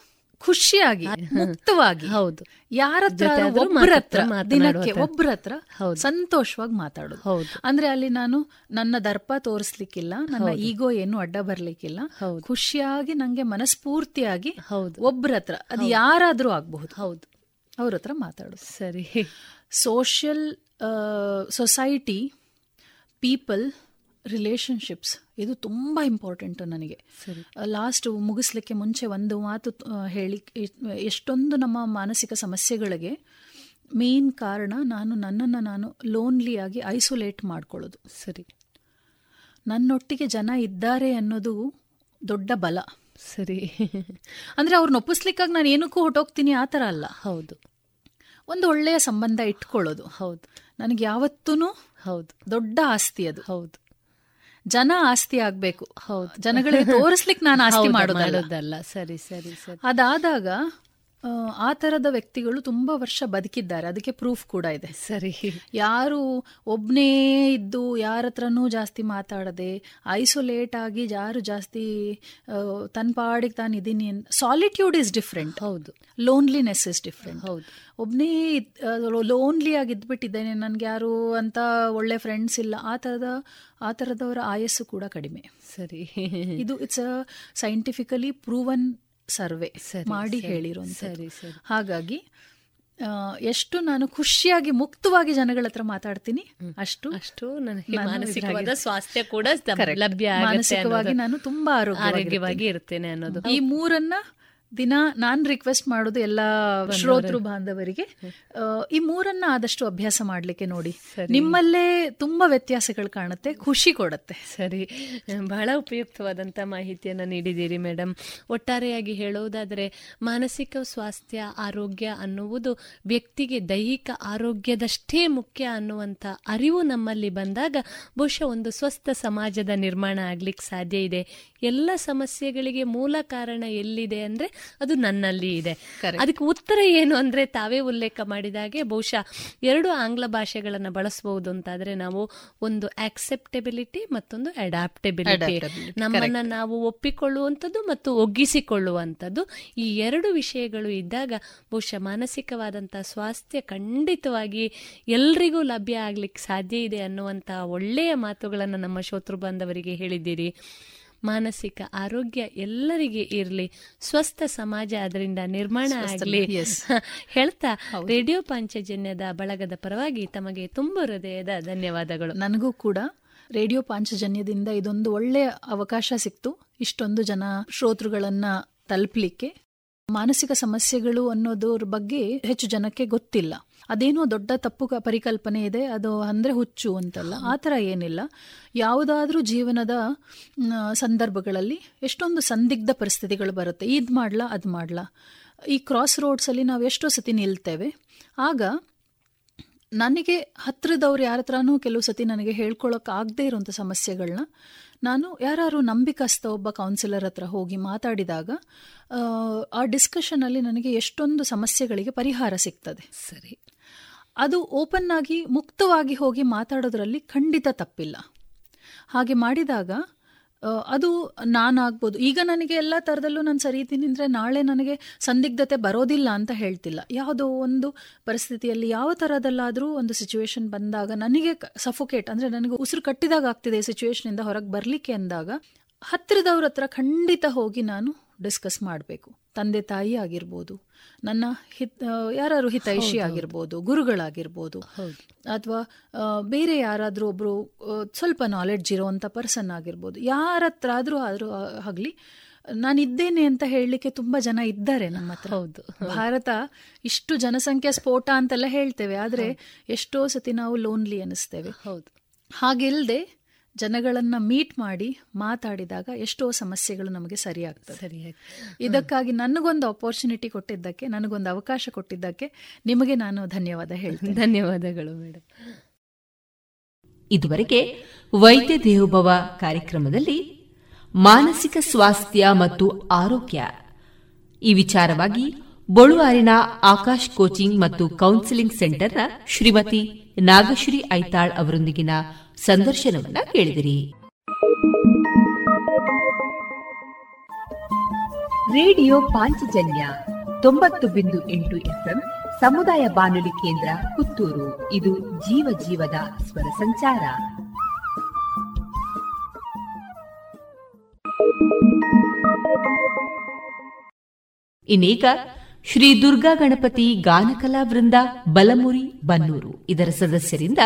ಖುಷಿಯಾಗಿ ಮುಕ್ತವಾಗಿ ಹೌದು. ಯಾರ ಹತ್ರ ಜೊತೆಯಾದ್ರೂ ಒಬ್ಬರ ಹತ್ರ ಮಾತನಾಡುವ ದಿನಕ್ಕೆ ತರ. ಒಬ್ಬರ ಹತ್ರ ಸಂತೋಷವಾಗಿ ಮಾತಾಡೋದು. ಹೌದು. ಅಂದ್ರೆ ಅಲ್ಲಿ ನಾನು ನನ್ನ ದರ್ಪ ತೋರಿಸ್ಲಿಕ್ಕಿಲ್ಲ ನನ್ನ ಈಗೋ ಏನು ಅಡ್ಡ ಬರ್ಲಿಕ್ಕಿಲ್ಲ. ಖುಷಿಯಾಗಿ ನಂಗೆ ಮನಸ್ಫೂರ್ತಿಯಾಗಿ ಒಬ್ಬರ ಹತ್ರ ಅದು ಯಾರಾದ್ರೂ ಆಗ್ಬಹುದು. ಹೌದು. ಅವ್ರ ಹತ್ರ ಮಾತಾಡೋದು. ಸರಿ. ಸೋಷಿಯಲ್ ಸೊಸೈಟಿ ಪೀಪಲ್ ರಿಲೇಶನ್ಶಿಪ್ಸ್ ಇದು ತುಂಬ ಇಂಪಾರ್ಟೆಂಟು ನನಗೆ. ಲಾಸ್ಟ್ ಮುಗಿಸ್ಲಿಕ್ಕೆ ಮುಂಚೆ ಒಂದು ಮಾತು ಹೇಳಿ ಎಷ್ಟೊಂದು ನಮ್ಮ ಮಾನಸಿಕ ಸಮಸ್ಯೆಗಳಿಗೆ ಮೇನ್ ಕಾರಣ ನಾನು ನನ್ನನ್ನು ನಾನು ಲೋನ್ಲಿಯಾಗಿ ಐಸೋಲೇಟ್ ಮಾಡ್ಕೊಳ್ಳೋದು. ಸರಿ. ನನ್ನೊಟ್ಟಿಗೆ ಜನ ಇದ್ದಾರೆ ಅನ್ನೋದು ದೊಡ್ಡ ಬಲ. ಸರಿ. ಅಂದರೆ ಅವ್ರನ್ನ ಒಪ್ಪಿಸ್ಲಿಕ್ಕಾಗಿ ನಾನು ಏನಕ್ಕೂ ಹೊಟ್ಟೋಗ್ತೀನಿ ಆ ಥರ ಅಲ್ಲ. ಹೌದು. ಒಂದು ಒಳ್ಳೆಯ ಸಂಬಂಧ ಇಟ್ಕೊಳ್ಳೋದು. ಹೌದು. ನನಗೆ ಯಾವತ್ತೂ ಹೌದು. ದೊಡ್ಡ ಆಸ್ತಿ ಅದು. ಹೌದು. ಜನ ಆಸ್ತಿ ಆಗ್ಬೇಕು. ಹೌದು. ಜನಗಳಿಗೆ ತೋರಿಸ್ಲಿಕ್ಕೆ ನಾನು ಆಸ್ತಿ ಮಾಡೋದಲ್ಲ. ಸರಿ ಸರಿ ಸರಿ. ಅದಾದಾಗ ಆ, ಥರದ ತರದ ವ್ಯಕ್ತಿಗಳು ತುಂಬಾ ವರ್ಷ ಬದುಕಿದ್ದಾರೆ. ಅದಕ್ಕೆ ಪ್ರೂಫ್ ಕೂಡ ಇದೆ. ಸರಿ. ಯಾರು ಒಬ್ಬನೇ ಇದ್ದು ಯಾರ ಹತ್ರನೂ ಜಾಸ್ತಿ ಮಾತಾಡದೆ ಐಸೋಲೇಟ್ ಆಗಿ ಯಾರು ಜಾಸ್ತಿ ತನ್ನ ಪಾಡಿಗೆ ತಾನು ಇದ್ದೀನಿ ಸಾಲಿಟ್ಯೂಡ್ ಇಸ್ ಡಿಫ್ರೆಂಟ್ ಹೌದು. ಲೋನ್ಲಿನೆಸ್ ಇಸ್ ಡಿಫ್ರೆಂಟ್ ಹೌದು. ಒಬ್ಬನೇ ಲೋನ್ಲಿ ಆಗಿ ಇದ್ಬಿಟ್ಟಿದ್ದೇನೆ ನನಗೆ ಯಾರು ಅಂತ ಒಳ್ಳೆ ಫ್ರೆಂಡ್ಸ್ ಇಲ್ಲ. ಆ ತರದ ಆ ತರದವರ ಆಯಸ್ಸು ಕೂಡ ಕಡಿಮೆ. ಸರಿ. ಇದು it's a scientifically proven survey ಸರಿ, ಮಾಡಿ ಹೇಳಿರೋ ಸರಿ, ಸರಿ. ಹಾಗಾಗಿ ಎಷ್ಟು ನಾನು ಖುಷಿಯಾಗಿ ಮುಕ್ತವಾಗಿ ಜನಗಳ ಹತ್ರ ಮಾತಾಡ್ತೀನಿ ಅಷ್ಟು ಅಷ್ಟು ನನಗೆ ಮಾನಸಿಕವಾದ ಸ್ವಾಸ್ಥ್ಯ ಕೂಡ. ಲಭ್ಯ ಮಾನಸಿಕವಾಗಿ ನಾನು ತುಂಬಾ ಆರೋಗ್ಯವಾಗಿ ಇರ್ತೇನೆ ಅನ್ನೋದು. ಈ ಮೂರನ್ನ ದಿನ ನಾನು ರಿಕ್ವೆಸ್ಟ್ ಮಾಡೋದು ಎಲ್ಲ ಶ್ರೋತೃ ಬಾಂಧವರಿಗೆ. ಈ ಮೂರನ್ನ ಆದಷ್ಟು ಅಭ್ಯಾಸ ಮಾಡ್ಲಿಕ್ಕೆ ನೋಡಿ. ನಿಮ್ಮಲ್ಲೇ ತುಂಬಾ ವ್ಯತ್ಯಾಸಗಳು ಕಾಣುತ್ತೆ ಖುಷಿ ಕೊಡುತ್ತೆ. ಸರಿ. ಬಹಳ ಉಪಯುಕ್ತವಾದಂಥ ಮಾಹಿತಿಯನ್ನು ನೀಡಿದ್ದೀರಿ ಮೇಡಮ್ ಒಟ್ಟಾರೆಯಾಗಿ ಹೇಳುವುದಾದರೆ ಮಾನಸಿಕ ಸ್ವಾಸ್ಥ್ಯ ಆರೋಗ್ಯ ಅನ್ನುವುದು ವ್ಯಕ್ತಿಗೆ ದೈಹಿಕ ಆರೋಗ್ಯದಷ್ಟೇ ಮುಖ್ಯ ಅನ್ನುವಂಥ ಅರಿವು ನಮ್ಮಲ್ಲಿ ಬಂದಾಗ ಬಹುಶಃ ಒಂದು ಸ್ವಸ್ಥ ಸಮಾಜದ ನಿರ್ಮಾಣ ಆಗ್ಲಿಕ್ಕೆ ಸಾಧ್ಯ ಇದೆ. ಎಲ್ಲ ಸಮಸ್ಯೆಗಳಿಗೆ ಮೂಲ ಕಾರಣ ಎಲ್ಲಿದೆ ಅಂದ್ರೆ ಅದು ನನ್ನಲ್ಲಿ ಇದೆ. ಅದಕ್ಕೆ ಉತ್ತರ ಏನು ಅಂದ್ರೆ ತಾವೇ ಉಲ್ಲೇಖ ಮಾಡಿದಾಗೆ ಬಹುಶಃ ಎರಡು ಆಂಗ್ಲ ಭಾಷೆಗಳನ್ನು ಬಳಸಬಹುದು ಅಂತಾದ್ರೆ ನಾವು ಒಂದು ಆಕ್ಸೆಪ್ಟೆಬಿಲಿಟಿ ಮತ್ತೊಂದು ಅಡಾಪ್ಟೆಬಿಲಿಟಿ Adaptability, ನಮ್ಮನ್ನ ನಾವು ಒಪ್ಪಿಕೊಳ್ಳುವಂಥದ್ದು ಮತ್ತು ಒಗ್ಗಿಸಿಕೊಳ್ಳುವಂಥದ್ದು ಈ ಎರಡು ವಿಷಯಗಳು ಇದ್ದಾಗ ಬಹುಶಃ ಮಾನಸಿಕವಾದಂತಹ ಸ್ವಾಸ್ಥ್ಯ ಖಂಡಿತವಾಗಿ ಎಲ್ರಿಗೂ ಲಭ್ಯ ಆಗ್ಲಿಕ್ಕೆ ಸಾಧ್ಯ ಇದೆ ಅನ್ನುವಂತಹ ಒಳ್ಳೆಯ ಮಾತುಗಳನ್ನು ನಮ್ಮ ಶೋತೃ ಬಾಂಧವರಿಗೆ ಹೇಳಿದ್ದೀರಿ. ಮಾನಸಿಕ ಆರೋಗ್ಯ ಎಲ್ಲರಿಗೆ ಇರಲಿ. ಸ್ವಸ್ಥ ಸಮಾಜ ಅದರಿಂದ ನಿರ್ಮಾಣ ಆಗಲಿ. ಹೇಳ್ತಾ ರೇಡಿಯೋ ಪಾಂಚಜನ್ಯದ ಬಳಗದ ಪರವಾಗಿ ತಮಗೆ ತುಂಬ ಹೃದಯದ ಧನ್ಯವಾದಗಳು. ನನಗೂ ಕೂಡ ರೇಡಿಯೋ ಪಾಂಚಜನ್ಯದಿಂದ ಇದೊಂದು ಒಳ್ಳೆಯ ಅವಕಾಶ ಸಿಕ್ತು. ಇಷ್ಟೊಂದು ಜನ ಶ್ರೋತೃಗಳನ್ನ ತಲುಪಲಿಕ್ಕೆ. ಮಾನಸಿಕ ಸಮಸ್ಯೆಗಳು ಅನ್ನೋದ್ರ ಬಗ್ಗೆ ಹೆಚ್ಚು ಜನಕ್ಕೆ ಗೊತ್ತಿಲ್ಲ. ಅದೇನೋ ದೊಡ್ಡ ತಪ್ಪು ಪರಿಕಲ್ಪನೆ ಇದೆ, ಅದು ಅಂದ್ರೆ ಹುಚ್ಚು ಅಂತಲ್ಲ. ಆ ಥರ ಏನಿಲ್ಲ. ಯಾವುದಾದ್ರೂ ಜೀವನದ ಸಂದರ್ಭಗಳಲ್ಲಿ ಎಷ್ಟೊಂದು ಸಂದಿಗ್ಧ ಪರಿಸ್ಥಿತಿಗಳು ಬರುತ್ತೆ. ಇದು ಮಾಡ್ಲಾ, ಅದು ಮಾಡ್ಲಾ. ಈ ಕ್ರಾಸ್ ರೋಡ್ಸಲ್ಲಿ ನಾವು ಎಷ್ಟೋ ಸತಿ ನಿಲ್ತೇವೆ. ಆಗ ನನಗೆ ಹತ್ರದವ್ರು ಯಾರ ಹತ್ರನೂ ಕೆಲವು ಸತಿ ನನಗೆ ಹೇಳ್ಕೊಳಕ್ ಆಗದೇ ಇರುವಂಥ ಸಮಸ್ಯೆಗಳನ್ನ ನಾನು ಯಾರು ನಂಬಿಕಸ್ತ ಒಬ್ಬ ಕೌನ್ಸಿಲರ್ ಹತ್ರ ಹೋಗಿ ಮಾತಾಡಿದಾಗ, ಆ ಡಿಸ್ಕಷನ್ ಅಲ್ಲಿ ನನಗೆ ಎಷ್ಟೊಂದು ಸಮಸ್ಯೆಗಳಿಗೆ ಪರಿಹಾರ ಸಿಗ್ತದೆ. ಸರಿ. ಅದು ಓಪನ್ ಆಗಿ ಮುಕ್ತವಾಗಿ ಹೋಗಿ ಮಾತಾಡೋದ್ರಲ್ಲಿ ಖಂಡಿತ ತಪ್ಪಿಲ್ಲ. ಹಾಗೆ ಮಾಡಿದಾಗ ಅದು ನಾನಾಗ್ಬೋದು. ಈಗ ನನಗೆ ಎಲ್ಲ ಥರದಲ್ಲೂ ನಾನು ಸರಿ ಇದ್ದೀನಿ ಅಂದರೆ ನಾಳೆ ನನಗೆ ಸಂದಿಗ್ಧತೆ ಬರೋದಿಲ್ಲ ಅಂತ ಹೇಳ್ತಿಲ್ಲ. ಯಾವುದೋ ಒಂದು ಪರಿಸ್ಥಿತಿಯಲ್ಲಿ ಯಾವ ಥರದಲ್ಲಾದರೂ ಒಂದು ಸಿಚುವೇಶನ್ ಬಂದಾಗ ನನಗೆ ಸಫೋಕೇಟ್ ಅಂದರೆ ನನಗೆ ಉಸಿರು ಕಟ್ಟಿದಾಗ ಆಗ್ತಿದೆ ಈ ಸಿಚುವೇಶನಿಂದ ಹೊರಗೆ ಬರಲಿಕ್ಕೆ ಅಂದಾಗ ಹತ್ತಿರದವ್ರ ಹತ್ರ ಖಂಡಿತ ಹೋಗಿ ನಾನು ಡಿಸ್ಕಸ್ ಮಾಡಬೇಕು. ತಂದೆ ತಾಯಿ ಆಗಿರ್ಬೋದು ನನ್ನ ಹಿತ್ ಯಾರು ಹಿತೈಷಿ ಆಗಿರ್ಬೋದು ಗುರುಗಳಾಗಿರ್ಬೋದು ಅಥವಾ ಬೇರೆ ಯಾರಾದರೂ ಒಬ್ಬರು ಸ್ವಲ್ಪ ನಾಲೆಡ್ಜ್ ಇರೋವಂಥ ಪರ್ಸನ್ ಆಗಿರ್ಬೋದು. ಯಾರ ಹತ್ರ ಆದರೂ ಆದರೂ ಆಗಲಿ ನಾನಿದ್ದೇನೆ ಅಂತ ಹೇಳಲಿಕ್ಕೆ ತುಂಬ ಜನ ಇದ್ದಾರೆ ನಮ್ಮ ಹತ್ರ. ಹೌದು ಭಾರತ ಇಷ್ಟು ಜನಸಂಖ್ಯಾ ಸ್ಫೋಟ ಅಂತೆಲ್ಲ ಹೇಳ್ತೇವೆ ಆದರೆ ಎಷ್ಟೋ ಸತಿ ನಾವು ಲೋನ್ಲಿ ಅನಿಸ್ತೇವೆ ಹೌದು. ಹಾಗಿಲ್ದೆ ಜನಗಳನ್ನ ಮೀಟ್ ಮಾಡಿ ಮಾತಾಡಿದಾಗ ಎಷ್ಟೋ ಸಮಸ್ಯೆಗಳು ನಮಗೆ ಸರಿಯಾಗ್ತದೆ. ಸರಿಯಾಗಿ ಇದಕ್ಕಾಗಿ ನನಗೊಂದು ಅಪರ್ಚುನಿಟಿ ಕೊಟ್ಟಿದ್ದಕ್ಕೆ ನನಗೊಂದು ಅವಕಾಶ ಕೊಟ್ಟಿದ್ದಕ್ಕೆ ನಿಮಗೆ ನಾನು ಧನ್ಯವಾದ ಹೇಳ್ತೇನೆ. ಧನ್ಯವಾದಗಳು ಮೇಡಮ್ ಇದುವರೆಗೆ ವೈದ್ಯ ದೇವೋಭವ ಕಾರ್ಯಕ್ರಮದಲ್ಲಿ ಮಾನಸಿಕ ಸ್ವಾಸ್ಥ್ಯ ಮತ್ತು ಆರೋಗ್ಯ. ಈ ವಿಚಾರವಾಗಿ ಬೊಳುವಾರಿನ ಆಕಾಶ್ ಕೋಚಿಂಗ್ ಮತ್ತು ಕೌನ್ಸಿಲಿಂಗ್ ಸೆಂಟರ್ನ ಶ್ರೀಮತಿ ನಾಗಶ್ರೀ ಐತಾಳ್ ಅವರೊಂದಿಗಿನ ಸಂದರ್ಶನವನ್ನ ಕೇಳಿದಿರಿ. ರೇಡಿಯೋ ಪಾಂಚಜನ್ಯ ತೊಂಬತ್ತು ಬಿಂದು ಎಂಟು ಎಫ್ಎಂ ಸಮುದಾಯ ಬಾನುಲಿ ಕೇಂದ್ರ ಪುತ್ತೂರು. ಇದು ಜೀವ ಜೀವದ ಸ್ವರ ಸಂಚಾರ. ಇನ್ನೀಗ ಶ್ರೀ ದುರ್ಗಾ ಗಣಪತಿ ಗಾನಕಲಾ ವೃಂದ ಬಲಮುರಿ ಬನ್ನೂರು ಇದರ ಸದಸ್ಯರಿಂದ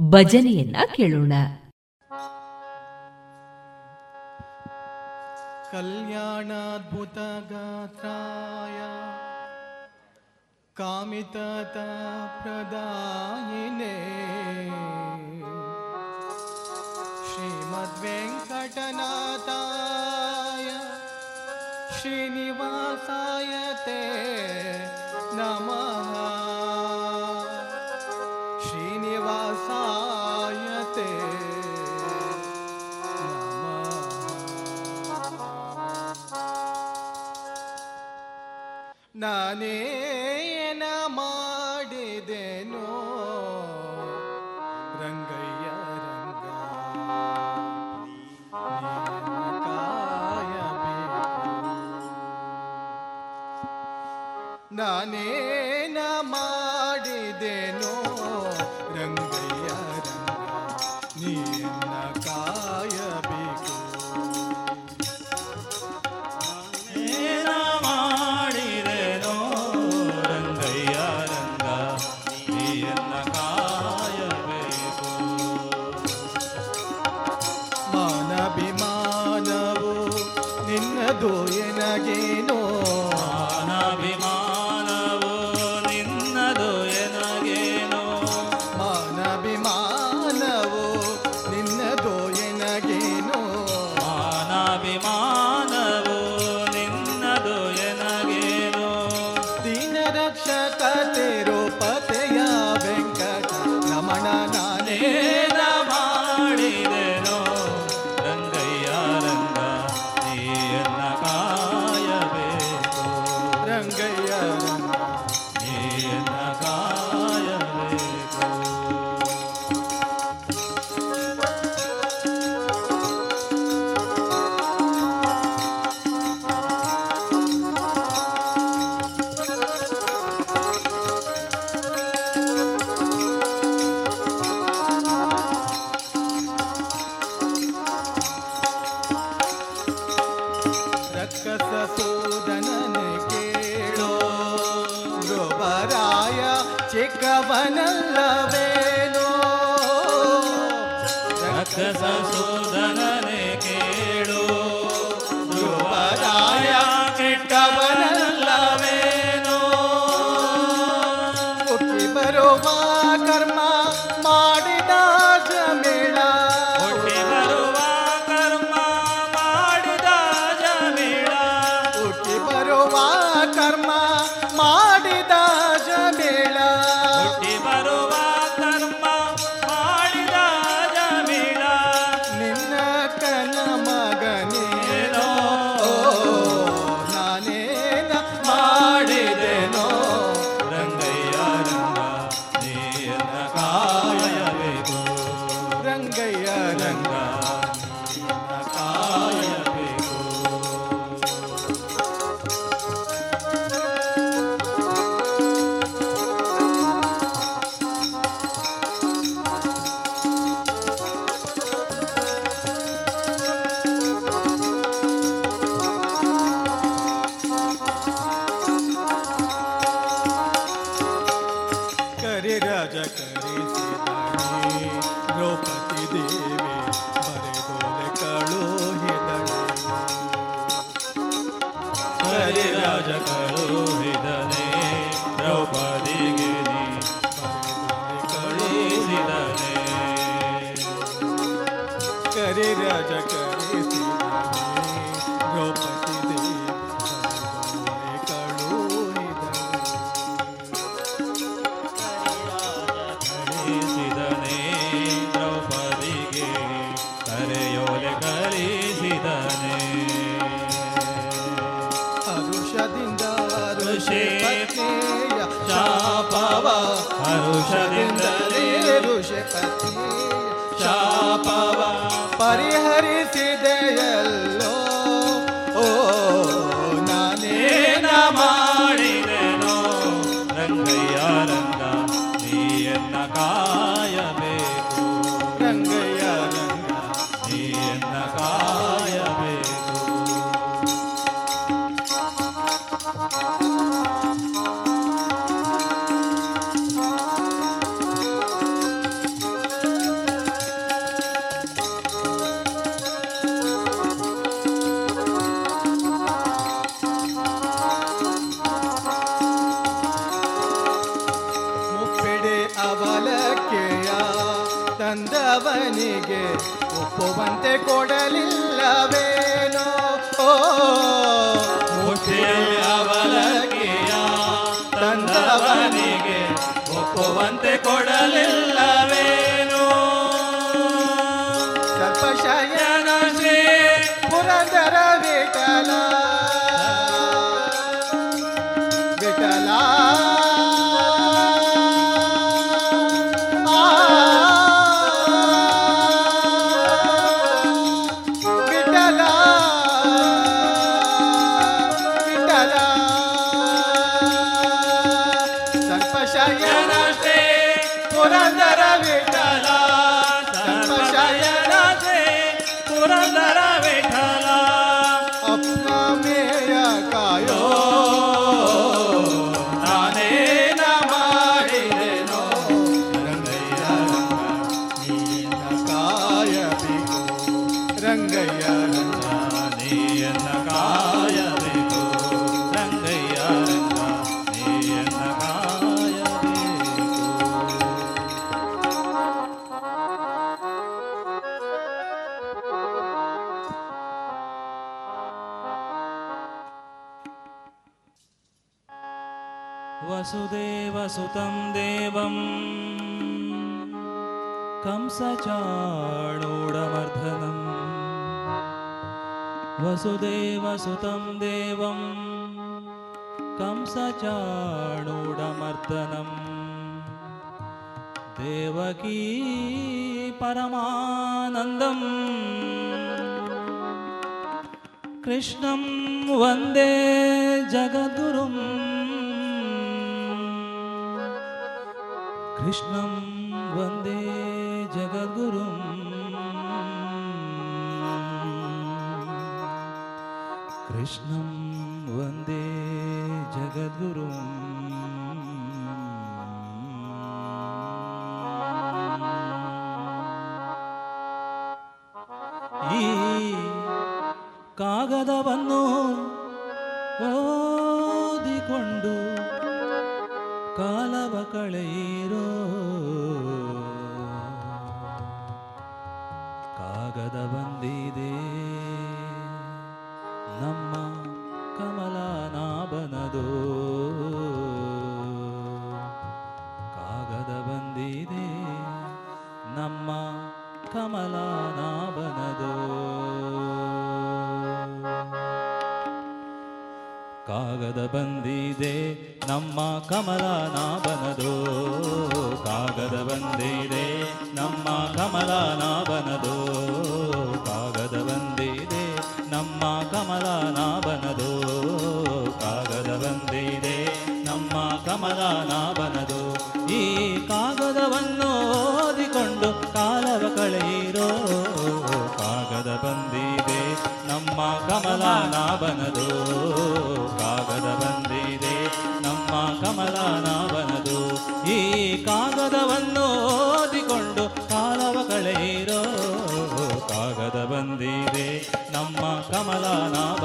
ಭಜನೆಯನ್ನ ಕೇಳೋಣ. ಕಲ್ಯಾಣಾದ್ಭುತ ಗಾತ್ರಾಯ ಕಾಮಿತತ ಪ್ರದಾಯಿನೇ ಶ್ರೀಮದ್ವೆಂಕಟನಾಥಾಯ ನಾನೇನ ಮಾಡಿದೆನೋ? ರಂಗಯ್ಯ ರಂಗ ನಾನೇನ ಮಾಡಿದೆನೋ ತಪ್ಪಂತೆ ಕೊಡಲಿಲ್ಲವೇ? Krishnam Vande Jagadurum. Krishnam Vande Jagadurum. Krishnam ಕಾಗದವನ್ನು ಓದಿಕೊಂಡು ಕಾಲವ ಕಳೆಯೇ Rama Rama. ಕಮಲ ಈ ಕಾಗದವನ್ನು ಓದಿಕೊಂಡು ಕಾಲವ ಕಳೆಯಿರೋ ಕಾಗದ ಬಂದಿದೆ. ನಮ್ಮ ಕಮಲಾನಾ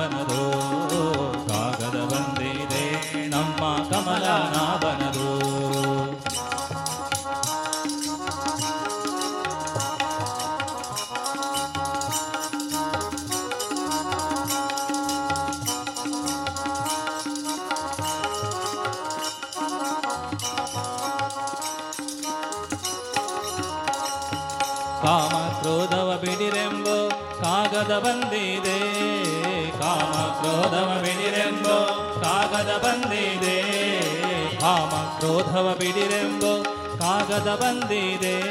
ಕಾಮ ಕ್ರೋಧವ ಬಿಡಿರೆಂಬೋ, ಕಾಗದ ಬಂದಿದೆ.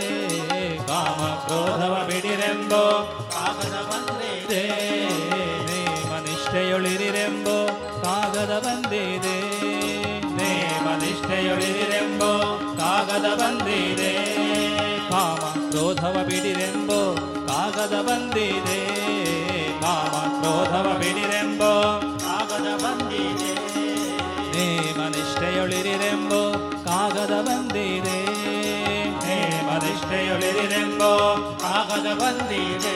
ಕಾಮ ಕ್ರೋಧವ ಬಿಡಿರೆಂಬೋ, ಕಾಗದ ಬಂದಿದೆ. ನೇಮ ನಿಷ್ಠೆಯೊಳಿರಿರೆಂಬೋ ಕಾಗದ ಬಂದಿದೆ. ನೇಮ ನಿಷ್ಠೆಯೊಳಿರಿರೆಂಬೋ ಕಾಗದ ಬಂದಿದೆ. ಕಾಮ ಕ್ರೋಧವ ಬಿಡಿರೆಂಬೋ, ಕಾಗದ ಬಂದಿದೆ. ಕಾಮ ಕ್ರೋಧವ ಬಿಡಿರೆಂಬೋ, ಕಾಗದ ಬಂದಿದೆ. ನೇಮ ನಿಷ್ಠೆಯೊಳಿರಿರೆಂಬೋ ಕಾಗದ ಬಂದಿದೆ. ನೇಮ ನಿಷ್ಠೆಯೊಳಿರಿರೆಂಬೋ ಕಾಗದ ಬಂದಿದೆ.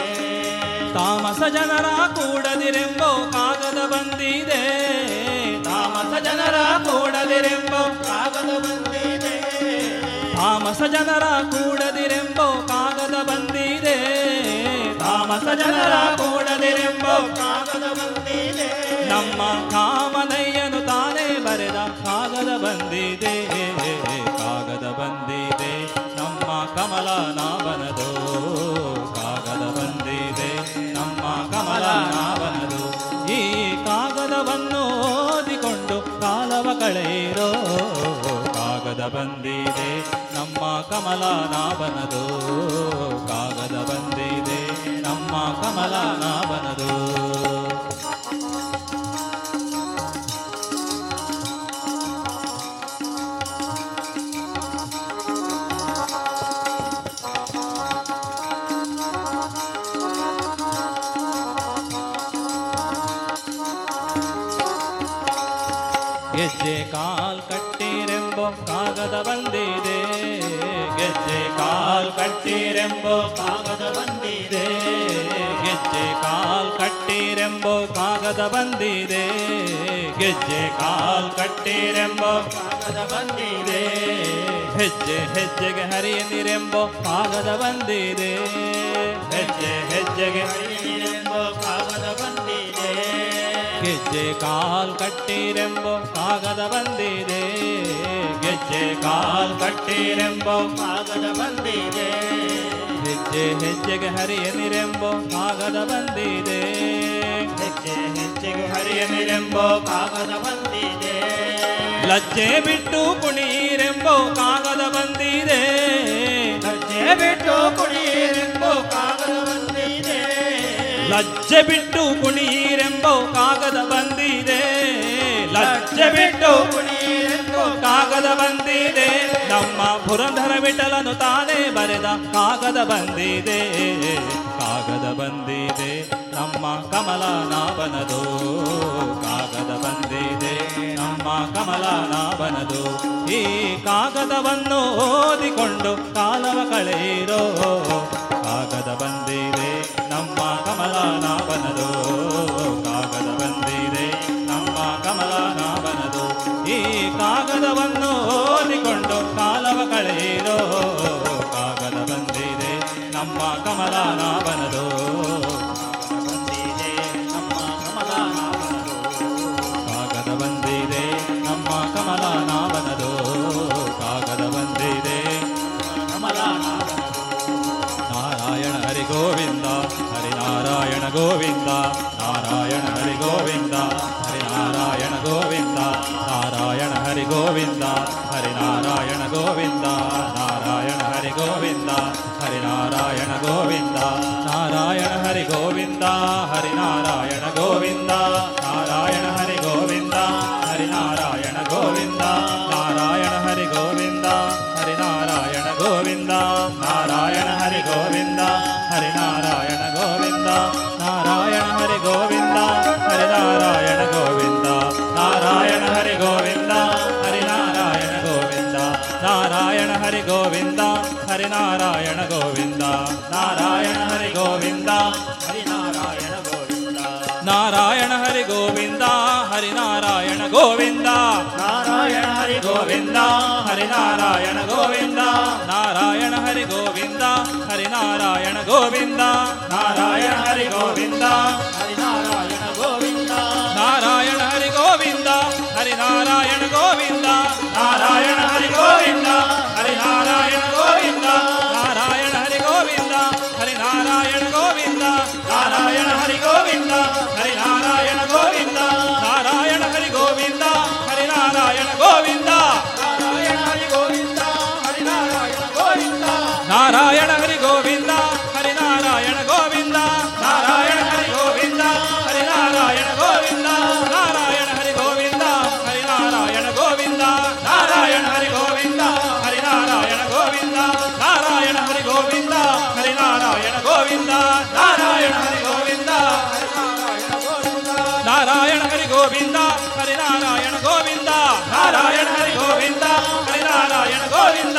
ತಾಮಸ ಜನರ ಕೂಡದಿರೆಂಬೋ ಕಾಗದ ಬಂದಿದೆ. ತಾಮಸ ಜನರ ಕೂಡದಿರೆಂಬೋ ಕಾಗದ ಬಂದಿದೆ. ತಾಮಸ ಜನರ ಕೂಡದಿರೆಂಬೋ ಕಾಗದ ಬಂದಿದೆ. ತಾಮಸ ಜನರ ಕೂಡದಿರೆಂಬೋ ಕಾಗದ ಬಂದಿದೆ. ನಮ್ಮ ಕಾಗದ ಬಂದಿದೆ, ಕಾಗದ ಬಂದಿದೆ, ನಮ್ಮ ಕಮಲನಾಭನದು ಕಾಗದ ಬಂದಿದೆ, ನಮ್ಮ ಕಮಲ ಕಮಲನಾಭನದು ಈ ಕಾಗದವನ್ನು ಓದಿಕೊಂಡು ಕಾಲವ ಕಳೆಯಿರೋ. ಕಾಗದ ಬಂದಿದೆ, ನಮ್ಮ ಕಮಲ ಕಮಲನಾಭನದು ಕಾಗದ ಬಂದಿದೆ, ನಮ್ಮ ಕಮಲ ಕಮಲನಾಭನದು ಕಟ್ಟಿರೆಂಬೋ ಕಾಗದ ಬಂದಿದೆ. ಗೆಜ್ಜೆ ಕಾಲ್ ಕಟ್ಟಿರೆಂಬೋ ಕಾಗದ ಬಂದಿದೆ. ಗೆಜ್ಜೆ ಕಾಲ್ ಕಟ್ಟಿರೆಂಬೋ ಕಾಗದ ಬಂದಿದೆ. ಹೆಜ್ಜೆ ಹೆಜ್ಜೆಗೆ ಹರಿಯನಿರೆಂಬೋ ಕಾಗದ ಬಂದಿದೆ. ಹೆಜ್ಜೆ ಹೆಜ್ಜೆಗೆ ಹರಿಯನಿರೆಂಬೋ ಕಾಗದ ಬಂದಿದೆ. ಗೆಜ್ಜೆ ಕಾಲ್ ಕಟ್ಟಿರೆಂಬೋ ಕಾಗದ ಬಂದಿದೆ. ಗೆಜ್ಜೆ ಕಾಲ್ ಕಟ್ಟಿರೆಂಬೋ ಕಾಗದ ಬಂದಿದೆ. ಹೆಜ್ಜೆ ಹೆಜ್ಜೆಗೆ ಹರಿಯನಿರೆಂಬೋ ಕಾಗದ ಬಂದಿದೆ. ಹೆಜ್ಜೆ ಹೆಜ್ಜೆಗೆ ಹರಿಯನಿರೆಂಬೋ ಕಾಗದ ಬಂದಿದೆ. ಲಜ್ಜೆ ಬಿಟ್ಟು ಕುಣೀರೆಂಬೋ ಕಾಗದ ಬಂದಿದೆ. ಲಜ್ಜೆ ಬಿಟ್ಟು ಕುಣೀರೆಂಬೋ ಕಾಗದ ಬಂದಿದೆ. ಲಜ್ಜೆ ಬಿಟ್ಟು ಕುಣೀರೆಂಬೋ ಕಾಗದ ಬಂದಿದೆ. ಲಜ್ಜೆ ಬಿಟ್ಟು ಕಾಗದ ಬಂದಿದೆ. ನಮ್ಮ ಪುರಂದರ ವಿಠಲನು ತಾನೇ ಬರೆದ ಕಾಗದ ಬಂದಿದೆ. ಕಾಗದ ಬಂದಿದೆ, ನಮ್ಮ ಕಮಲನಾಭನದು. ಕಾಗದ ಬಂದಿದೆ, ನಮ್ಮ ಕಮಲನಾಭನದು. ಈ ಕಾಗದವನ್ನು ಓದಿಕೊಂಡು ಕಾಲವ ಕಳೆಯಿರೋ. ಕಾಗದ ಬಂದಿದೆ, ನಮ್ಮ ಕಮಲನಾಭನದು. Vrindavanavana ಗೋವಿಂದ, ನಾರಾಯಣ ಹರಿ ಗೋವಿಂದ, ಹರಿನಾರಾಯಣ ಗೋವಿಂದ, ನಾರಾಯಣ ಹರಿ ಗೋವಿಂದ, ಹರಿನಾರಾಯಣ ಗೋವಿಂದ, ನಾರಾಯಣ ಹರಿ ಗೋವಿಂದ, ಹರಿನಾರಾಯಣ ಗೋವಿಂದ, ನಾರಾಯಣ ಹರಿ ಗೋವಿಂದ, ಹರಿನಾರಾಯಣ ಗೋವಿಂದ, ನಾರಾಯಣ ಹರಿ ಗೋವಿಂದ, ಹರಿನಾರಾಯಣ ಗೋವಿಂದ, ನಾರಾಯಣ ಹರಿ ಗೋವಿಂದ, ಹರಿನಾರಾಯಣ ಗೋವಿಂದ, ನಾರಾಯಣ ಹರಿ ಗೋವಿಂದ ಹರಿನಾರಾಯಣ ಗೋವಿಂದ ನಾರಾಯಣ ಹರಿ ಗೋವಿಂದ ಹರಿನಾರಾಯಣ ಗೋವಿಂದ ನಾರಾಯಣ ಹರಿ ಗೋವಿಂದ ಹರಿನಾರಾಯಣ ಗೋವಿಂದ ನಾರಾಯಣ ಹರಿ ಗೋವಿಂದ ಹರಿನಾರಾಯಣ ಗೋವಿಂದ ನಾರಾಯಣ ಹರಿ ಗೋವಿಂದ ಹರಿನಾರಾಯಣ ಗೋವಿಂದ ನಾರಾಯಣ ಹರಿ ಗೋವಿಂದ ಹರಿನಾರಾಯಣ ಗೋವಿಂದ ನಾರಾಯಣ ಹರಿ ಗೋವಿಂದ ಹರಿನಾರಾಯಣ ಗೋವಿಂದ ನಾರಾಯಣ ಹರಿ ಗೋವಿಂದ ಹರಿನಾರಾಯಣ ಗೋವಿಂದ ನಾರಾಯಣ నారాయణ హరి గోవింద హరి నారాయణ గోవింద నారాయణ హరి గోవింద హరి నారాయణ గోవింద నారాయణ హరి గోవింద హరి నారాయణ గోవింద నారాయణ హరి గోవింద హరి నారాయణ గోవింద నారాయణ హరి గోవింద హరి నారాయణ గోవింద నారాయణ హరి గోవింద నారాయణ హరి గోవింద హరి నారాయణ గోవింద నారాయణ హరి గోవింద హరి నారాయణ గోవింద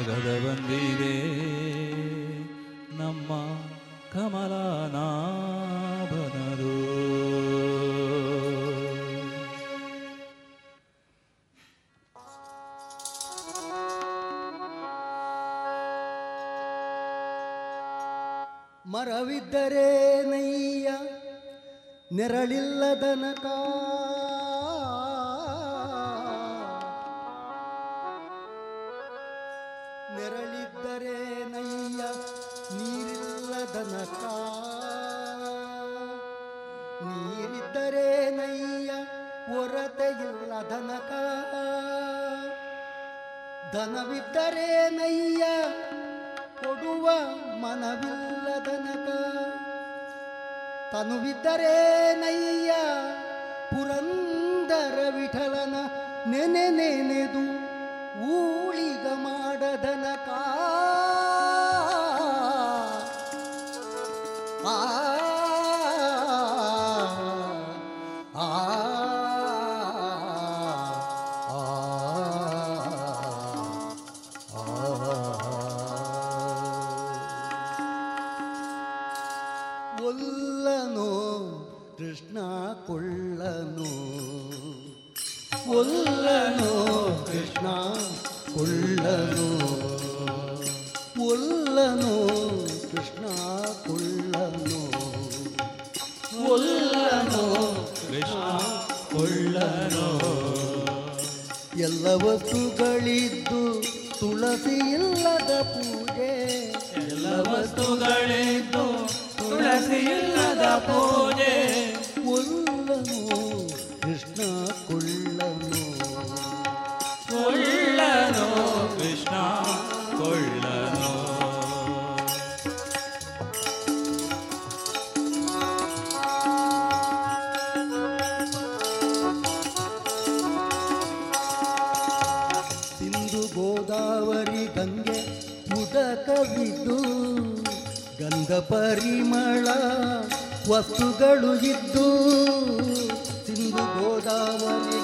ಕಾಗದ ಬಂದಿದೆ. ನಮ್ಮ ಮರವಿದ್ದರೆ ನೈಯ ನೆರಳಿಲ್ಲದನಕ ನೆರಳಿದ್ದರೆ ನಯ್ಯ ನೀರಿಲ್ಲದನಕ ನೀರಿದ್ದರೆ ನಯ್ಯ ಒರತೆಯಿಲ್ಲದನಕ ಧನವಿದ್ದರೆ ನಯ್ಯ ಕೊಡುವ ಮನವಿಲ್ಲದನಕ ತನುವಿದ್ದರೆ ನಯ್ಯ ಪುರಂದರ ವಿಠಲನ ನೆನೆ ನೆನೆದು ಊಳಿಗ ಮಾಡದನಕ ಆ ವಸ್ತುಗಳಿದ್ದು ತುಳಸಿ ಇಲ್ಲದ ಪೂಜೆ. ಎಲ್ಲ ವಸ್ತುಗಳಿದ್ದು ತುಳಸಿ ಇಲ್ಲದ ಪೂಜೆ. ಒಲ್ಲನು ಕೃಷ್ಣ ಕೊಳ್ಳನು ಪರಿಮಳ ವಸ್ತುಗಳು ಇದ್ದು ಸಿಂಧು ಗೋದಾವರಿ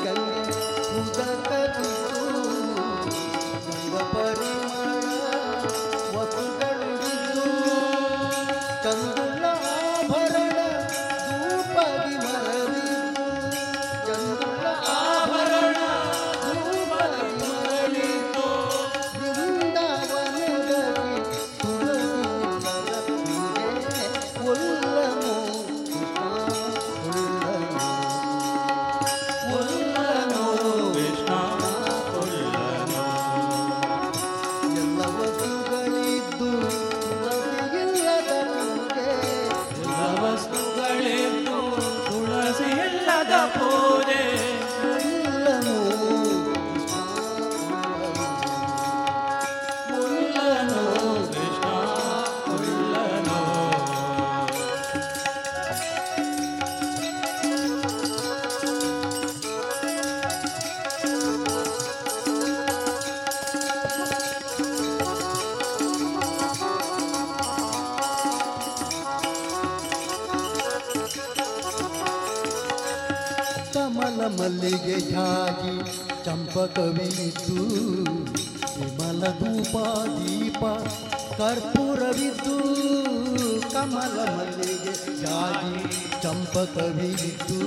ಚಂಪಕವಿದ್ದು ವಿಮಲ ಧೂಪ ದೀಪ ಕರ್ಪೂರವಿದ್ದು ಕಮಲ ಮಲ್ಲಿಗೆ ಜಾಗಿ ಚಂಪಕವಿದ್ದು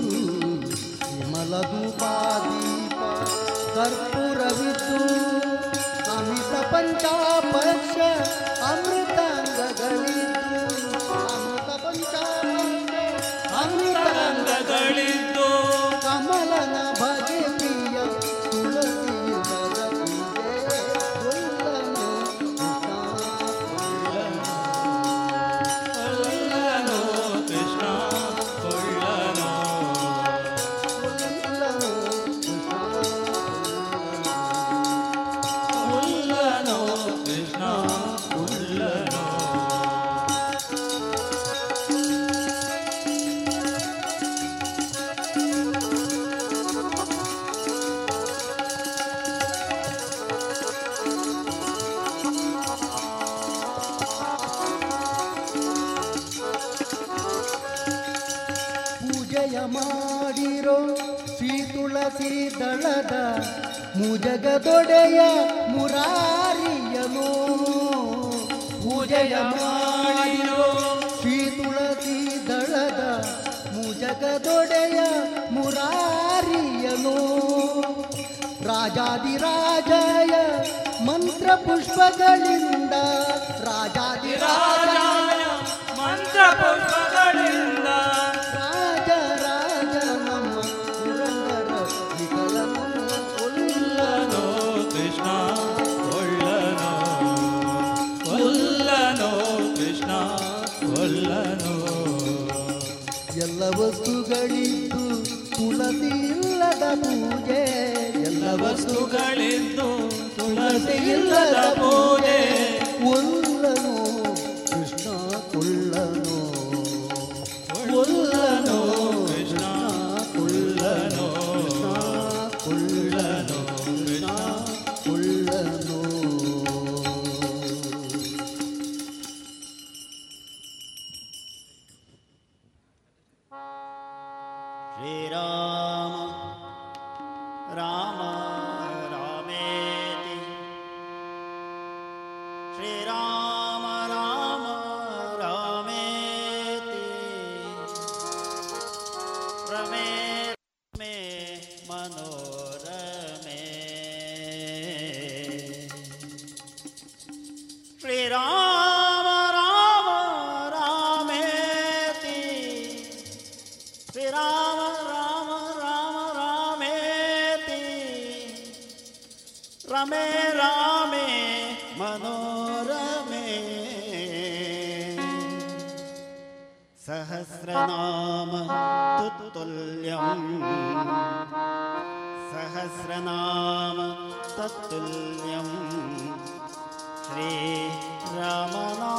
सहस्रनाम तत्तुल्यं श्रीरामना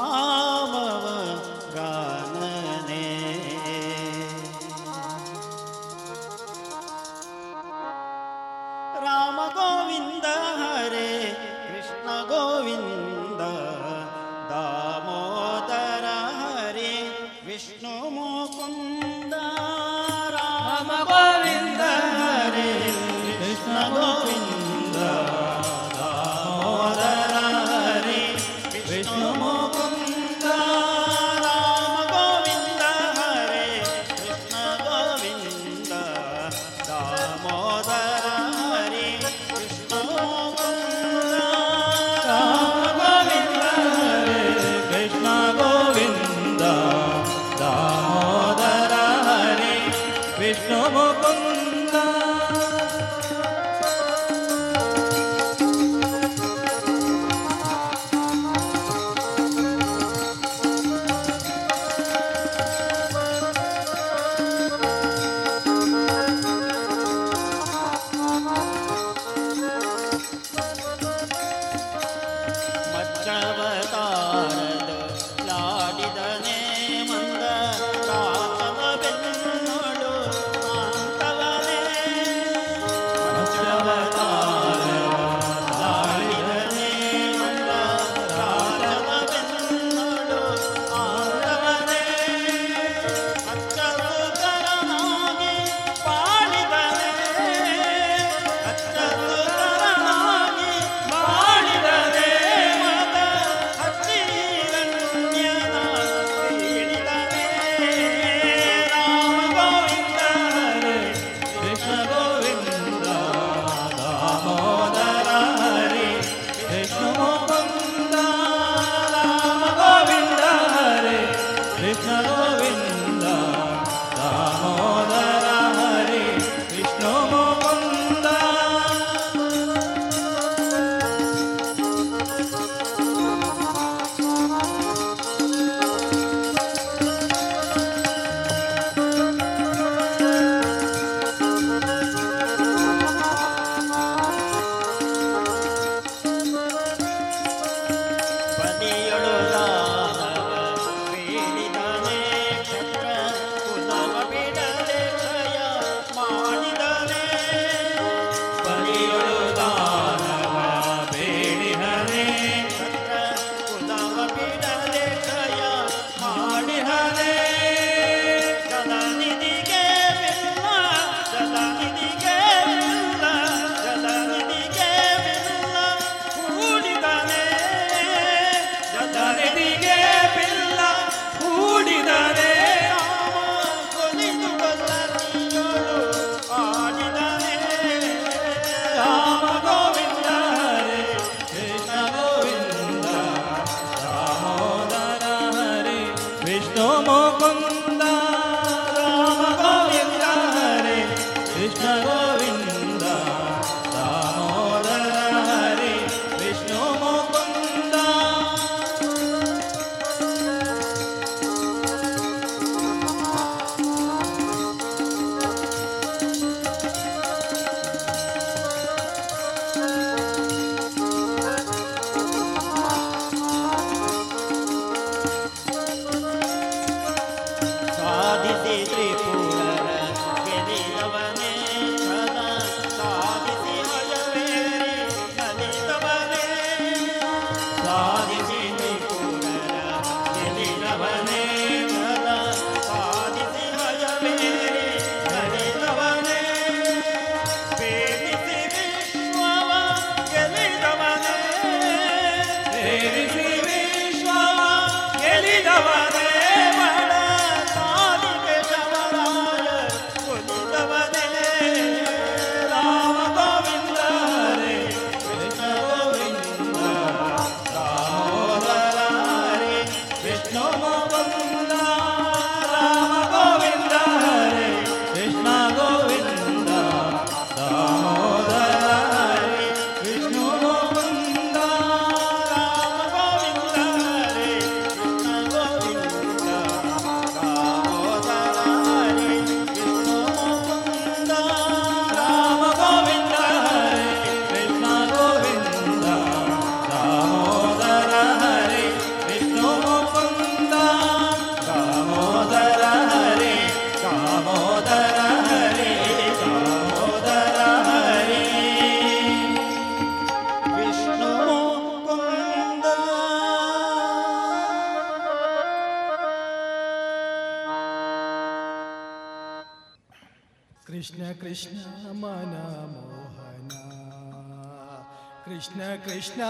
कृष्ण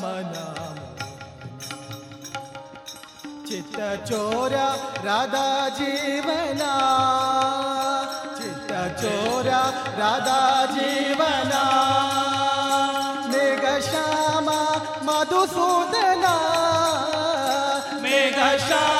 मना चित्त चोरा राधा जीवना। चित्त चोरा राधा जीवना। मेघ श्यामा मधुसूदना। मेघ श्यामा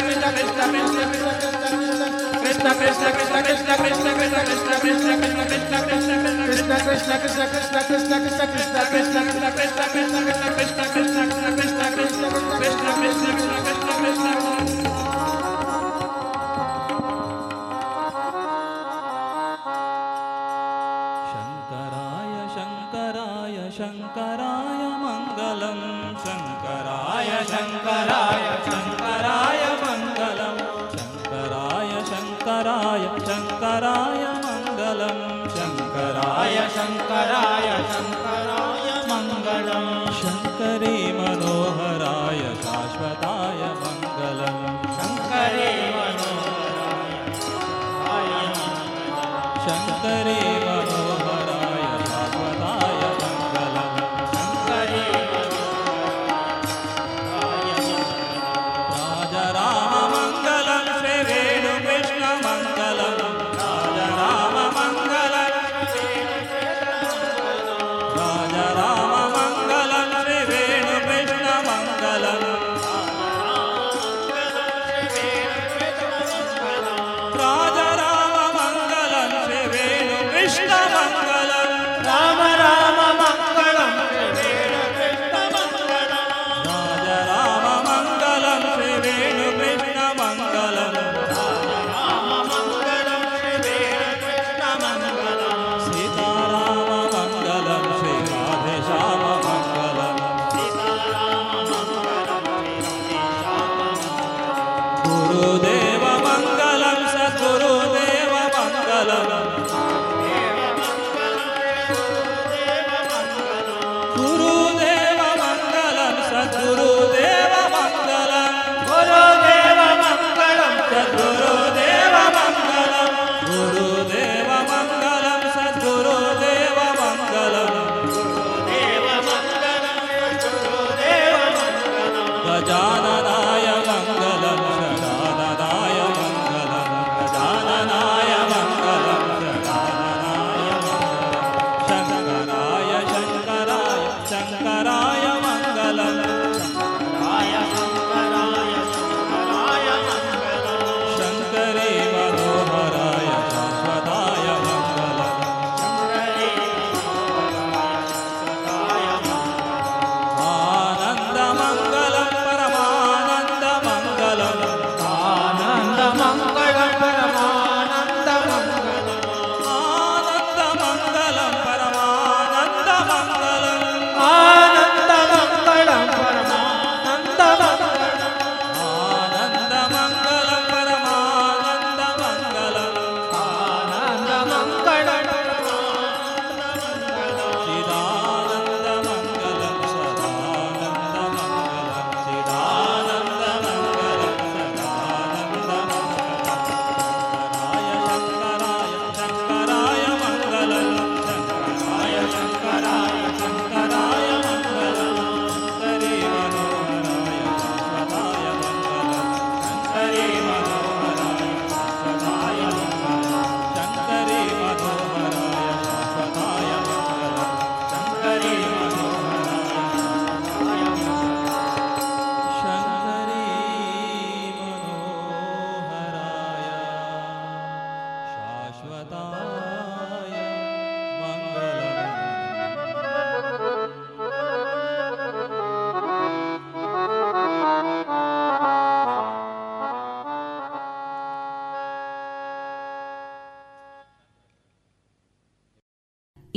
Krishna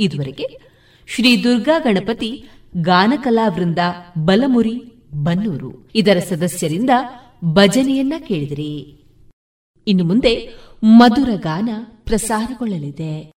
ಇದುವರೆಗೆ ಶ್ರೀ ದುರ್ಗಾ ಗಣಪತಿ ಗಾನಕಲಾವೃಂದ ಬಲಮುರಿ ಬನ್ನೂರು ಇದರ ಸದಸ್ಯರಿಂದ ಭಜನೆಯನ್ನ ಕೇಳಿದಿರಿ. ಇನ್ನು ಮುಂದೆ ಮಧುರ ಗಾನ ಪ್ರಸಾರಗೊಳ್ಳಲಿದೆ.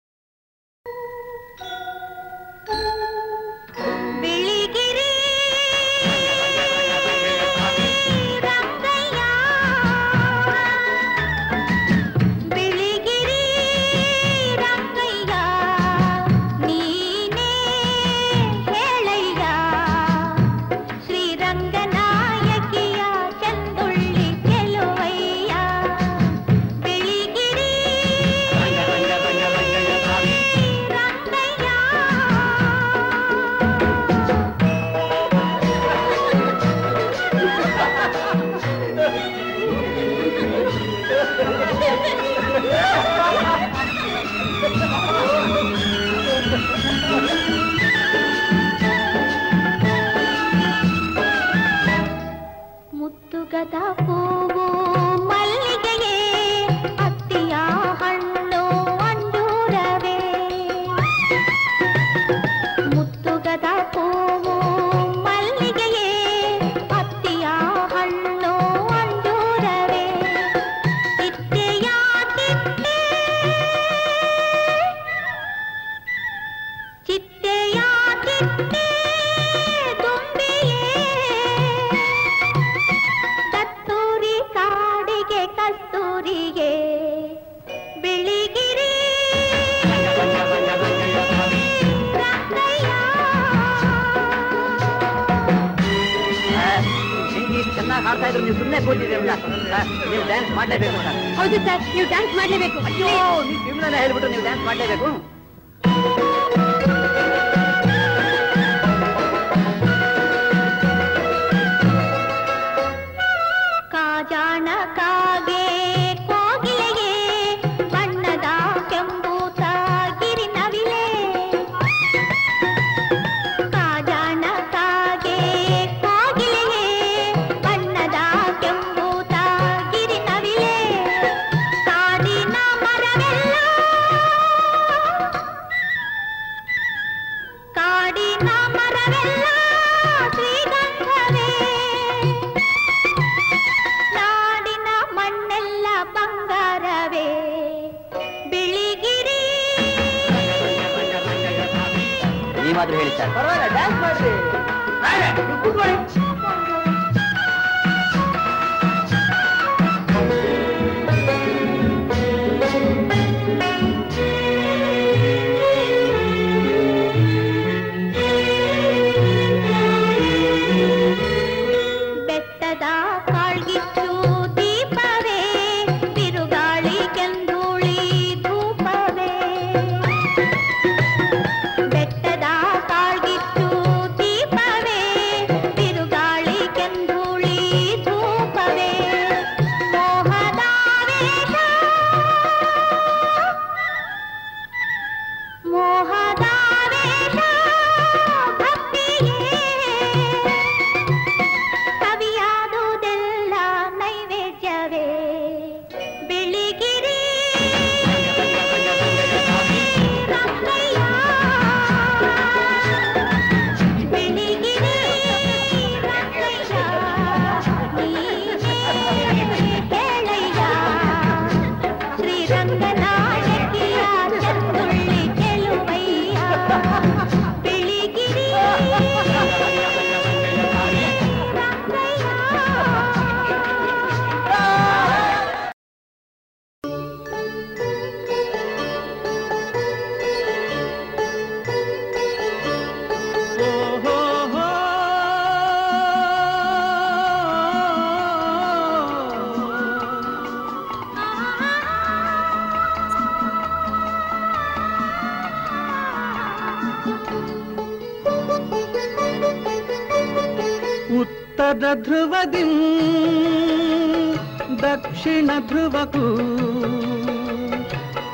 ಧ್ರುವಕ್ಕೂ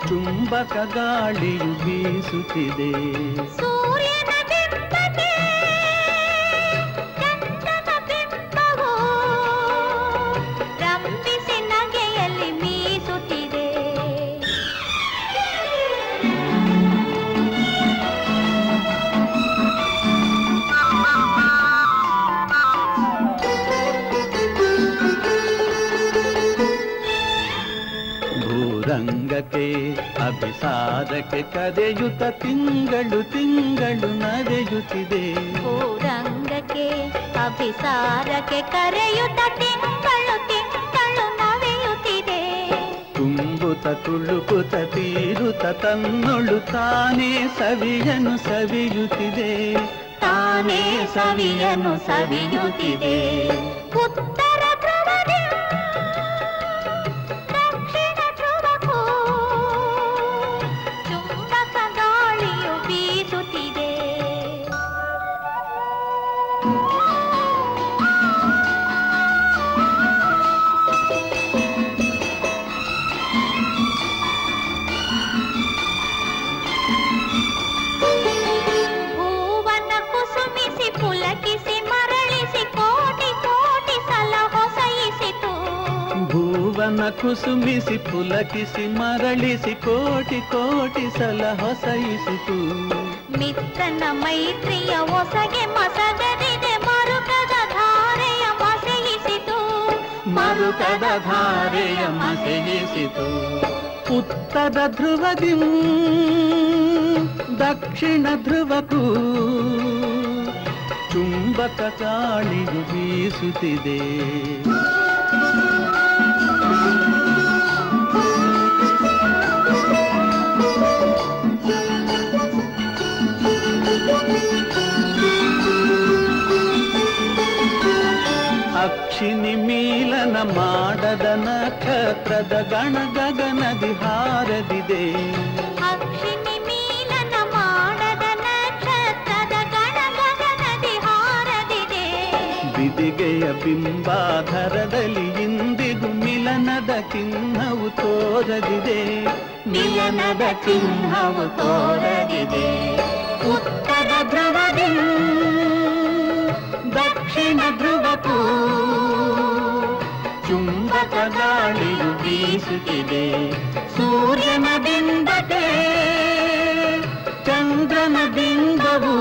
ಚುಂಬಕ ಗಾಳಿಯು ಬೀಸುತ್ತಿದೆ. ಸಾಧಕ ಕದೆಯುತ ತಿಂಗಳು ತಿಂಗಳು ನಡೆಯುತ್ತಿದೆ. ಓರಂಗಕ್ಕೆ ಅಭಿಸಾರಕ್ಕೆ ಕರೆಯುತ ತಿಂಗಳು ತಿಂಗಳು ನಡೆಯುತ್ತಿದೆ. ತುಂಬುತ ತುಳುಕುತ ತೀರುತ ತನ್ನೊಳು ತಾನೇ ಸವಿಯನು ಸವಿಯುತ್ತಿದೆ. ತಾನೇ ಸವಿಯನು ಸವಿಯುತ್ತಿದೆ. ಸುಮಿಸಿ ಪುಲಕಿಸಿ ಮರಳಿಸಿ ಕೋಟಿ ಕೋಟಿ ಸಲ ಹೊಸಯಿಸಿತು. ಮಿತ್ರನ ಮೈತ್ರಿಯ ಹೊಸಗೆ ಮಸಗದಿದೆ ಮರುಕದ ಧಾರೆಯ ಮಸೆಯಿಸಿತು. ಮರುಕದ ಧಾರೆಯ ಮಸೆಯಿಸಿತು. ಉತ್ತರ ಧ್ರುವದಿ ದಕ್ಷಿಣ ಧ್ರುವಕ್ಕೂ ಚುಂಬಕ ಗಾಳಿಯು ಬೀಸುತ್ತಿದೆ. ಅಕ್ಷಿನಿ ಮೀಲನ ಮಾಡದ ನಕ್ಷತ್ರದ ಗಣ ಗಗನದಿ ಹಾರದಿದೆ. ಬಿದಿಗೆಯ ಬಿಂಬಾಧರದಲ್ಲಿ ಇಂದಿಗೂ ಮಿಲನದ ಚಿಹ್ನವು ತೋರದಿದೆ. ಮಿಲನದ ಚಿಹ್ನವು ತೋರದಿದೆ. ಉತ್ತರ ಧ್ರುವದಿ ದಕ್ಷಿಣ ಧ್ರುವಕ್ಕೂ ಗಾಳಿಯು ಬೀಸುತ್ತಿದೆ. ಸೂರ್ಯನ ಬಿಂಬತೆ ಚಂದ್ರನ ಬಿಂಬವು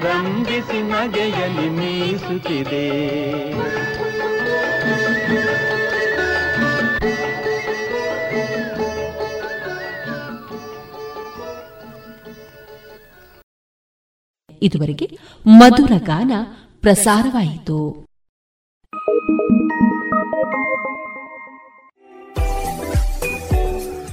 ರಂಗಿಸಿ ನಗೆಯಲ್ಲಿ ಮೀಸುತ್ತಿದೆ. ಇದುವರೆಗೆ ಮಧುರ ಗಾನ ಪ್ರಸಾರವಾಯಿತು.